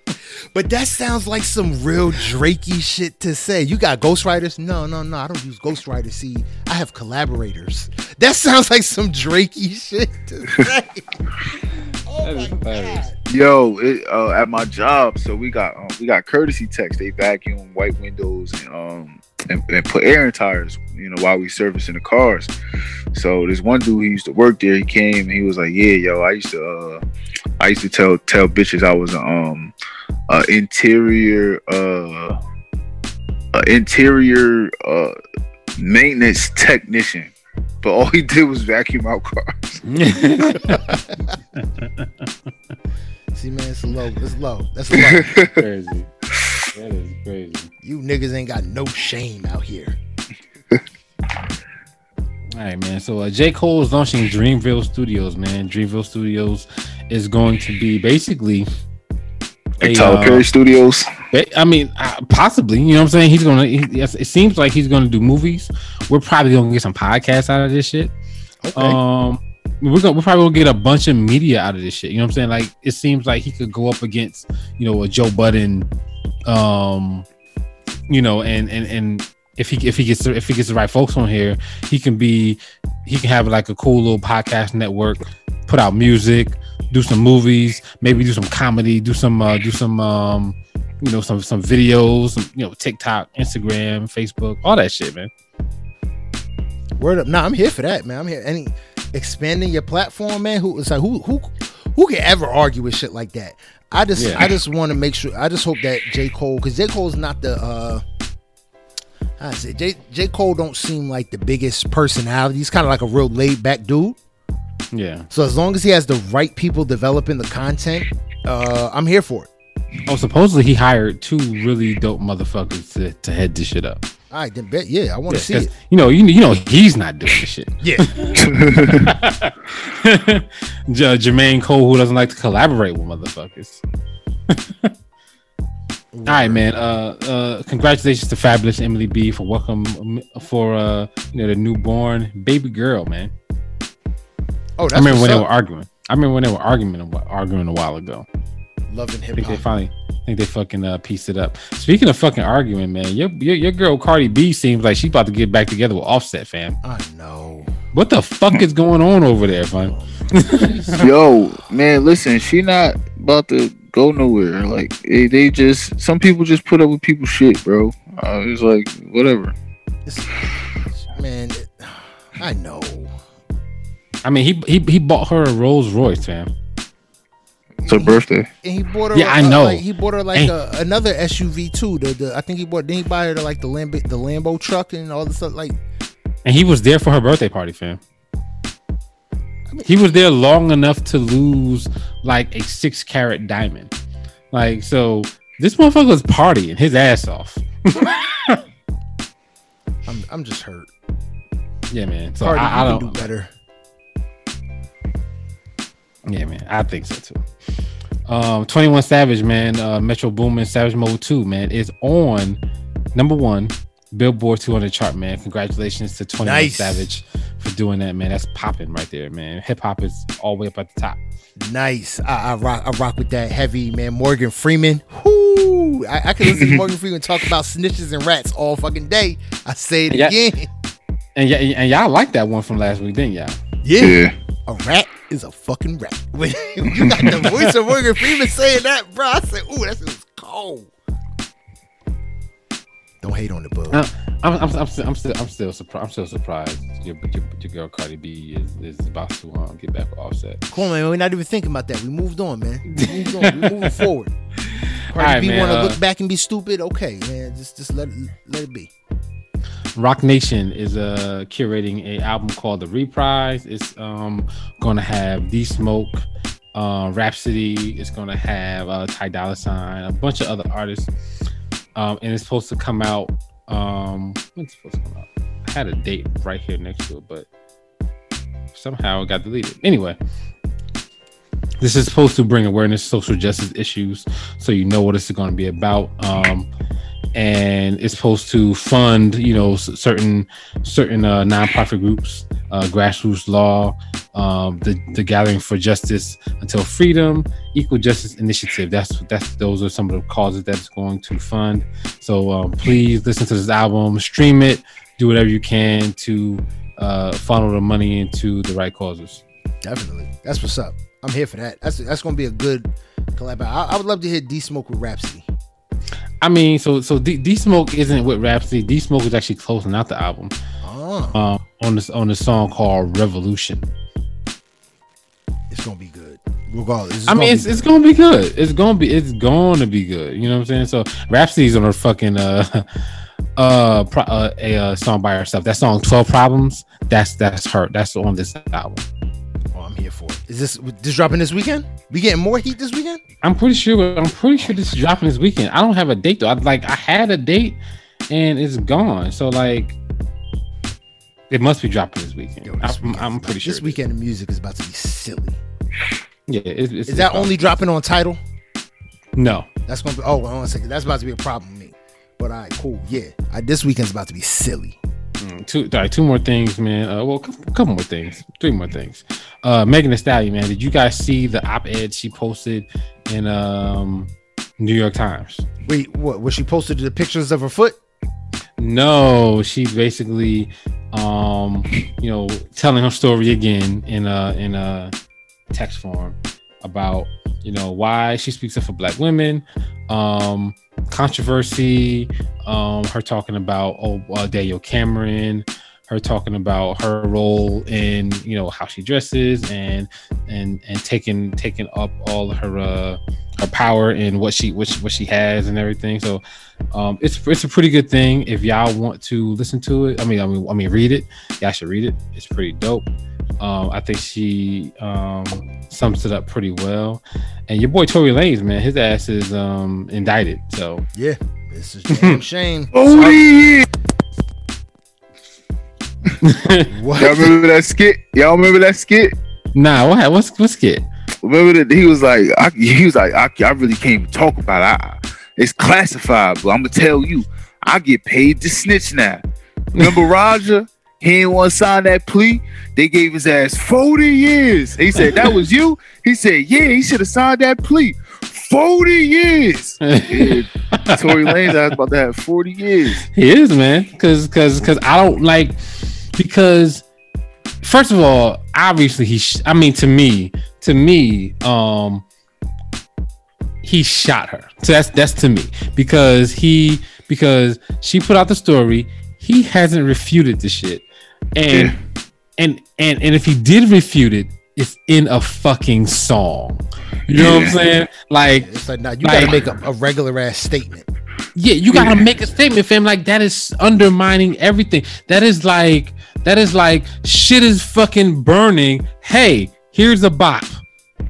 [LAUGHS] but that sounds like some real Drakey shit to say. You got ghostwriters? No, no, no. I don't use ghostwriters. See, I have collaborators. That sounds like some Drakey shit to [LAUGHS] say. oh my. God. Yo, it, uh, at my job, so we got um, we got courtesy techs. They vacuum white windows and um and, and put air in tires. You know, while we servicing the cars. So this one dude he used to work there, he came and he was like, "Yeah, yo, I used to uh, I used to tell tell bitches I was a um uh interior uh a interior uh maintenance technician." But all he did was vacuum out cars. [LAUGHS] [LAUGHS] See, man, it's low. It's low. That's low. [LAUGHS] crazy. That is crazy. you niggas ain't got no shame out here. All right, man. So uh, J. Cole is launching Dreamville Studios, man. Dreamville Studios is going to be basically Like a, Tyler uh, Perry Studios. I mean, uh, possibly. You know what I'm saying? He's gonna. He, it seems like he's gonna do movies. We're probably gonna get some podcasts out of this shit. Okay. Um, we're gonna we're probably gonna get a bunch of media out of this shit. You know what I'm saying? Like it seems like he could go up against you know a Joe Budden, um, you know, and and and if he if he gets the- if he gets the right folks on here, he can be he can have like a cool little podcast network, put out music, do some movies, maybe do some comedy, do some uh, do some um, you know some some videos, some, you know TikTok, Instagram, Facebook, all that shit, man. Word up. Nah, I'm here for that, man. I'm here. Any expanding your platform, man. Who it's like who who who can ever argue with shit like that? I just Yeah. I just want to make sure I just hope that J. Cole because J. Cole's not the uh I say J. J. Cole don't seem like the biggest personality. He's kind of like a real laid back dude. Yeah. So as long as he has the right people developing the content, uh I'm here for it. Oh, supposedly he hired two really dope motherfuckers to, to head this shit up. All right, then bet. Yeah, I want to Yeah, see it. You know, you, you know he's not doing this shit. Yeah. [LAUGHS] J- Jermaine Cole, who doesn't like to collaborate with motherfuckers. [LAUGHS] All right, man. Uh, uh, congratulations to Fabolous Emily B for welcome for uh, you know, the newborn baby girl, man. Oh, that's I remember what's when they were arguing. I remember when they were arguing a arguing a while ago. Loving I hip think they finally, I think they fucking uh, pieced it up. Speaking of fucking arguing, man, your, your your girl Cardi B seems like she about to get back together with Offset, fam. I know. What the fuck is going on over there, fam? [LAUGHS] Yo, man, listen, she not about to go nowhere. Like they, they just some people just put up with people's shit, bro. Uh, it's like whatever. It's- man, it- [SIGHS] I know. I mean, he he he bought her a Rolls Royce, fam. It's her birthday. And he bought her. Yeah, I uh, know. like, he bought her like a, another SUV too. The, the I think he bought. Then he buy her like the Lambo, the Lambo truck and all this stuff. Like And he was there for her birthday party, fam. mean- He was there long enough to lose like a six carat diamond. Like, so this motherfucker was partying his ass off. [LAUGHS] I'm, I'm just hurt. Yeah, man. So Cardi, I, I don't. can do better. Yeah, man. I think so too. Um, 21 Savage, man. Uh, Metro Boomin Savage Mode 2, man, is on number one Billboard 200 chart, man. Congratulations to 21 Nice. Savage for doing that, man. That's popping right there, man. Hip hop is all the way up at the top. Nice. I, I rock. I rock with that heavy man. Morgan Freeman. Whoo! I, I can listen to [LAUGHS] Morgan Freeman talk about snitches and rats all fucking day. I say it Yeah. again. And, y- and y'all like that one from last week, didn't y'all? Yeah. Yeah. A rat is a fucking rat. [LAUGHS] When you got the voice of Morgan Freeman saying that, bro, I said, "Ooh, that shit cold." Don't hate on the bug. Uh, I'm, I'm, I'm, still, I'm still, I'm still surprised. I'm still surprised. Your, your, your girl Cardi B is, is about to um, get back with Offset. Come on, man. We're not even thinking about that. We moved on, man. We moved on. We're [LAUGHS] moving forward. Cardi right, B want to uh, look back and be stupid? Okay, man. Just, just let it, let it be. Roc Nation is uh curating a album called The Reprise. It's um gonna have D Smoke, uh, Rapsody. It's gonna have uh, Ty Dolla Sign, a bunch of other artists. Um, and it's supposed to come out. Um, when's supposed to come out? I had a date right here next to it, but somehow it got deleted. Anyway, this is supposed to bring awareness social justice issues, so you know what it's going to be about. Um, and it's supposed to fund, you know, certain certain uh, nonprofit groups, uh, grassroots law, um, the the Gathering for Justice Until Freedom, Equal Justice Initiative. That's that's those are some of the causes that it's going to fund. So um, please listen to this album, stream it, do whatever you can to uh, funnel the money into the right causes. Definitely. That's what's up. I'm here for that. That's that's gonna be a good collab. I, I would love to hear D Smoke with Rapsody. I mean, so so D, D Smoke isn't with Rapsody. D Smoke is actually closing out the album Oh, um, on this on the song called Revolution. it's gonna be good. Regardless. I mean, it's, it's gonna be good. It's gonna be it's gonna be good. You know what I'm saying? So Rapsody's on her fucking uh [LAUGHS] uh, pro, uh a uh, song by herself. That song Twelve Problems. That's that's her. That's on this album. For it. Is this this dropping this weekend? We getting more heat this weekend? I'm pretty sure. I'm pretty sure this is dropping this weekend. I don't have a date though. I like I had a date and it's gone. So like. It must be dropping this weekend. Yo, this I'm, I'm pretty sure. This weekend the music is about to be silly. Yeah, it's, it's, Is that it's only dropping on Tidal? No, That's gonna be. Oh, hold on a second. That's about to be a problem with me. But all right, cool. Yeah, I, this weekend's about to be silly. Mm, two, two more things, man. Uh, well, a couple, couple more things, three more things. Uh, Megan Thee Stallion, man. Did you guys see the op-ed she posted in um New York Times? Wait, what? Was she posted the pictures of her foot? No, she basically, um, you know, telling her story again in a in a text form about you know why she speaks up for Black women, um, controversy, um, her talking about oh uh, Daniel Cameron, her talking about her role in you know how she dresses and and and taking taking up all her uh her power and what she what she, what she has and everything. So um, it's it's a pretty good thing if y'all want to listen to it. I mean, I mean, I mean, read it. Y'all should read it. It's pretty dope. Um, I think she um, sums it up pretty well. And your boy Tory Lanez, man, his ass is um, indicted. So Yeah, this is [LAUGHS] damn shame. Oh [LAUGHS] yeah. What? Y'all remember that skit? Y'all remember that skit? nah, what what's what's it? Remember that he was like, I, [LAUGHS] he was like, I, I really can't even talk about it. I, it's classified, but I'm gonna tell you, I get paid to snitch now. Remember Roger? He didn't want to sign that plea. They gave his ass 40 years. He said, That was you? He said, Yeah, he should have signed that plea. 40 years. [LAUGHS] yeah, Tory Lanez about to have 40 years. He is, man. Cause cause cause I don't like because first of all, obviously he sh- I mean to me, to me, um he shot her. So that's that's to me because he because she put out the story, he hasn't refuted the shit. And yeah. and and and if he did refute it, it's in a fucking song. You know yeah. what I'm saying? Like, it's like, nah, you like, gotta make a, a regular ass statement. Yeah, you gotta make a statement, fam. Like that is undermining everything. That is like that is like shit is fucking burning. Hey, here's a bop.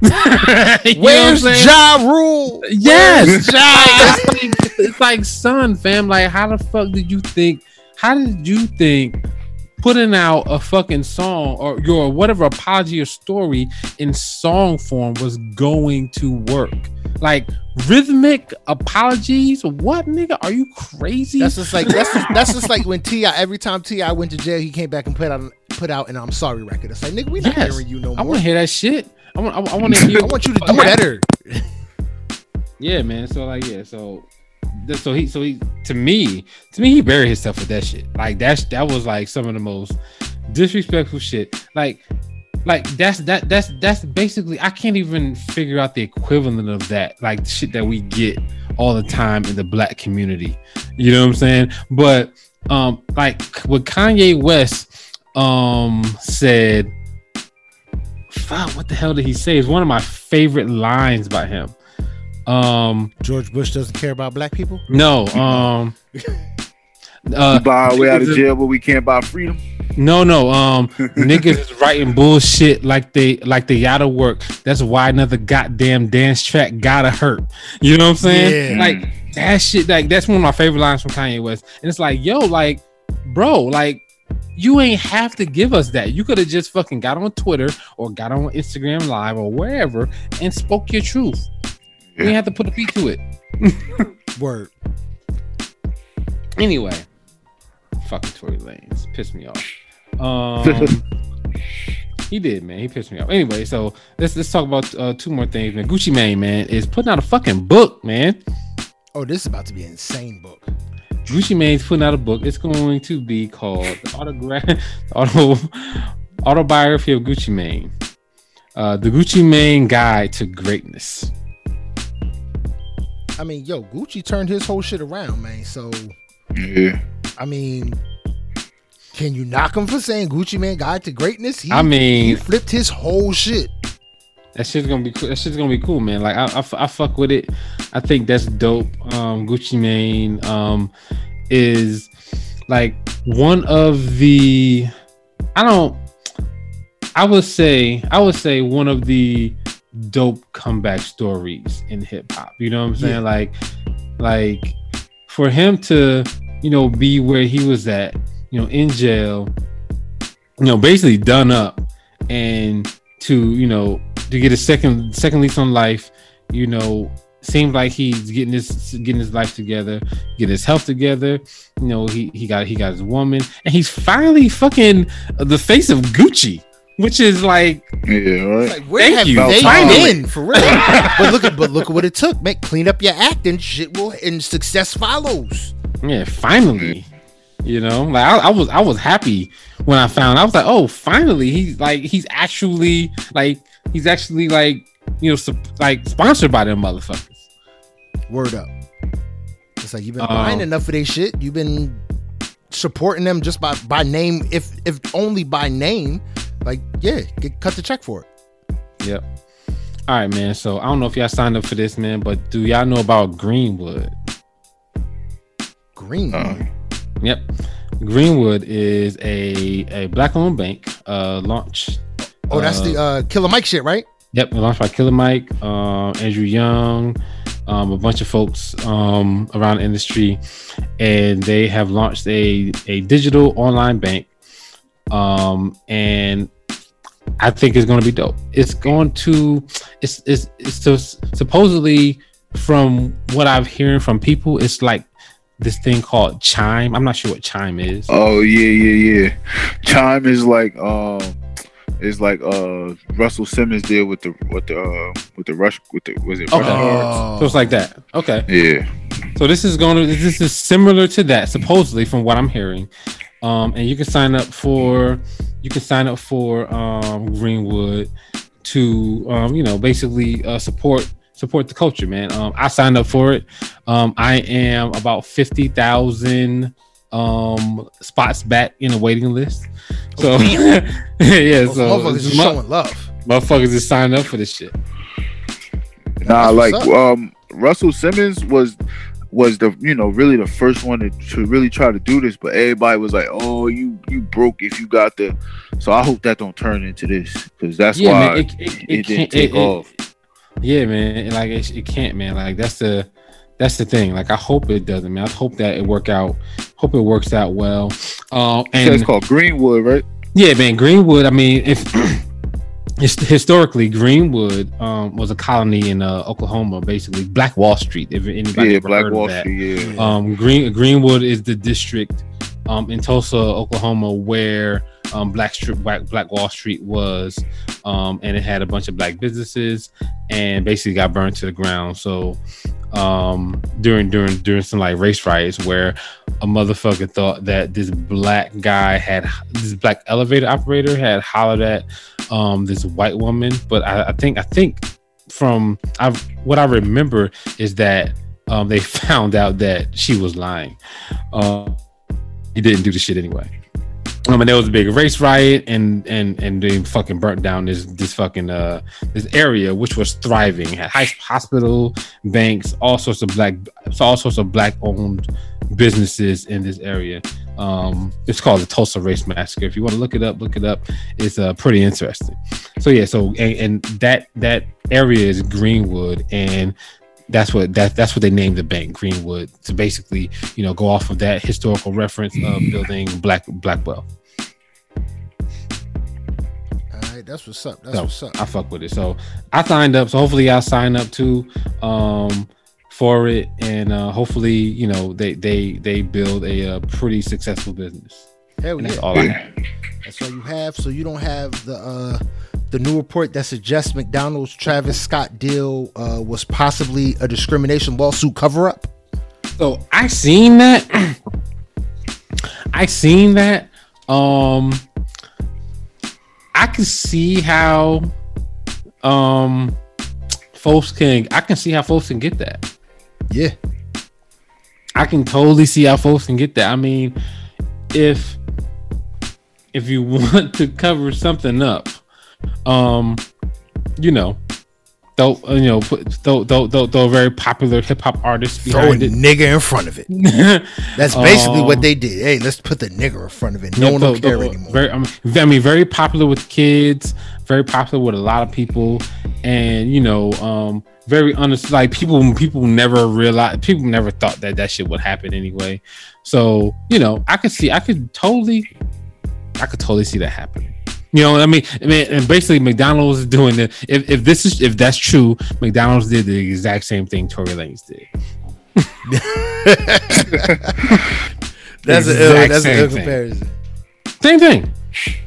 [LAUGHS] Where's Ja Rule? Yes, ja. it's, like, it's like, son, fam. Like, how the fuck did you think? How did you think putting out a fucking song or your whatever apology or story in song form was going to work? Like rhythmic apologies? What nigga? Are you crazy? That's just like that's just, that's just [LAUGHS] like when T.I every time T.I went to jail, he came back and put out put out an I'm sorry record. It's like nigga, we not yes. hearing you no more. I want to hear that shit. I want I, I want to [LAUGHS] hear. I want you to [LAUGHS] do better. yeah, man. So like yeah, so so he so he to me to me he buried himself with that shit. Like that's that was like some of the most disrespectful shit. Like like that's that that's that's basically I can't even figure out the equivalent of that. Like shit that we get all the time in the black community. You know what I'm saying? But um like what Kanye West um said fuck what the hell did he say? It's one of my favorite lines by him. Um George Bush doesn't care about black people? No. Um [LAUGHS] uh, buy our way out of jail, but we can't buy freedom. No, no. Um, [LAUGHS] niggas is writing bullshit like they like they gotta work. That's why another goddamn dance track gotta hurt. You know what I'm saying? Yeah. Like that shit. Like that's one of my favorite lines from Kanye West. And it's like, yo, like, bro, like you ain't have to give us that. You could have just fucking got on Twitter or got on Instagram Live or wherever and spoke your truth. You have to put a beat to it. [LAUGHS] Word. Anyway, fucking Tory Lanez pissed me off. [LAUGHS] Um, he did, man. He pissed me off. Anyway, so let's let's talk about uh, two more things, man. Gucci Mane, man, is putting out a fucking book, man. Oh, this is about to be an insane book. Gucci Mane's putting out a book. It's going to be called the autograph, [LAUGHS] auto, autobiography of Gucci Mane, uh, the Gucci Mane Guide to Greatness. I mean, yo, Gucci turned his whole shit around, man. So, yeah. I mean, can you knock him for saying Gucci Mane Guide to Greatness? He, I mean, he flipped his whole shit. That shit's gonna be cool. That shit's gonna be cool, man. Like I, I, I fuck with it. I think that's dope. Um, Gucci Mane um, is like one of the. I don't. I would say. I would say one of the dope comeback stories in hip hop. You know what I'm saying? Yeah. Like, like for him to, you know, be where he was at you know, in jail, you know, basically done up, and to you know to get a second second lease on life, you know, seems like he's getting his getting his life together, get his health together. You know, he he got he got his woman, and he's finally fucking the face of Gucci. Which is like, yeah, right. Like, where Thank have you. they been for real? [LAUGHS] but look at but look at what it took. Make clean up your act, and shit will and success follows. Yeah, finally. You know, like I, I, was I was happy when I found. I was like, oh, finally, he's like he's actually like he's actually like you know su- like sponsored by them motherfuckers. Word up. It's like you've been buying um, enough of their shit. You've been supporting them just by by name, if if only by name. Like, yeah, get, cut the check for it. Yep. All right, man. So I don't know if y'all signed up for this, man, but do y'all know about Greenwood? Greenwood. Uh, Yep. Greenwood is a a black owned bank uh launch. Oh, that's uh, the uh Killer Mike shit, right? Yep, launched by Killer Mike, uh, Andrew Young, um, a bunch of folks um, around the industry, and they have launched a a digital online bank. Um, and I think it's going to be dope. It's going to it's it's it's so supposedly from what I've hearing from people, it's like this thing called Chime. I'm not sure what Chime is. Oh yeah, yeah, yeah. Chime is like um It's like uh Russell Simmons did with the with the uh, with the rush with the was it Okay. Rush Oh. So it's like that. Okay. Yeah. So this is going to this is similar to that supposedly from what I'm hearing. Um, and you can sign up for you can sign up for um, Greenwood to um, you know basically uh, support support the culture, man. Um, I signed up for it. Um, I am about fifty thousand um spots back in a waiting list. So [LAUGHS] yeah, Those so motherfuckers is mu- showing love. motherfuckers is signed up for this shit. Nah, like um Russell Simmons was was the you know really the first one to, to really try to do this, but everybody was like, "Oh, you you broke if you got the." So I hope that don't turn into this because that's yeah, why man, it, it, it, it, didn't can't take off. Yeah, man. Like it, it can't, man. Like that's the that's the thing. Like I hope it doesn't, man. I hope that it work out. Hope it works out well. Uh, said it's called Greenwood, right? yeah, man. Greenwood. I mean, if [CLEARS THROAT] historically Greenwood um, was a colony in uh, Oklahoma, basically Black Wall Street. If anybody Yeah, Black heard of Wall that. Street. Yeah. Um, Green Greenwood is the district um, in Tulsa, Oklahoma, where um, Black Street, Black, Black Wall Street was, um, and it had a bunch of black businesses, and basically got burned to the ground. So um, during during during some like race riots, where a motherfucker thought that this black guy had this black elevator operator had hollered at um, this white woman, but I, I think I think from I what I remember is that um, they [LAUGHS] found out that she was lying. Uh, he didn't do the shit anyway. Um, and there was a big race riot, and and and they fucking burnt down this this fucking uh this area which was thriving, had high hospital, banks, all sorts of black, so all sorts of black owned businesses in this area. Um, it's called the Tulsa Race Massacre. If you want to look it up, look it up. It's uh pretty interesting. So yeah, so and, and that that area is Greenwood, and that's what that that's what they named the bank Greenwood to basically you know go off of that historical reference of building black black wealth. All right, that's what's up. That's So what's up. I fuck with it. So I signed up. So hopefully I'll sign up too um for it, and uh, hopefully you know they they they build a, uh pretty successful business. Hell And that's yeah. all I [CLEARS THROAT] have. That's all you have. So you don't have the uh the new report that suggests McDonald's Travis Scott deal uh was possibly a discrimination lawsuit cover up. So I seen that. [CLEARS THROAT] I seen that. Um I can see how um folks can I can see how folks can get that. Yeah. I can totally see how folks can get that. I mean, if if you [LAUGHS] want to cover something up, um, you know, throw you know throw, throw, throw a very popular hip hop artist Throw a behind it. nigga in front of it. [LAUGHS] That's basically Um, what they did. Hey, let's put the nigger in front of it. No Yeah, one will care anymore. Very, I mean, I mean, very popular with kids, very popular with a lot of people, and you know, um, very honest. Like people, people never realized, people never thought that that shit would happen anyway. So you know, I could see, I could totally, I could totally see that happening. You know, I mean, I mean, and basically, McDonald's is doing the. If, if this is if that's true, McDonald's did the exact same thing Tory Lanez did. [LAUGHS] that's a uh, exact that's a same ill thing. comparison. Same thing.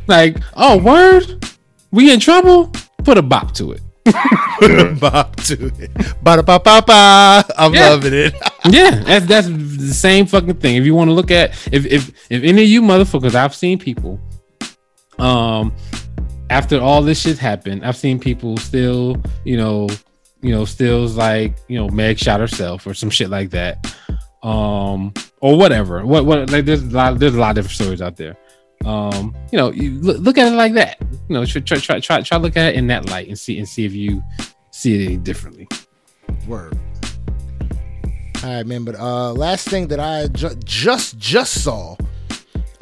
Like, oh, word, we in trouble. Put a bop to it. [LAUGHS] Bop to it. Ba ba ba ba. I'm Yeah. loving it. [LAUGHS] yeah, that's that's the same fucking thing. If you want to look at if if if any of you motherfuckers, I've seen people, um, after all this shit happened, I've seen people still, you know, you know, stills like you know Meg shot herself or some shit like that, um, or whatever. What what like there's a lot there's a lot of different stories out there. Um, you know, you look, look at it like that. You know, try try try try look at it in that light and see and see if you see it any differently. Word. All right, man. But uh, last thing that I ju- just just saw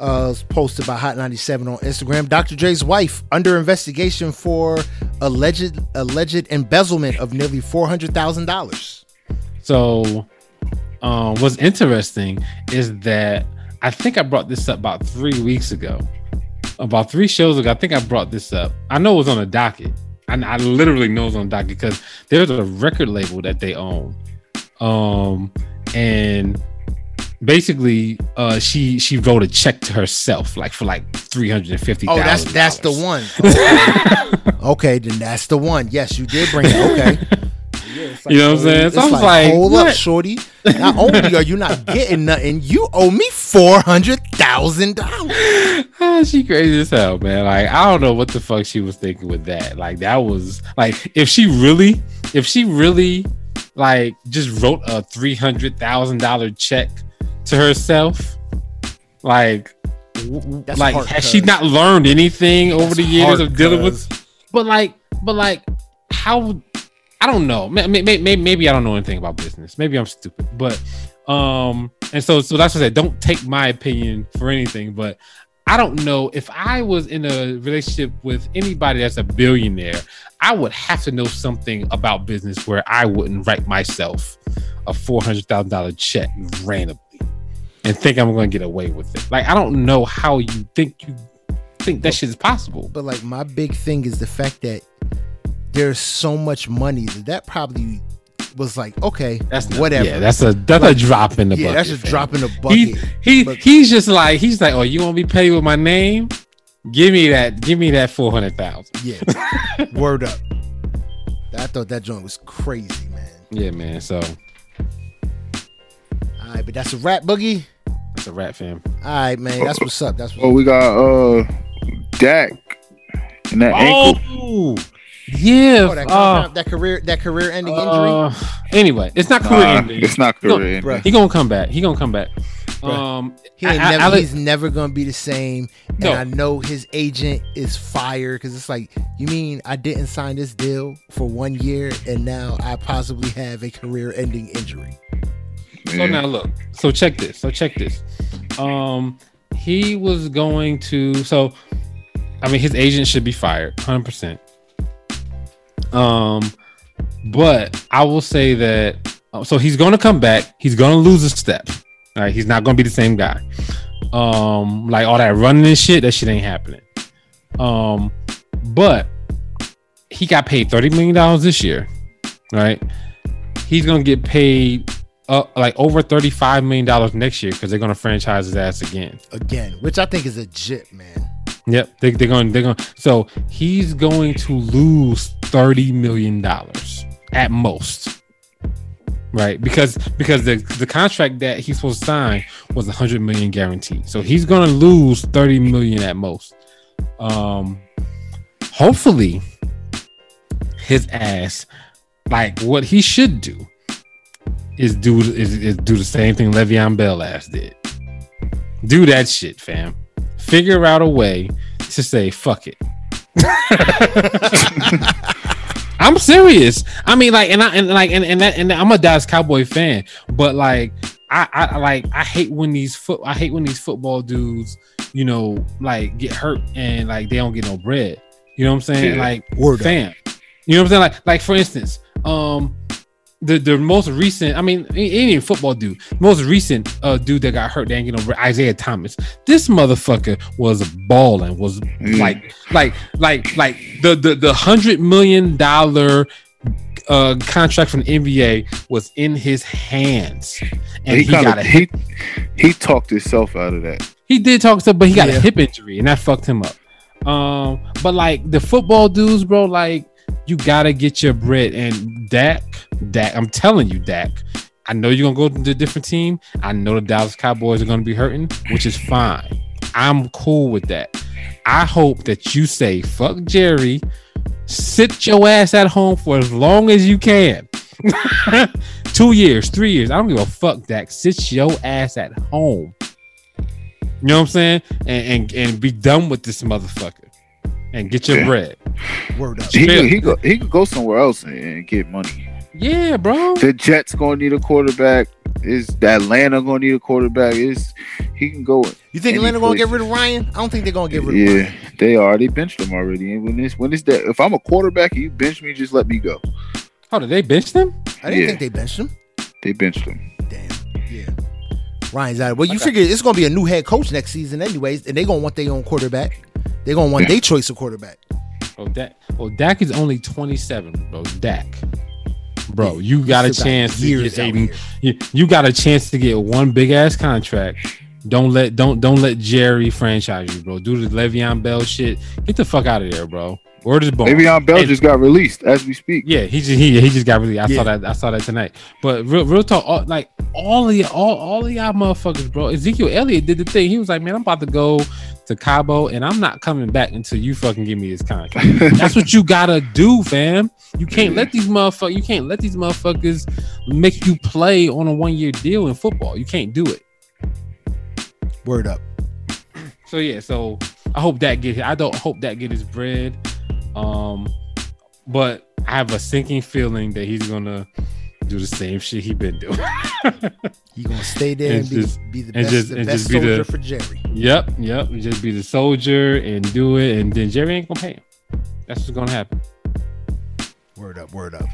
uh, posted by Hot 97 on Instagram. Dr. Dre's wife under investigation for alleged alleged embezzlement of nearly four hundred thousand dollars. So, um, what's interesting is that I think I brought this up about three weeks ago, about three shows ago. I think I brought this up. I know it was on a docket. I, I literally know it's on a docket because there's a record label that they own, um, and basically uh she she wrote a check to herself like for like 350 Oh, that's that's the one. Okay. [LAUGHS] okay, then that's the one. Yes, you did bring it. Okay. Yeah, it's You know what I'm saying? it's So I was like, hold what? up, shorty. Not only are you not getting nothing, you owe me four hundred thousand dollars. [LAUGHS] Ah, she crazy as hell, man. Like I don't know what the fuck she was thinking with that. Like that was like if she really, if she really like just wrote a three hundred thousand dollar check to herself, like, That's like has she not learned anything over the years of dealing with? But like, but like, how? I don't know. Maybe, maybe, maybe I don't know anything about business. Maybe I'm stupid. But um, and so so that's what I said. Don't take my opinion for anything. But I don't know if I was in a relationship with anybody that's a billionaire, I would have to know something about business where I wouldn't write myself a four hundred thousand dollar check randomly and think I'm going to get away with it. Like I don't know how you think you think that shit is possible. But like my big thing is the fact that there's so much money that that probably was like okay, That's not, whatever. Yeah, that's a that's Like, a drop in the yeah, bucket. that's a fam. drop in the He, bucket. he But- he's just like he's like, oh, you want to be paid with my name? Give me that. Give me that four hundred thousand. yeah, [LAUGHS] word up. I thought that joint was crazy, man. Yeah, man. So All right, but that's a rap boogie. That's a rap fam. All right, man. That's what's up. That's Oh, what's we got uh Dak and that ankle. Oh, yeah. Oh, that, uh, that career that career ending injury. uh, anyway, it's not career Nah, ending. it's not No, career ending. bruh. He gonna come back. He gonna come back. Bruh. Um, He ain't I- I- never, I let- he's never gonna be the same. And No. I know his agent is fired because it's like, you mean I didn't sign this deal for one year and now I possibly have a career-ending injury? So now look. So check this. So check this. Um, he was going to. So, I mean, his agent should be fired, hundred percent. Um, but I will say that. uh, So he's going to come back. He's going to lose a step. All right, he's not going to be the same guy. Um, like all that running and shit, that shit ain't happening. Um, but he got paid thirty million dollars this year, right? He's gonna get paid uh, like over thirty-five million dollars next year because they're gonna franchise his ass again. Again, which I think is legit, man. Yep, they, they're going. They're going. So he's going to lose thirty million dollars at most, right? Because because the the contract that he's supposed to sign was a hundred million guaranteed. So he's going to lose thirty million at most. Um, hopefully, his ass, like what he should do, is do is, is do the same thing Le'Veon Bell ass did. Do that shit, fam figure out a way to say fuck it. [LAUGHS] I'm serious. I mean, like, and I and like, and and, that, and I'm a Dallas Cowboy fan, but like, I, I like, I hate when these foot, I hate when these football dudes, you know, like get hurt and like they don't get no bread. You know what I'm saying? Yeah. Like, Word up. fam. You know what I'm saying? Like, like for instance, um, the the most recent, I mean, any any football dude, most recent uh dude that got hurt, they ain't get no bread, Isaiah Thomas. This motherfucker was balling, was Mm. like, like, like, like the the the hundred million dollar uh contract from the NBA was in his hands, and he, he, kind got a of he he talked himself out of that. he did talk stuff, but he got Yeah. a hip injury and that fucked him up. Um, but like the football dudes, bro, like you gotta get your bread. And Dak, Dak, I'm telling you, Dak. I know you're gonna go to a different team. I know the Dallas Cowboys are gonna be hurting, which is fine. I'm cool with that. I hope that you say fuck Jerry, sit your ass at home for as long as you can. [LAUGHS] Two years, three years. I don't give a fuck, Dak. Sit your ass at home. You know what I'm saying? And and, and be done with this motherfucker. And get your Yeah. bread. Word up. He Yeah. could, he could he could go somewhere else and, and get money. Yeah, bro. The Jets gonna need a quarterback. Is the Atlanta gonna need a quarterback? Is he can go? You think Any Atlanta gonna get rid of Ryan? I don't think they're gonna get rid of Yeah, Ryan. they already benched him already. And when this when it's that if I'm a quarterback and you bench me, just let me go. Oh, did they bench them? I didn't Yeah. think they benched him. They benched him. Damn. Yeah. Ryan's out. Well, you figure it's gonna be a new head coach next season, anyways, and they're gonna want their own quarterback. They're gonna want their choice of quarterback. Oh, Dak. Oh, Dak is only 27, bro. Dak. bro, you got a chance to get out a, you, you got a chance to get one big ass contract. Don't let don't don't let Jerry franchise you, bro. Do the Le'Veon Bell shit. Get the fuck out of there, bro. Word is born. Le'Veon Bell And- just got released as we speak. Yeah, he just he he just got released. I Yeah. saw that. I saw that tonight. But real, real talk, all, like all of y- all all of y'all motherfuckers, bro. Ezekiel Elliott did the thing. He was like, man, I'm about to go to Cabo, and I'm not coming back until you fucking give me this contract. [LAUGHS] That's what you gotta do, fam. You can't let these motherfuckers. You can't let these motherfuckers make you play on a one year deal in football. You can't do it. Word up. So yeah, so I hope that get. I don't hope that get his bread. Um, but I have a sinking feeling that he's gonna do the same shit he been doing. [LAUGHS] He gonna stay there And and, be, just- be the best, just- the best soldier the- for Jerry. yep, yep. Just be the soldier and do it, and then Jerry ain't gonna pay him. That's what's gonna happen. Word up, word up.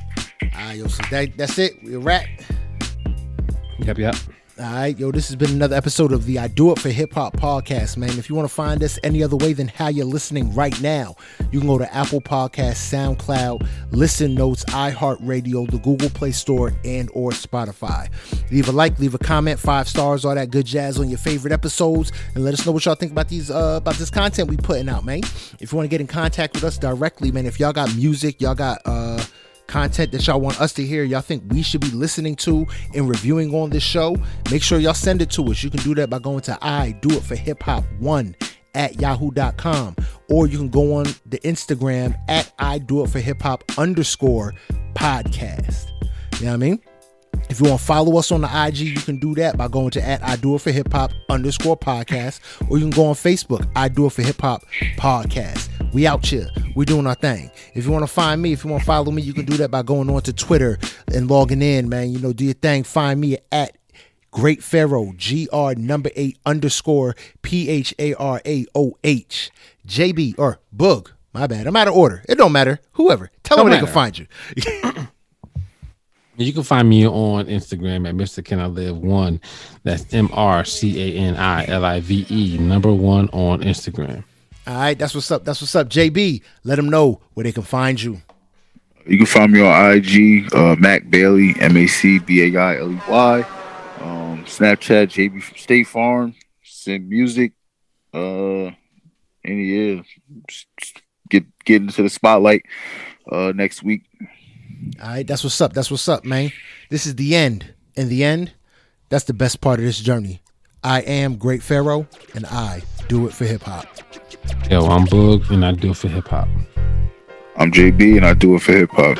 All right, yo, so that, that's it. We're wrapped. Yep, yep. All right, yo, this has been another episode of the I Do It for Hip Hop podcast, man. If you want to find us any other way than how you're listening right now, you can go to Apple Podcasts, SoundCloud, Listen Notes, iHeartRadio, the Google Play Store, and or Spotify. Leave a like, leave a comment, five stars, all that good jazz on your favorite episodes, and let us know what y'all think about these uh about this content we putting out, man. If you want to get in contact with us directly, man, if y'all got music, y'all got uh content that y'all want us to hear, y'all think we should be listening to and reviewing on this show, make sure y'all send it to us. You can do that by going to I do it for hip hop one at yahoo.com or you can go on the Instagram at I do it for hip hop underscore podcast. You know what I mean? If you want to follow us on the IG, you can do that by going to at I do it for hip hop underscore podcast, or you can go on Facebook, I do it for hip hop podcast. We out here. We doing our thing. If you want to find me, if you want to follow me, you can do that by going on to Twitter and logging in, man. You know, do your thing. Find me at Great Pharaoh, G R number eight underscore P H A R A O H. JB or Boog. My bad. I'm out of order. It don't matter. Whoever. Tell them Don't where they can find you. [LAUGHS] You can find me on Instagram at Mr. Can I Live One. That's M R C A N I L I V E, number one on Instagram. All right, that's what's up. That's what's up. JB, let them know where they can find you. You can find me on IG, uh, Mac Bailey, M A C B A I L E Y. Um, Snapchat, JB from State Farm. Send music. Uh, and yeah, just- just get get into the spotlight uh, next week. All right, that's what's up. That's what's up, man. This is the end. In the end, that's the best part of this journey. I am Great Pharaoh, and I do it for hip hop. Yo, I'm Boog, and I do it for hip hop. I'm JB, and I do it for hip hop.